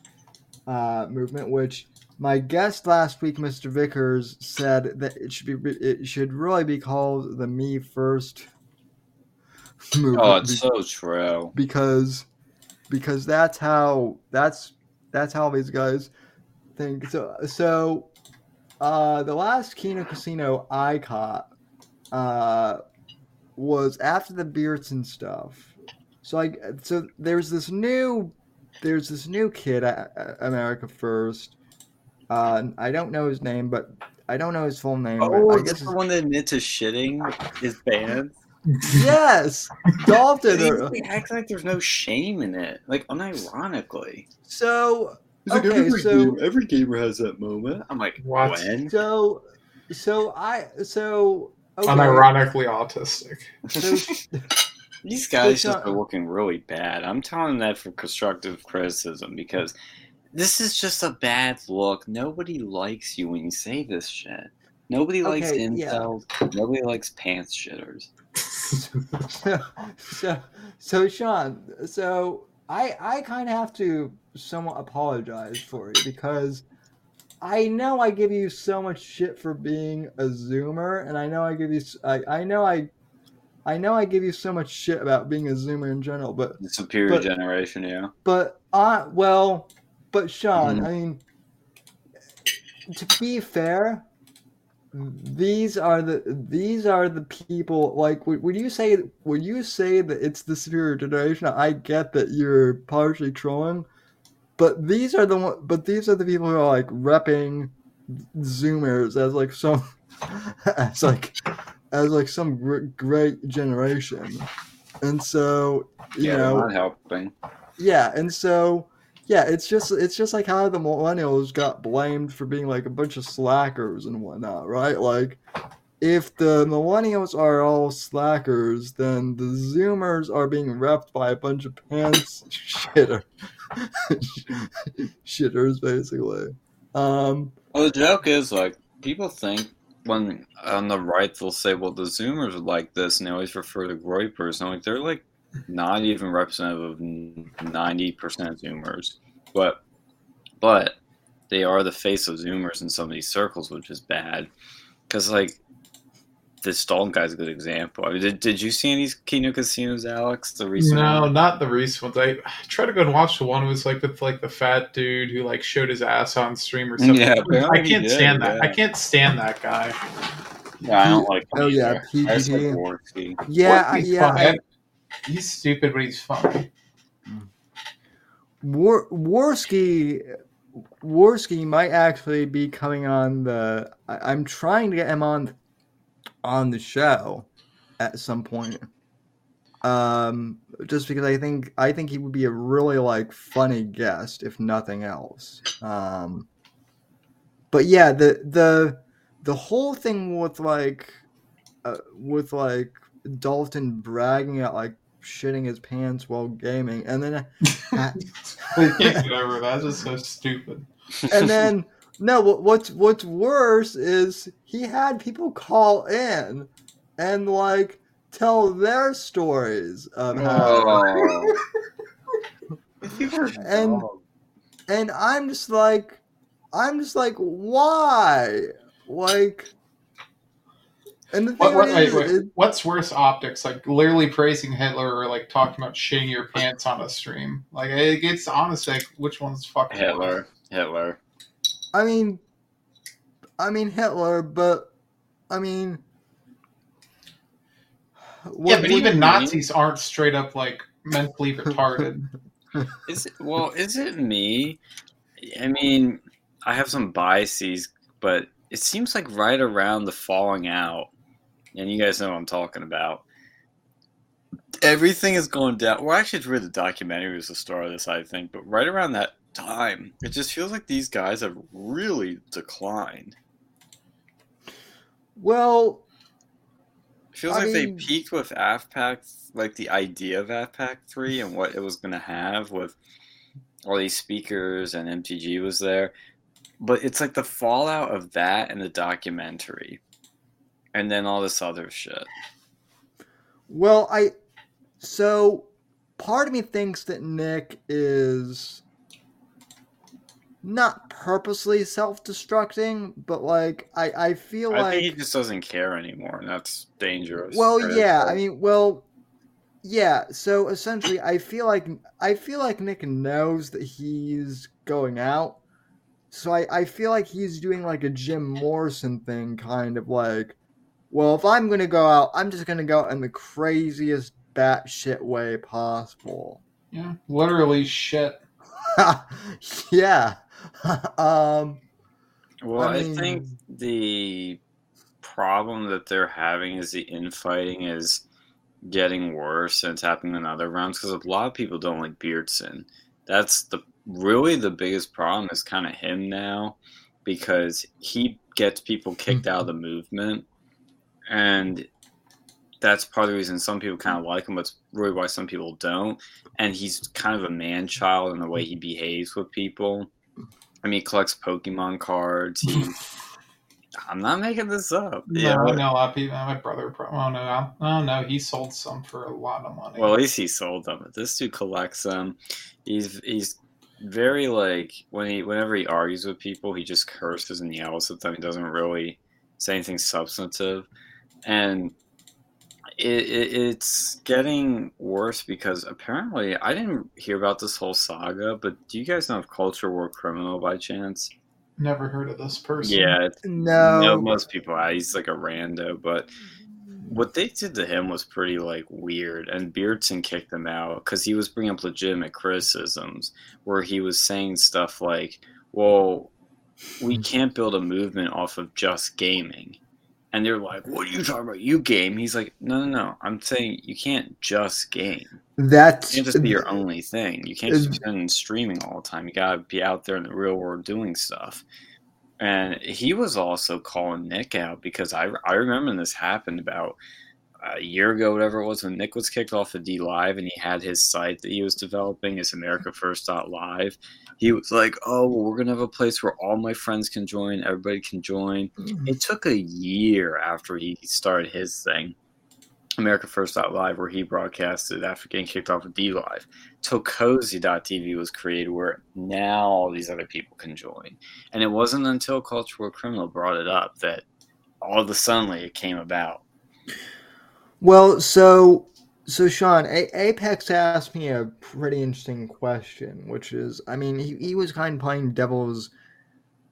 uh, movement, which my guest last week, Mr. Vickers, said that it should be it should really be called the Me First movement. Oh, it's be- so true. because because that's how that's that's how these guys think. So so uh the last Kino Casino I caught uh was after the Beardson stuff. So like so there's this new there's this new kid at at America First. Uh I don't know his name, but I don't know his full name. Oh, I guess this the his- one that admits to shitting his band? yes, Dalton. He acts like there's no shame in it, like unironically. So He's like, okay, every, so game, every gamer has that moment. I'm like, What? when? So, so I so okay. Unironically autistic. So, These guys So, just are looking really bad. I'm telling that for constructive criticism because this is just a bad look. Nobody likes you when you say this shit. Nobody likes Okay, yeah. Nobody likes pants shitters. so, so, so, Sean. So I I kind of have to somewhat apologize for it because I know I give you so much shit for being a Zoomer, and I know I give you I know I. I know I give you so much shit about being a Zoomer in general, but The superior But- generation, yeah. But uh well, but Sean, Mhm. I mean to be fair, these are the these are the people like would, would you say would you say that it's the superior generation? I get that you're partially trolling, but these are the one but these are the people who are like repping zoomers as like some as like as like some gr- great generation, and so you yeah, know not helping. yeah, and so yeah, it's just it's just like how the millennials got blamed for being like a bunch of slackers and whatnot, right? Like if the millennials are all slackers, then the zoomers are being repped by a bunch of pants shitter shitters basically. Um Well, the joke is like people think when on the right they'll say, "Well, the Zoomers are like this," and they always refer to Groypers. And like, they're like not even representative of ninety percent Zoomers, but but they are the face of Zoomers in some of these circles, which is bad. Because like this Dalton guy's a good example. I mean, did, did you see any Kino Casinos, Alex? The recent No, one? not the recent ones. I, I tried to go and watch the one who was like with like the fat dude who like showed his ass on stream or something. Yeah, I can't did, stand that. I can't stand that guy. Yeah, I don't like. him Oh, yeah, either. I just like PGD. Yeah, I- He's yeah, funny. I- he's stupid, but he's funny. War Warski Warski might actually be coming on the. I, I'm trying to get him on on the show at some point. Um, just because I think I think he would be a really like funny guest, if nothing else. Um, but yeah, the the the whole thing with like uh, with like Dalton bragging at like shitting his pants while gaming, and then I can't get over that. That's just so stupid. and then no what, what's what's worse is he had people call in and like tell their stories of how Oh. and and i'm just like i'm just like why like and the thing What, what, is, wait, wait. is- What's worse optics? Like literally praising Hitler or like talking about shitting your pants on a stream? Like it gets honestly, like, which one's fucking worse? Hitler. Hitler. i mean i mean hitler but i mean Yeah, but what- even Nazis aren't straight up like mentally retarded. Is it, well, is it me? I mean, I have some biases, but it seems like right around the falling out, and you guys know what I'm talking about. Everything is going down. Well, actually, it's really the documentary was the start of this, I think. But right around that time, it just feels like these guys have really declined. well It feels I like mean- they peaked with AFPAC, like the idea of AFPAC 3 and what it was going to have with all these speakers and MTG was there. But it's like the fallout of that and the documentary. And then all this other shit. Well, I so part of me thinks that Nick is not purposely self-destructing, but like I I feel I like think he just doesn't care anymore, and that's dangerous. well, Right? yeah, I mean, well, yeah. So essentially, I feel like I feel like Nick knows that he's going out. So I, I feel like he's doing like a Jim Morrison thing, kind of like, well, if I'm gonna go out, I'm just gonna go out in the craziest batshit way possible. Yeah, literally shit. yeah. um. Well, I I, think the problem that they're having is the infighting is getting worse and it's happening in other rounds because a lot of people don't like Beardson. That's the really the biggest problem is kind of him now because he gets people kicked out of the movement and that's part of the reason some people kind of like him, but it's really why some people don't. And he's kind of a man child in the way he behaves with people. I mean, he collects Pokemon cards. He, I'm not making this up. No, Yeah. I know a lot of people. My brother, pro- oh no, oh no, he sold some for a lot of money. Well, at least he sold them. But this dude collects them. He's he's very like when he whenever he argues with people, he just curses and yells at them. He doesn't really say anything substantive, and it, it it's getting worse because apparently I didn't hear about this whole saga. But do you guys know of Culture War Criminal by chance? Never heard of this person. Yeah, No. no, most people. uh, He's like a rando, but what they did to him was pretty like weird. And Beardson kicked him out because he was bringing up legitimate criticisms, where he was saying stuff like, "Well, we can't build a movement off of just gaming." And they're like, "What are you talking about? You game?" He's like, "No, no, no. I'm saying you can't just game. That's It can't just be your only thing. You can't just be streaming all the time. You gotta be out there in the real world doing stuff." And he was also calling Nick out because I I remember this happened about a year ago, whatever it was, when Nick was kicked off of DLive and he had his site that he was developing, his America First Live. He was like, "Oh, well, we're gonna have a place where all my friends can join, everybody can join." Mm-hmm. It took a year after he started his thing, America First Live, where he broadcasted after getting kicked off of DLive, till Cozy.tv was created, where now all these other people can join. And it wasn't until Cultural Criminal brought it up that all of a sudden it came about. Well, so so Sean, a- Apex asked me a pretty interesting question, which is, I mean, he, he was kind of playing devil's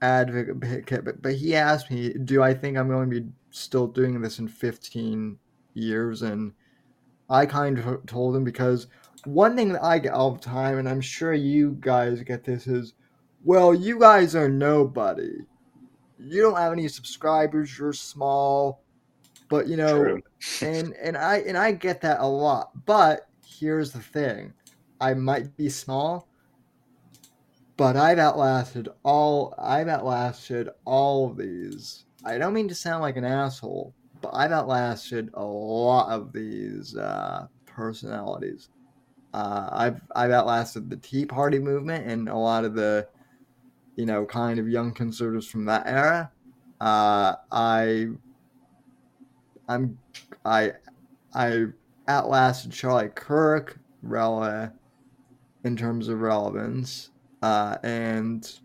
advocate, but, but he asked me, do I think I'm going to be still doing this in 15 years? And I kind of told him because one thing that I get all the time, and I'm sure you guys get this, is, well, you guys are nobody. You don't have any subscribers. You're small but you know and and i and i get that a lot but here's the thing. I might be small but i've outlasted all i've outlasted all of these. I don't mean to sound like an asshole but i've outlasted a lot of these uh, personalities. Uh, i've i've outlasted the tea party movement and a lot of the you know kind of young conservatives from that era. Uh, i I'm I I outlasted Charlie Kirk rele- in terms of relevance, uh, and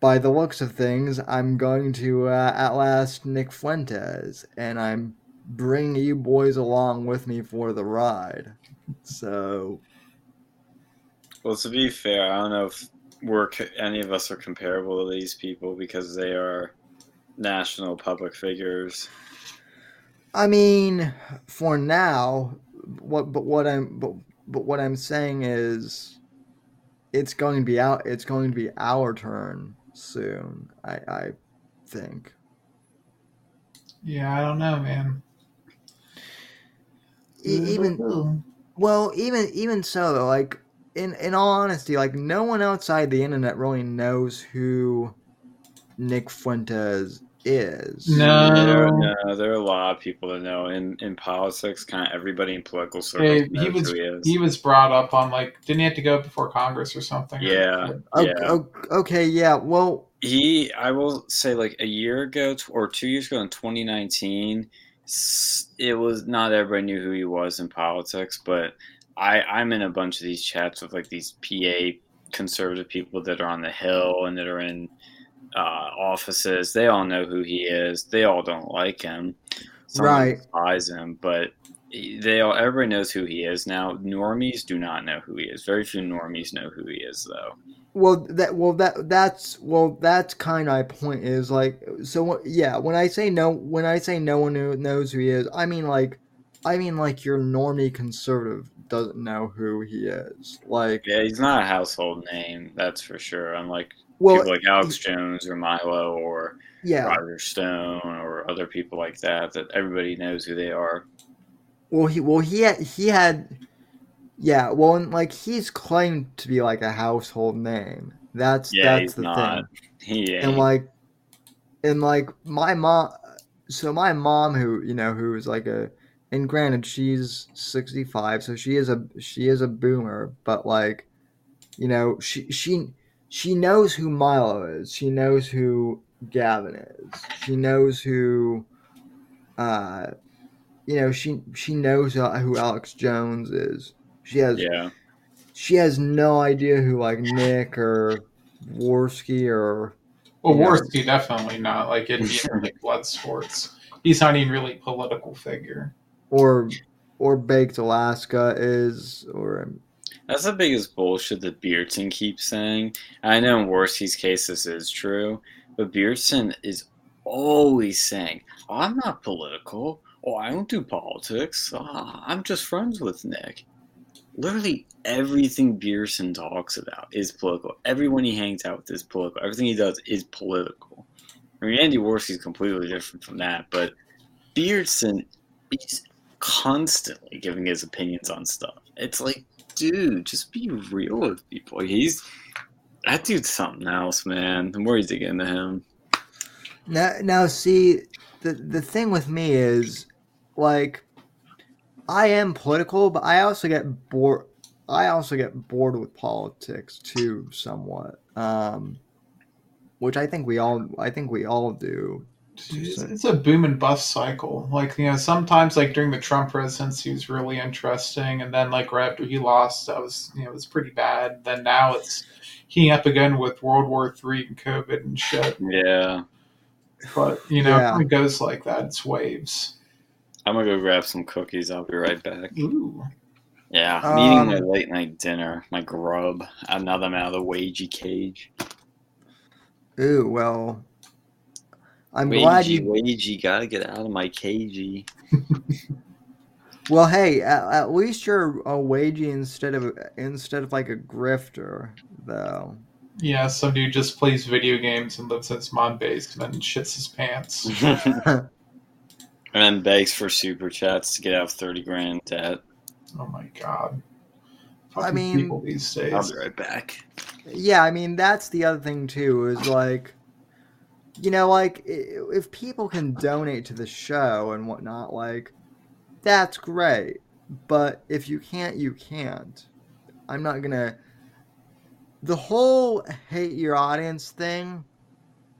by the looks of things, I'm going to uh, outlast Nick Fuentes, and I'm bringing you boys along with me for the ride. So Well, to be fair, I don't know if we're any of us are comparable to these people because they are national public figures. I mean, for now, what but what I'm but, but what I'm saying is, it's going to be out. It's going to be our turn soon. I I think. Yeah, I don't know, man. E- even well, even even so, though, like in in all honesty, like no one outside the internet really knows who Nick Fuentes is. No. There, no, there are a lot of people that know in, in politics, kind of everybody in political circles Hey, knows he was who he is. he was brought up on like didn't he have to go before Congress or something? yeah, O- yeah. o- okay, yeah. Well, He, I will say, like a year ago or two years ago in 2019, it was not everybody knew who he was in politics, but I, I'm in a bunch of these chats with like these PA conservative people that are on the Hill and that are in uh, offices. They all know who he is. They all don't like him. Some Right. despise him, but they all everybody knows who he is now. Normies do not know who he is. Very few normies know who he is, though. Well, that well that that's well that's kind of my point is like so yeah when I say no when I say no one who knows who he is I mean like I mean like your normie conservative doesn't know who he is like Yeah, he's not a household name, that's for sure. Unlike Well, people like Alex Jones or Milo or Yeah. Roger Stone or other people like that that everybody knows who they are. well he well he had he had yeah well and like he's claimed to be like a household name that's Yeah, that's the not. thing He ain't. and like and like my mom so my mom who you know who is like a and granted she's 65 so she is a she is a boomer but like you know she she she knows who milo is she knows who gavin is she knows who uh you know she she knows who who alex jones is she has yeah. she has no idea who like nick or Warski or Well, you know, Warski definitely not. Like it'd be like blood sports. He's not even really a political figure. or or baked Alaska is or That's the biggest bullshit that Beardson keeps saying. I know in Warski's case this is true, but Beardson is always saying, I'm not political. Oh, I don't do politics. Ah, I'm just friends with Nick. Literally everything Beardson talks about is political. Everyone he hangs out with is political. Everything he does is political. I mean, Andy Warski's completely different from that, but Beardson, he's constantly giving his opinions on stuff. It's like, dude, just be real with people. He's that dude's something else, man. The more you dig into him, Now, now, see, the the thing with me is, like, I am political, but I also get bored. I also get bored with politics too, somewhat. Um, which I think we all, I think we all do. It's, it's a boom and bust cycle. Like you know, sometimes like during the Trump presidency, he was really interesting, and then like right after he lost, that was you know it was pretty bad. Then now it's heating up again with World War Three and COVID and shit. yeah. But you know, Yeah. it goes like that. It's waves. I'm gonna go grab some cookies. I'll be right back. Ooh. Yeah, I'm eating my Um, late night dinner, my grub. Now that I'm out of the wagey cage. Ooh, well, I'm glad Wagey, you. wagey, gotta get out of my cagey. Well, hey, at, at least you're a wagey instead of instead of like a grifter, though. Yeah, some dude just plays video games and lives in his mom basement and then shits his pants. and then begs for super chats to get out of 30 grand debt. Oh my god. I mean- people these days. I'll be right back. Yeah, I mean that's the other thing too is like, you know, like if people can donate to the show and whatnot, like that's great. But if you can't, you can't. I'm not gonna. The whole hate your audience thing,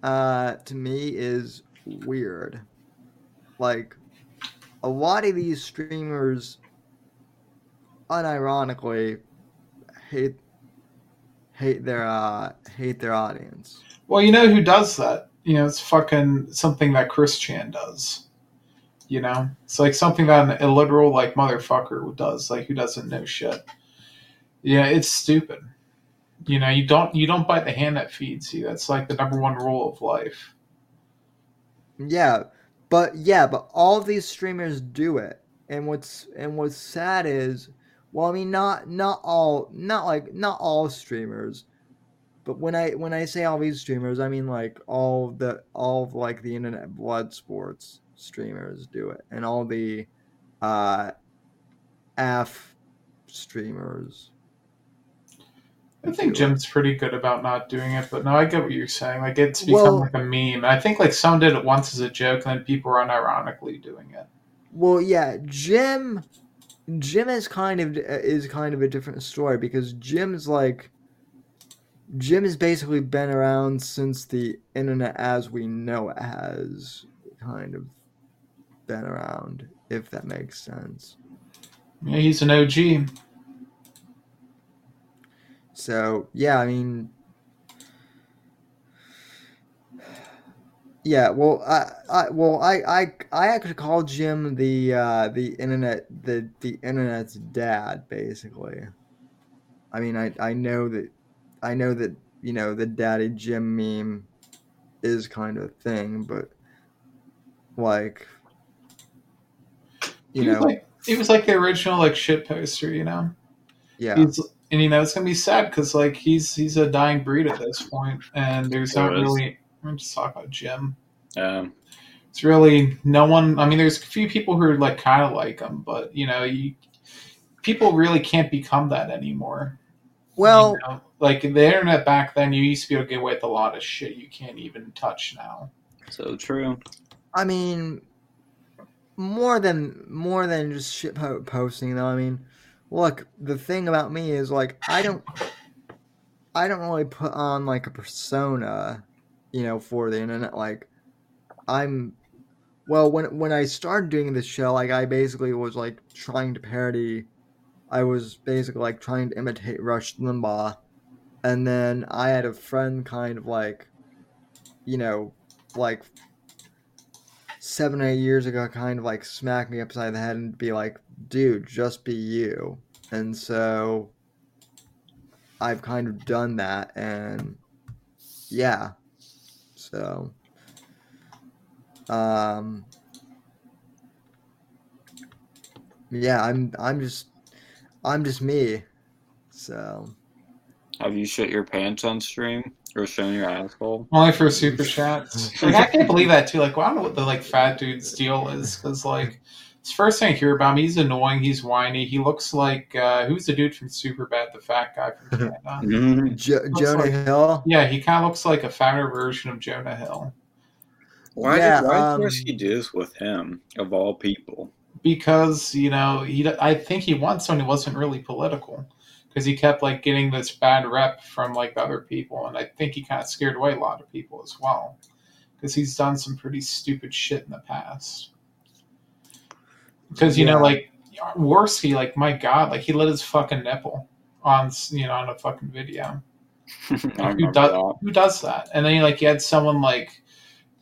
uh, to me is weird. Like, a lot of these streamers, unironically, hate hate their uh hate their audience. Well, you know who does that? You know, it's fucking something that Chris Chan does. You know, it's like something that an illiteral like motherfucker does. Like who doesn't know shit? Yeah, it's stupid. You know, you don't you don't bite the hand that feeds you. That's like the number one rule of life. Yeah, but yeah, but all these streamers do it. And what's and what's sad is, well, I mean, not not all, not like not all streamers, but when I when I say all these streamers, I mean like all the all of like the internet blood sports streamers do it, and all the uh, AF streamers. I think do it. Jim's pretty good about not doing it, but no, I get what you're saying. Like it's become Well- like a meme. I think like some did it once as a joke, and then people are unironically doing it. Well, yeah, Jim. Jim is kind of is kind of a different story because Jim's like. Jim has basically been around since the internet as we know it has kind of been around, if that makes sense. Yeah, he's an OG. So yeah, I mean, yeah. Well, I, I well, I, I, I actually call Jim the uh, the internet the the internet's dad, basically. I mean, I I know that I know that you know the daddy Jim meme is kind of a thing, but like you he know, like he was like the original like shit poster, you know. yeah. He's, and you know it's gonna be sad because like he's he's a dying breed at this point, and there's not is. really. I'm just talking about Jim. Um, It's really no one. I mean, there's a few people who are like kind of like him, but you know, you people really can't become that anymore. Well, You know? Like the internet back then, you used to be able to get away with a lot of shit you can't even touch now. so true. I mean, more than more than just shit po- posting though. I mean, look, the thing about me is like I don't, I don't really put on like a persona, you know, for the internet. Like, I'm, well, when when I started doing this show, like I basically was like trying to parody. I was basically like trying to imitate Rush Limbaugh, and then I had a friend kind of like, you know, like seven or eight years ago kind of like smack me upside the head and be like, dude, just be you. And so I've kind of done that and yeah. So um yeah, I'm I'm just I'm just me. So Have you shit your pants on stream? Or shown your asshole. Only for super chats. Like I can't believe that too. Like well, I don't know what the like fat dude's deal is because like it's the first thing I hear about him. He's annoying. He's whiny. He looks like uh, who's the dude from Super Superbad, the fat guy from Canada. Mm-hmm. Jo- Jonah like- Hill. Yeah, he kind of looks like a fatter version of Jonah Hill Why Yeah, did why um, does he do this with him of all people? because you know he. I think he once when he wasn't really political because he kept like getting this bad rep from like other people, and I think he kind of scared away a lot of people as well because he's done some pretty stupid shit in the past. Because you know, Yeah. like Warski, like my god, like he lit his fucking nipple on you know on a fucking video. Like, who, does, that. who does that? And then he like you had someone like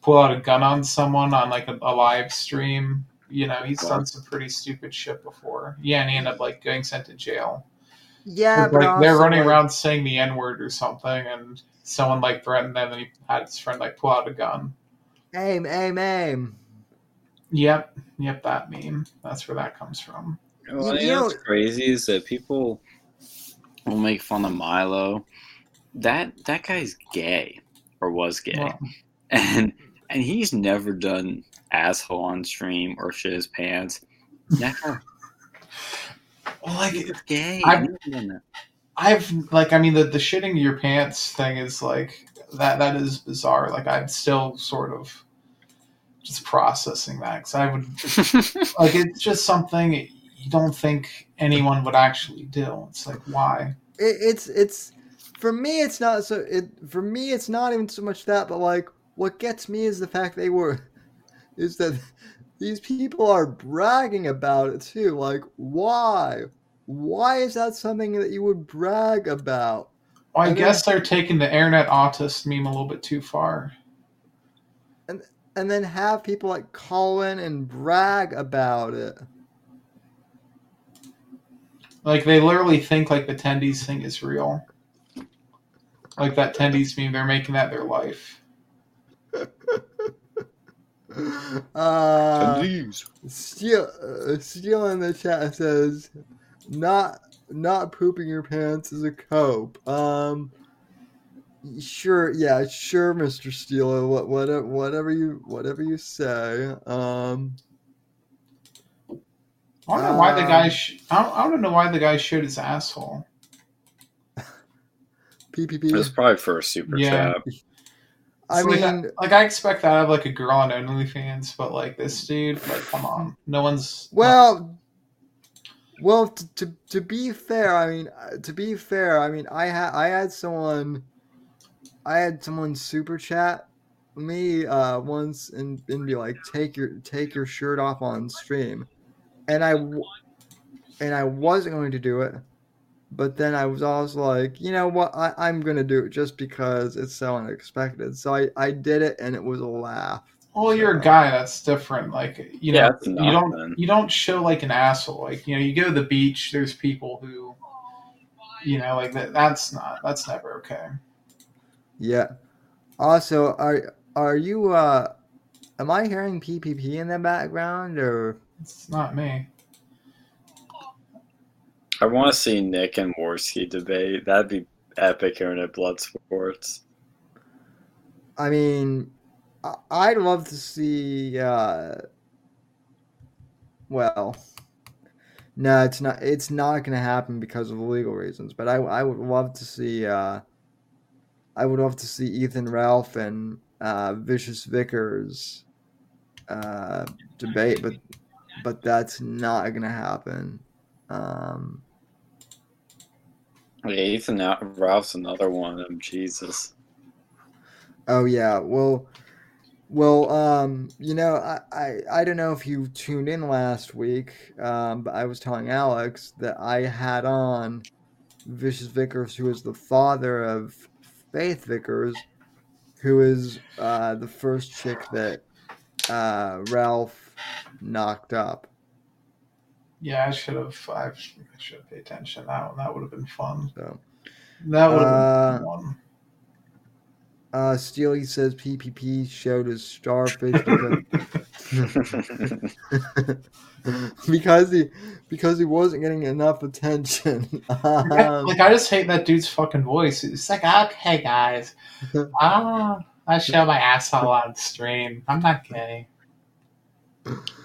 pull out a gun on someone on like a, a live stream. You know, he's done some pretty stupid shit before. Yeah, and he ended up like getting sent to jail. Yeah, but like they're running like, around saying the N word or something, and someone like threatened them, and he had his friend like pull out a gun. Aim, aim, aim. Yep, yep, that meme. That's where that comes from. Well, You you know know- what's crazy is that people will make fun of Milo. That that guy's gay or was gay, Well, and and he's never done asshole on stream or shit his pants. Never. Well, like it's gay. I've- I've never done that. I've like I mean the the shitting your pants thing is like that that is bizarre. Like I'm still sort of just processing that because I would like it's just something you don't think anyone would actually do. It's like why? It, it's it's for me. It's not so. It for me. It's not even so much that, but like what gets me is the fact they were is that these people are bragging about it too. Like why? Why is that something that you would brag about? Well, I And then- guess they're taking the internet autist meme a little bit too far. And and then have people like call in and brag about it. Like they literally think like the tendies thing is real. Like that tendies meme, they're making that their life. Uh, Steel, uh, Steel in the chat says, "Not not pooping your pants is a cope." Um, sure, yeah, sure, Mister Steele. What whatever whatever you whatever you say. Um, I don't know why the guy. Um, Sh- I, don't, I don't know why the guy showed his asshole. PPP. It was probably for a super Yeah. chat. I like, mean, like I expect that of like a girl on OnlyFans, but like this dude, like come on, no one's. Well, well, t- to to be fair, I mean, uh, to be fair, I mean, I had I had someone, I had someone super chat me uh once and and be like, take your take your shirt off on stream, and I, and I wasn't going to do it, but then I was also like, you know what, I I'm gonna do it just because it's so unexpected. So I I did it, and it was a laugh. Well, you're a guy. That's different. Like you know, Yeah, you don't then. you don't show like an asshole. Like you know, you go to the beach. There's people who, you know, like that. That's not. That's never okay. Yeah. Also, are are you uh am I hearing PPP in the background or It's not me. I want to see Nick and Warski debate. That'd be epic here at Blood Sports. I mean I'd love to see uh well no, it's not it's not going to happen because of legal reasons, but I I would love to see uh I would love to see Ethan Ralph and uh Vicious Vickers uh debate, but but that's not going to happen. Um Yeah, Ethan Al- Ralph's another one of. Jesus. Oh yeah, well, well, um, you know, I, I, I don't know if you tuned in last week, um, but I was telling Alex that I had on Vicious Vickers, who is the father of Faith Vickers, who is uh, the first chick that uh, Ralph knocked up. Yeah, I should have. I should have paid attention. That one. That would have been fun. So, That would have Uh, been fun. uh, Steely says PPP showed his starfish. because- because he because he wasn't getting enough attention. Um, like I just hate that dude's fucking voice. It's like, okay, guys, ah, I show my asshole on stream. I'm not gay.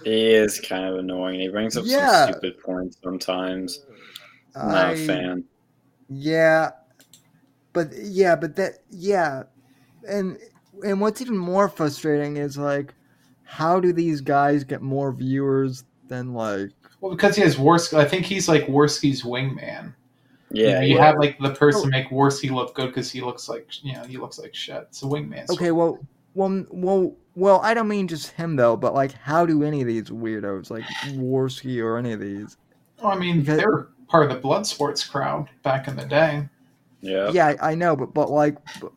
He is kind of annoying. He brings up Yeah. some stupid points sometimes. I'm not a I- fan. Yeah, but yeah, but that yeah, and and what's even more frustrating is like, how do these guys get more viewers than like? Well, because he has Warski. I think he's like Warski's wingman. Yeah, you yeah. have like the person oh. make Warski look good because he looks like you know he looks like shit. It's a wingman. Okay, well, well, well, well. I don't mean just him though, but like, how do any of these weirdos like Warski or any of these? Well, I mean, Because- they're part of the blood sports crowd back in the day. Yeah. Yeah, I I know, but but like, but,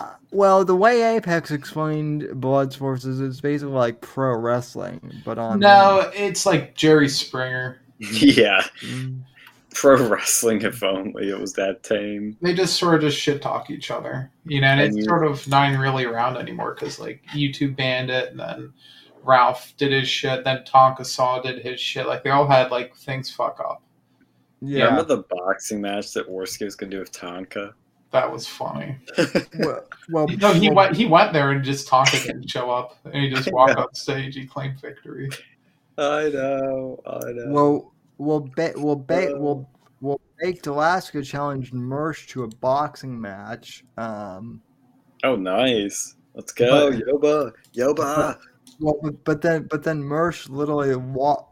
uh, well, the way Apex explained Blood Sports is basically like pro wrestling, but on No, it's like Jerry Springer. yeah. Mm. Pro wrestling, if only it was that tame. They just sort of just shit talk each other, you know, and, And it's you- sort of not even really around anymore because like YouTube banned it, and then Ralph did his shit, then Tonka Saw did his shit. Like they all had like things fuck up. Yeah. Remember the boxing match that Warski was going to do with Tonka? That was funny. well, well, No, he well, went. He went there and just Tonka didn't show up, and he just walked up stage. He claimed victory. I know, I know. Well, well, ba- well, ba- well, well, Baked Alaska challenged Mersh to a boxing match. Um, oh, nice. Let's go, But- Yoba, Yoba. well, but, but then, but then Mersh literally wa-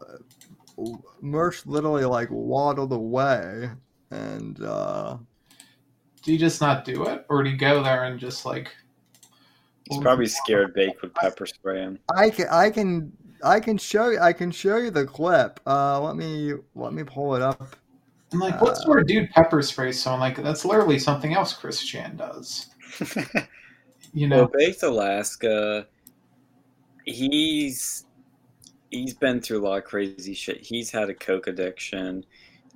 Mersh literally like waddled away, and uh, Did he just not do it, or did he go there and just like? He's probably scared Bake would pepper spray him. I can, I can, I can show you, I can show you the clip. Uh, let me, let me pull it up. I'm like, what sort of dude pepper sprays someone? Like that's literally something else Chris Chan does. You know, Well, Baked Alaska, he's he's been through a lot of crazy shit. He's had a coke addiction.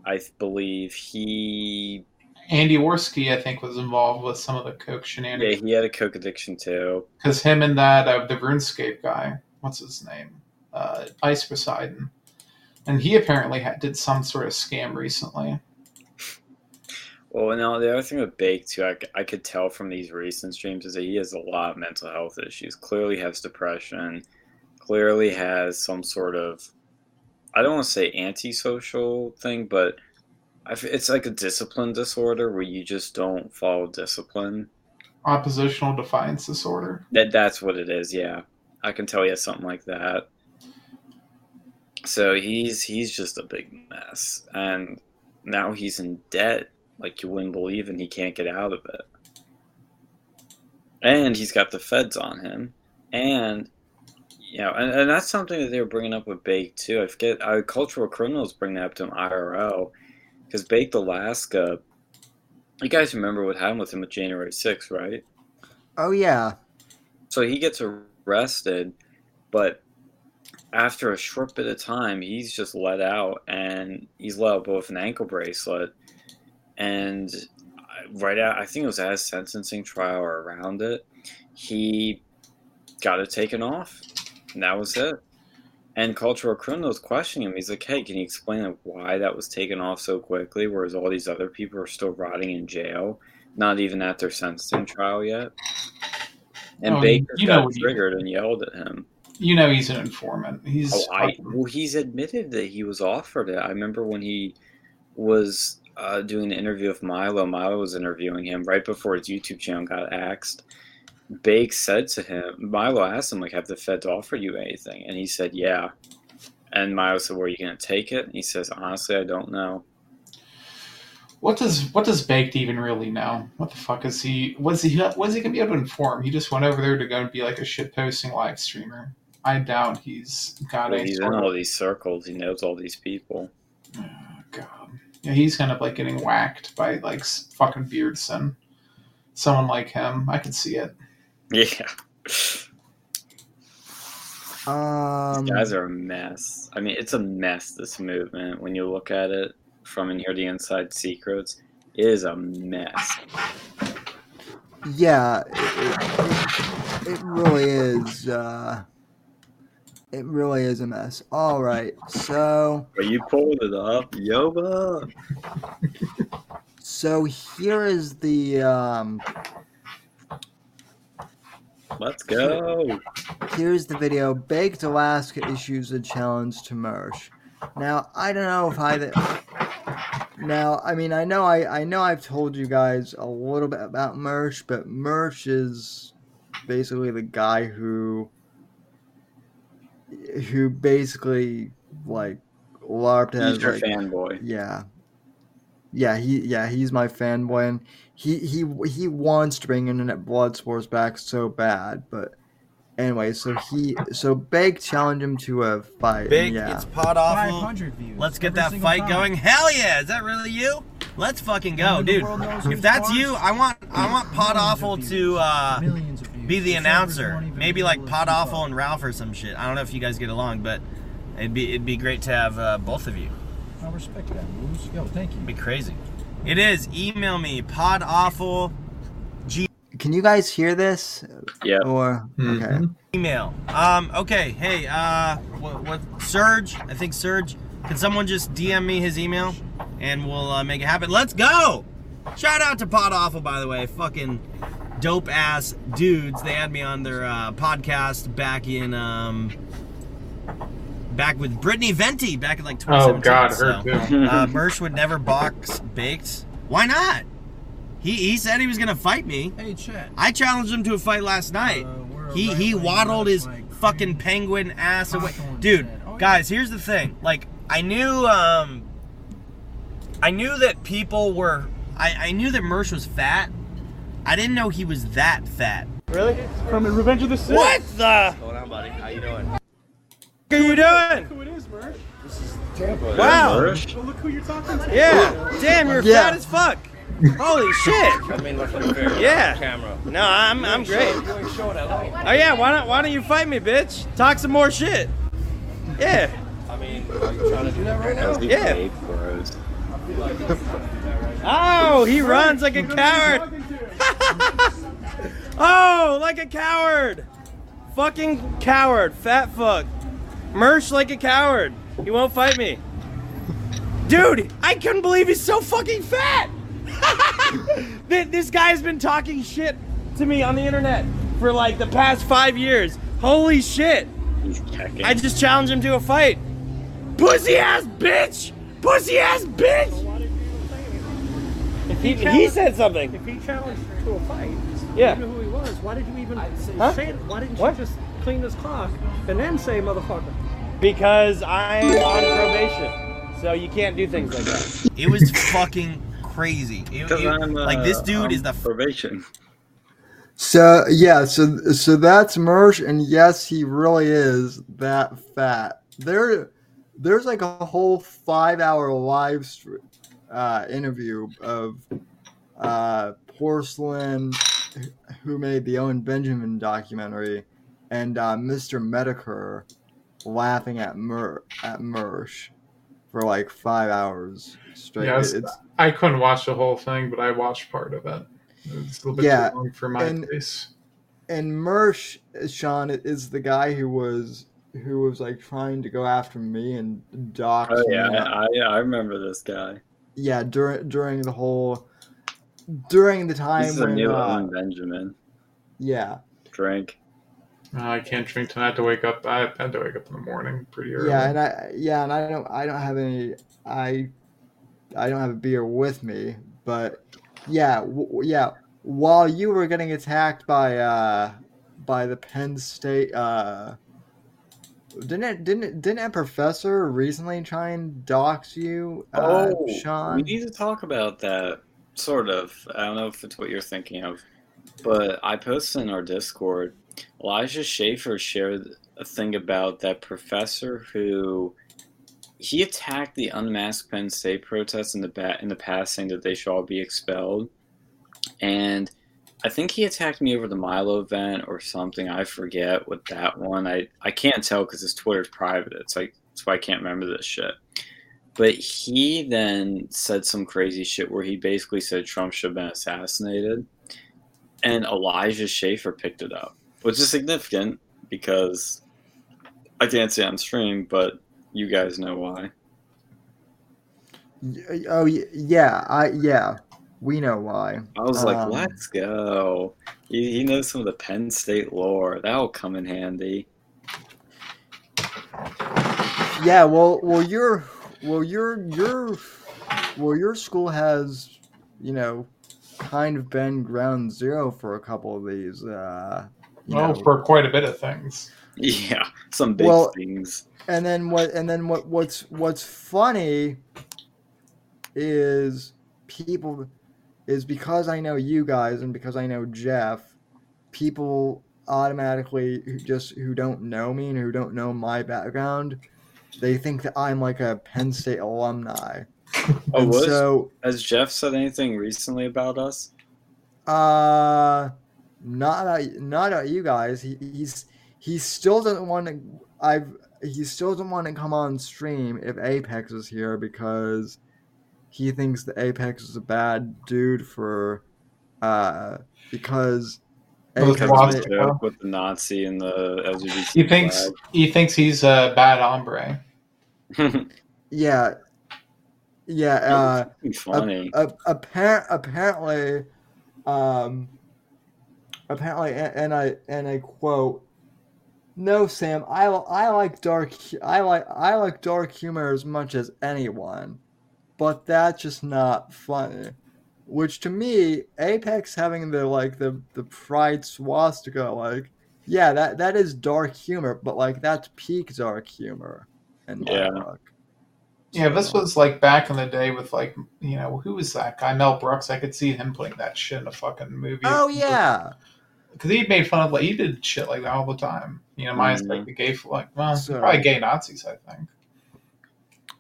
I believe he Andy Warski, I think, was involved with some of the coke shenanigans. yeah shenanigans he had a coke addiction too. because him and that uh, the RuneScape guy, what's his name, uh, Ice Poseidon, and he apparently had, did some sort of scam recently. Well, now the other thing with Bake too, I, I could tell from these recent streams is that he has a lot of mental health issues. Clearly has depression. Clearly has some sort of, I don't want to say antisocial thing, but I it's like a discipline disorder where you just don't follow discipline. Oppositional defiance disorder. That that's what it is. Yeah, I can tell you has something like that. So he's he's just a big mess, and now he's in debt like you wouldn't believe, and he can't get out of it. And he's got the feds on him, and you know, and, and that's something that they were bringing up with Bake too. I forget, uh, cultural criminals bring that up to him IRL because Baked Alaska. You guys remember what happened with him with January 6th, right? Oh yeah, So he gets arrested, but after a short bit of time, he's just let out, and he's let out both an ankle bracelet and uh, right out. I think it was at his sentencing trial or around it. He got it taken off, and that was it. And cultural criminals questioning him. He's like, "Hey, can you explain why that was taken off so quickly, whereas all these other people are still rotting in jail, not even at their sentencing trial yet?" And Oh, Baker you got triggered and yelled at him. You know, he's an informant. He's Oh, I well, he's admitted that he was offered it. I remember when he was uh, doing an interview with Milo. Milo was interviewing him right before his YouTube channel got axed. Bake said to him, Milo asked him like, "Have the feds offered you anything?" And he said, "Yeah." And Milo said, where are you going to take it?" And he says, "Honestly, I don't know." What does what does Baked even really know? What the fuck is he? Was he? Was he gonna be able to inform? He just went over there to go and be like a shit posting live streamer. I doubt he's got Well, any he's in all of. these circles. He knows all these people. God, yeah, he's kind of like getting whacked by like s- fucking Beardson, someone like him. I could see it. Yeah, um, these guys are a mess. I mean, it's a mess. This movement, when you look at it from in here, the inside secrets, it is a mess. yeah, it, it, it really is. Uh, It really is a mess. All right, so Are you pulling it up, Yoba. so here is the um, Let's go. here's the video. Baked Alaska issues a challenge to Mersh. Now I don't know if I. Now I mean I know I I know I've told you guys a little bit about Mersh, but Mersh is basically the guy who who basically like LARPed He's as your like fanboy. yeah. Yeah, he yeah, he's my fanboy and he he he wants to bring Internet Blood Sports back so bad, but anyway, so he so Bake challenged him to a fight. Big, yeah. it's Pod Awful. 500 views Let's get that fight time. going. Hell yeah! Is that really you? Let's fucking go, dude. If that's you, I want I want Pot Millions Awful to uh, Millions of views. Be the The announcer. Maybe like able to Pod Awful and Ralph or some shit. I don't know if you guys get along, but it'd be it'd be great to have uh, both of you. I respect that, Moose. Yo, thank you. It'd be crazy. It is. Email me Pod Awful Can you guys hear this? Yeah. Or okay. email. Um. Okay. Hey. Uh. What? what Serge? I think Serge. Can someone just DM me his email, and we'll uh, make it happen. Let's go. Shout out to Pod Awful, by the way. Fucking dope ass dudes. They had me on their uh, podcast back in um. Back with Brittany Venti back in like 2017. Oh God, her so, too. uh, Mersh would never box baked. Why not? He he said he was gonna fight me. Hey, Chet. I challenged him to a fight last night. Uh, he he waddled his like fucking penguin ass away. Dude, said. Oh, yeah. guys, here's the thing. Like I knew um I knew that people were I, I knew that Mersh was fat. I didn't know he was that fat. Really? From the Revenge of the Sith. What the Hold on, buddy. How you doing? What are you doing? Who it is, Mersh? This is Tampa. Wow. Well, look who you're talking to. Yeah. Damn, you're Yeah. fat as fuck. Holy shit. I mean, look unfair. Yeah. Camera. No, I'm I'm great. You ain't showing that light. Oh yeah, why don't why don't you fight me, bitch? Talk some more shit. Yeah. I mean, are you trying to do that right now? Yeah. Oh, he runs like a coward. oh, like a coward. Fucking coward. Fat fuck. Mersh like a coward. He won't fight me. Dude, I couldn't believe he's so fucking fat. This guy's been talking shit to me on the internet for like the past five years. Holy shit. I just challenged him to a fight. Pussy ass bitch! Pussy ass bitch! If He, he said something. If he challenged to a fight, Yeah. you knew who he was. Why did you even say, Huh? say it? Why didn't What? you just clean this clock and then say motherfucker? Because I'm on probation. So you can't do things like that. It was fucking crazy. It- it- I'm uh, like this dude on is the probation. So yeah, so so that's Mersh, and yes, he really is that fat. There, there's like a whole five-hour live str- uh, interview of uh, Porcelain, who made the Owen Benjamin documentary, and uh, Mr. Metokur laughing at Mer at Mersh for like five hours straight. Yes, It's I couldn't watch the whole thing, but I watched part of it. It was a little bit Yeah, too long for my and- taste. and Mersh, Sean, is the guy who was who was like trying to go after me and Doc. Oh yeah, I, I I remember this guy. Yeah during during the whole during the time This is a when new uh, Owen Benjamin. yeah Drink. Uh, I can't drink tonight. To wake up. I had to wake up in the morning pretty early. yeah and I yeah and I don't I don't have any I I don't have a beer with me but yeah w- yeah while you were getting attacked by uh by the Penn State uh didn't it, didn't didn't a professor recently try and dox you uh, oh, Sean we need to talk about that. Sort of. I don't know if it's what you're thinking of, but I posted in our Discord. Elijah Schaffer shared a thing about that professor who he attacked the unmasked Penn State protests in the ba- in the past, saying that they should all be expelled, and I think he attacked me over the Milo event or something. I forget what that one. I I can't tell because his Twitter's private. It's like that's why I can't remember this shit. But he then said some crazy shit where he basically said Trump should have been assassinated, and Elijah Schaffer picked it up, which is significant because I can't say on stream, but you guys know why. Oh yeah, I yeah, we know why. I was like, Um, let's go. He, he knows some of the Penn State lore. That'll come in handy. Yeah, well, well, your, well, your, your, well, your school has, you know, kind of been ground zero for a couple of these. Uh, you Well, know, for quite a bit of things. Yeah, some big Well- things. and then what? And then what? What's what's funny is people is because I know you guys and because I know Jeff, people automatically who just who don't know me and who don't know my background, they think that I'm like a Penn State alumni. Oh, was so has Jeff said anything recently about us? Uh, not about not about you guys. He, he's he still doesn't want to. I've he still doesn't want to come on stream if Apex is here because he thinks the Apex is a bad dude for uh because Apex Ross- made- Joke with the Nazi and the LGBT. He thinks he thinks he's a bad hombre. yeah yeah uh funny. A, a, appar- apparently, um, apparently, and, and I and I quote, "No, Sam, I I like dark hu- I like I like dark humor as much as anyone, but that's just not funny." Which to me, Apex having the like the the pride swastika, like, yeah, that that is dark humor, but like that's peak dark humor. In my Yeah. book. Yeah, this was like back in the day with like you know who was that guy Mel Brooks? I could see him putting that shit in a fucking movie. Oh yeah. because he made fun of like he did shit like that all the time. You know, minus like the gay like well So- probably gay Nazis. I think.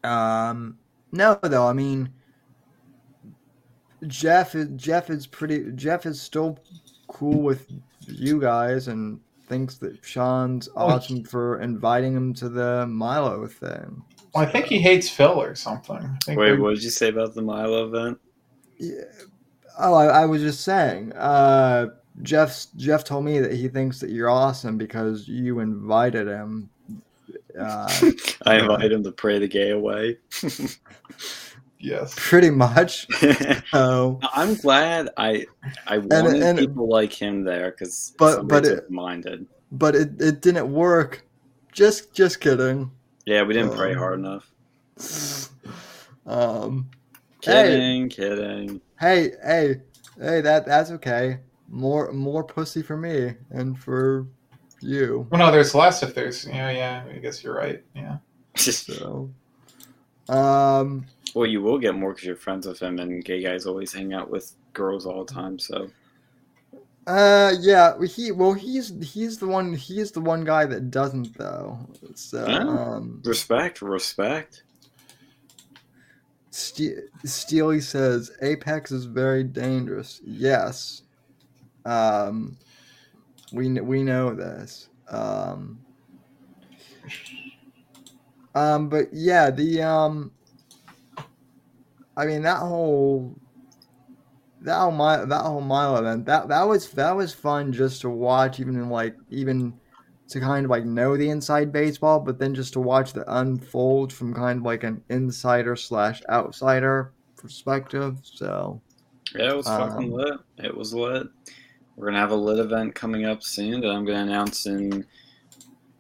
Um, no, though. I mean, Jeff is Jeff is pretty. Jeff is still cool with you guys and thinks that Sean's Oh, awesome for inviting him to the Milo thing. Well, I think he hates Phil or something. I think Wait, they're- what did you say about the Milo event? Oh, I, I was just saying. Uh, Jeff Jeff told me that he thinks that you're awesome because you invited him. Uh, I invite him to pray the gay away. yes. pretty much. So, I'm glad I I wanted and- people like him there because But- but it- minded. but it, it didn't work. Just just kidding. Yeah, we didn't pray Um, hard enough. Um, hey, Kidding, kidding. hey, hey, hey, that that's okay. More more pussy for me and for you. Well, no, there's less if there's yeah yeah. I guess you're right. Yeah. So, um, Well, you will get more because you're friends with him, and gay guys always hang out with girls all the time. So uh, yeah, he well, he's he's the one he's the one guy that doesn't though. So, Yeah. um, respect, respect. Ste- Steely says Apex is very dangerous. Yes. Um, we we know this. Um, um, but yeah, the um, I mean that whole that whole mile that whole mile event that that was that was fun just to watch even in like even to kind of like know the inside baseball but then just to watch the unfold from kind of like an insider slash outsider perspective so Yeah, it was fucking Um, lit. It was lit. We're gonna have a lit event coming up soon that I'm gonna announce in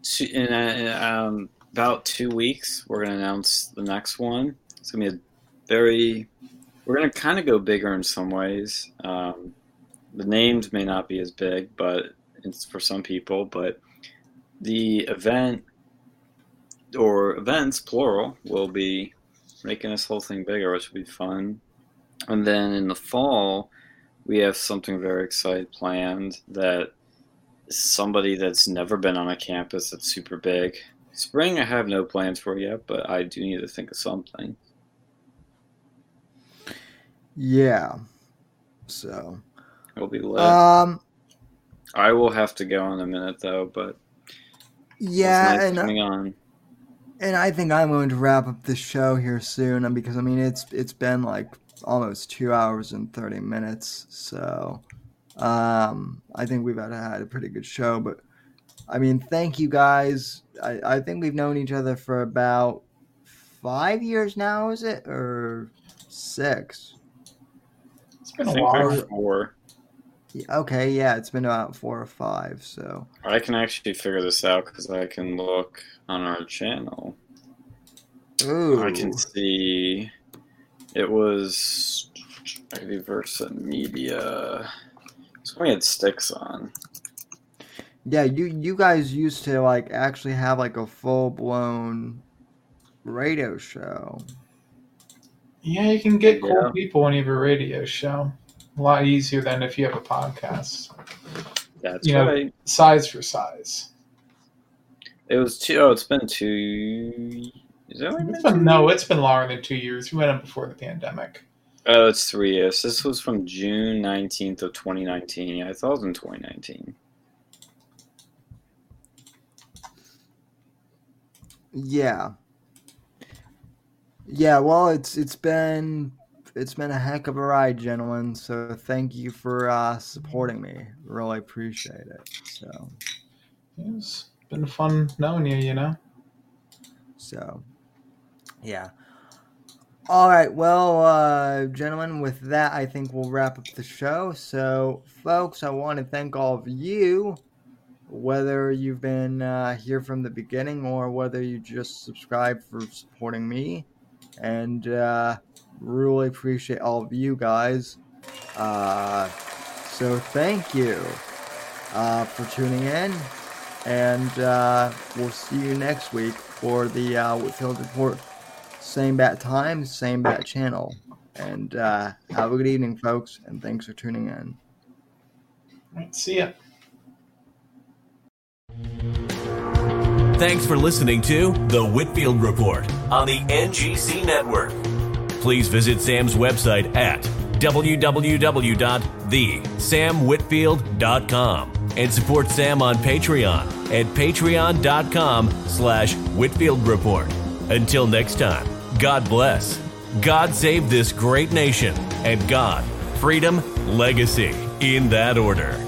two, in, uh, in um, about two weeks. We're gonna announce the next one. It's gonna be a very. We're gonna kind of go bigger in some ways. Um, the names may not be as big, but it's for some people. But the event or events plural will be making this whole thing bigger, which will be fun. And then in the fall, we have something very exciting planned that somebody that's never been on a campus that's super big. Spring, I have no plans for yet, but I do need to think of something. yeah so It'll be lit. um I will have to go in a minute though, but yeah and coming on. and I think I'm going to wrap up the show here soon because I mean it's it's been like almost two hours and thirty minutes, so um, I think we've had had a pretty good show. But I mean, thank you guys. I, I think we've known each other for about five years now, is it? Or six? It's been I a think while. like four. Yeah, Okay, yeah, it's been about four or five. So, I can actually figure this out because I can look on our channel. ooh, I can see it was maybe Versa Media. So we had sticks on. yeah, you you guys used to like actually have like a full blown radio show. Yeah, you can get cool Yeah. people when you have a radio show. A lot easier than if you have a podcast. That's You know, right. size for size. It was two oh it's been two. Is it only It's been, no, it's been longer than two years. We went in before the pandemic. Oh, it's three years. This was from June nineteenth of twenty nineteen. Yeah, I thought it was in twenty nineteen. Yeah. Yeah, well, it's it's been it's been a heck of a ride, gentlemen. So thank you for uh, supporting me. Really appreciate it. So It's been fun knowing you, you know? so yeah. All right, well, uh, gentlemen, with that, I think we'll wrap up the show. So, folks, I want to thank all of you, whether you've been uh, here from the beginning or whether you just subscribed for supporting me. And uh, really appreciate all of you guys. Uh, so, thank you uh, for tuning in. And uh, we'll see you next week for the uh, Whitfield Report. Same bat time, same bat channel. And uh, have a good evening, folks, and thanks for tuning in. All right, see ya. Thanks for listening to The Whitfield Report on the NGC Network. Please visit Sam's website at www.thesamwhitfield.com and support Sam on Patreon at patreon.com slash Whitfield Report. Until next time, God bless. God save this great nation and God, freedom, legacy, in that order.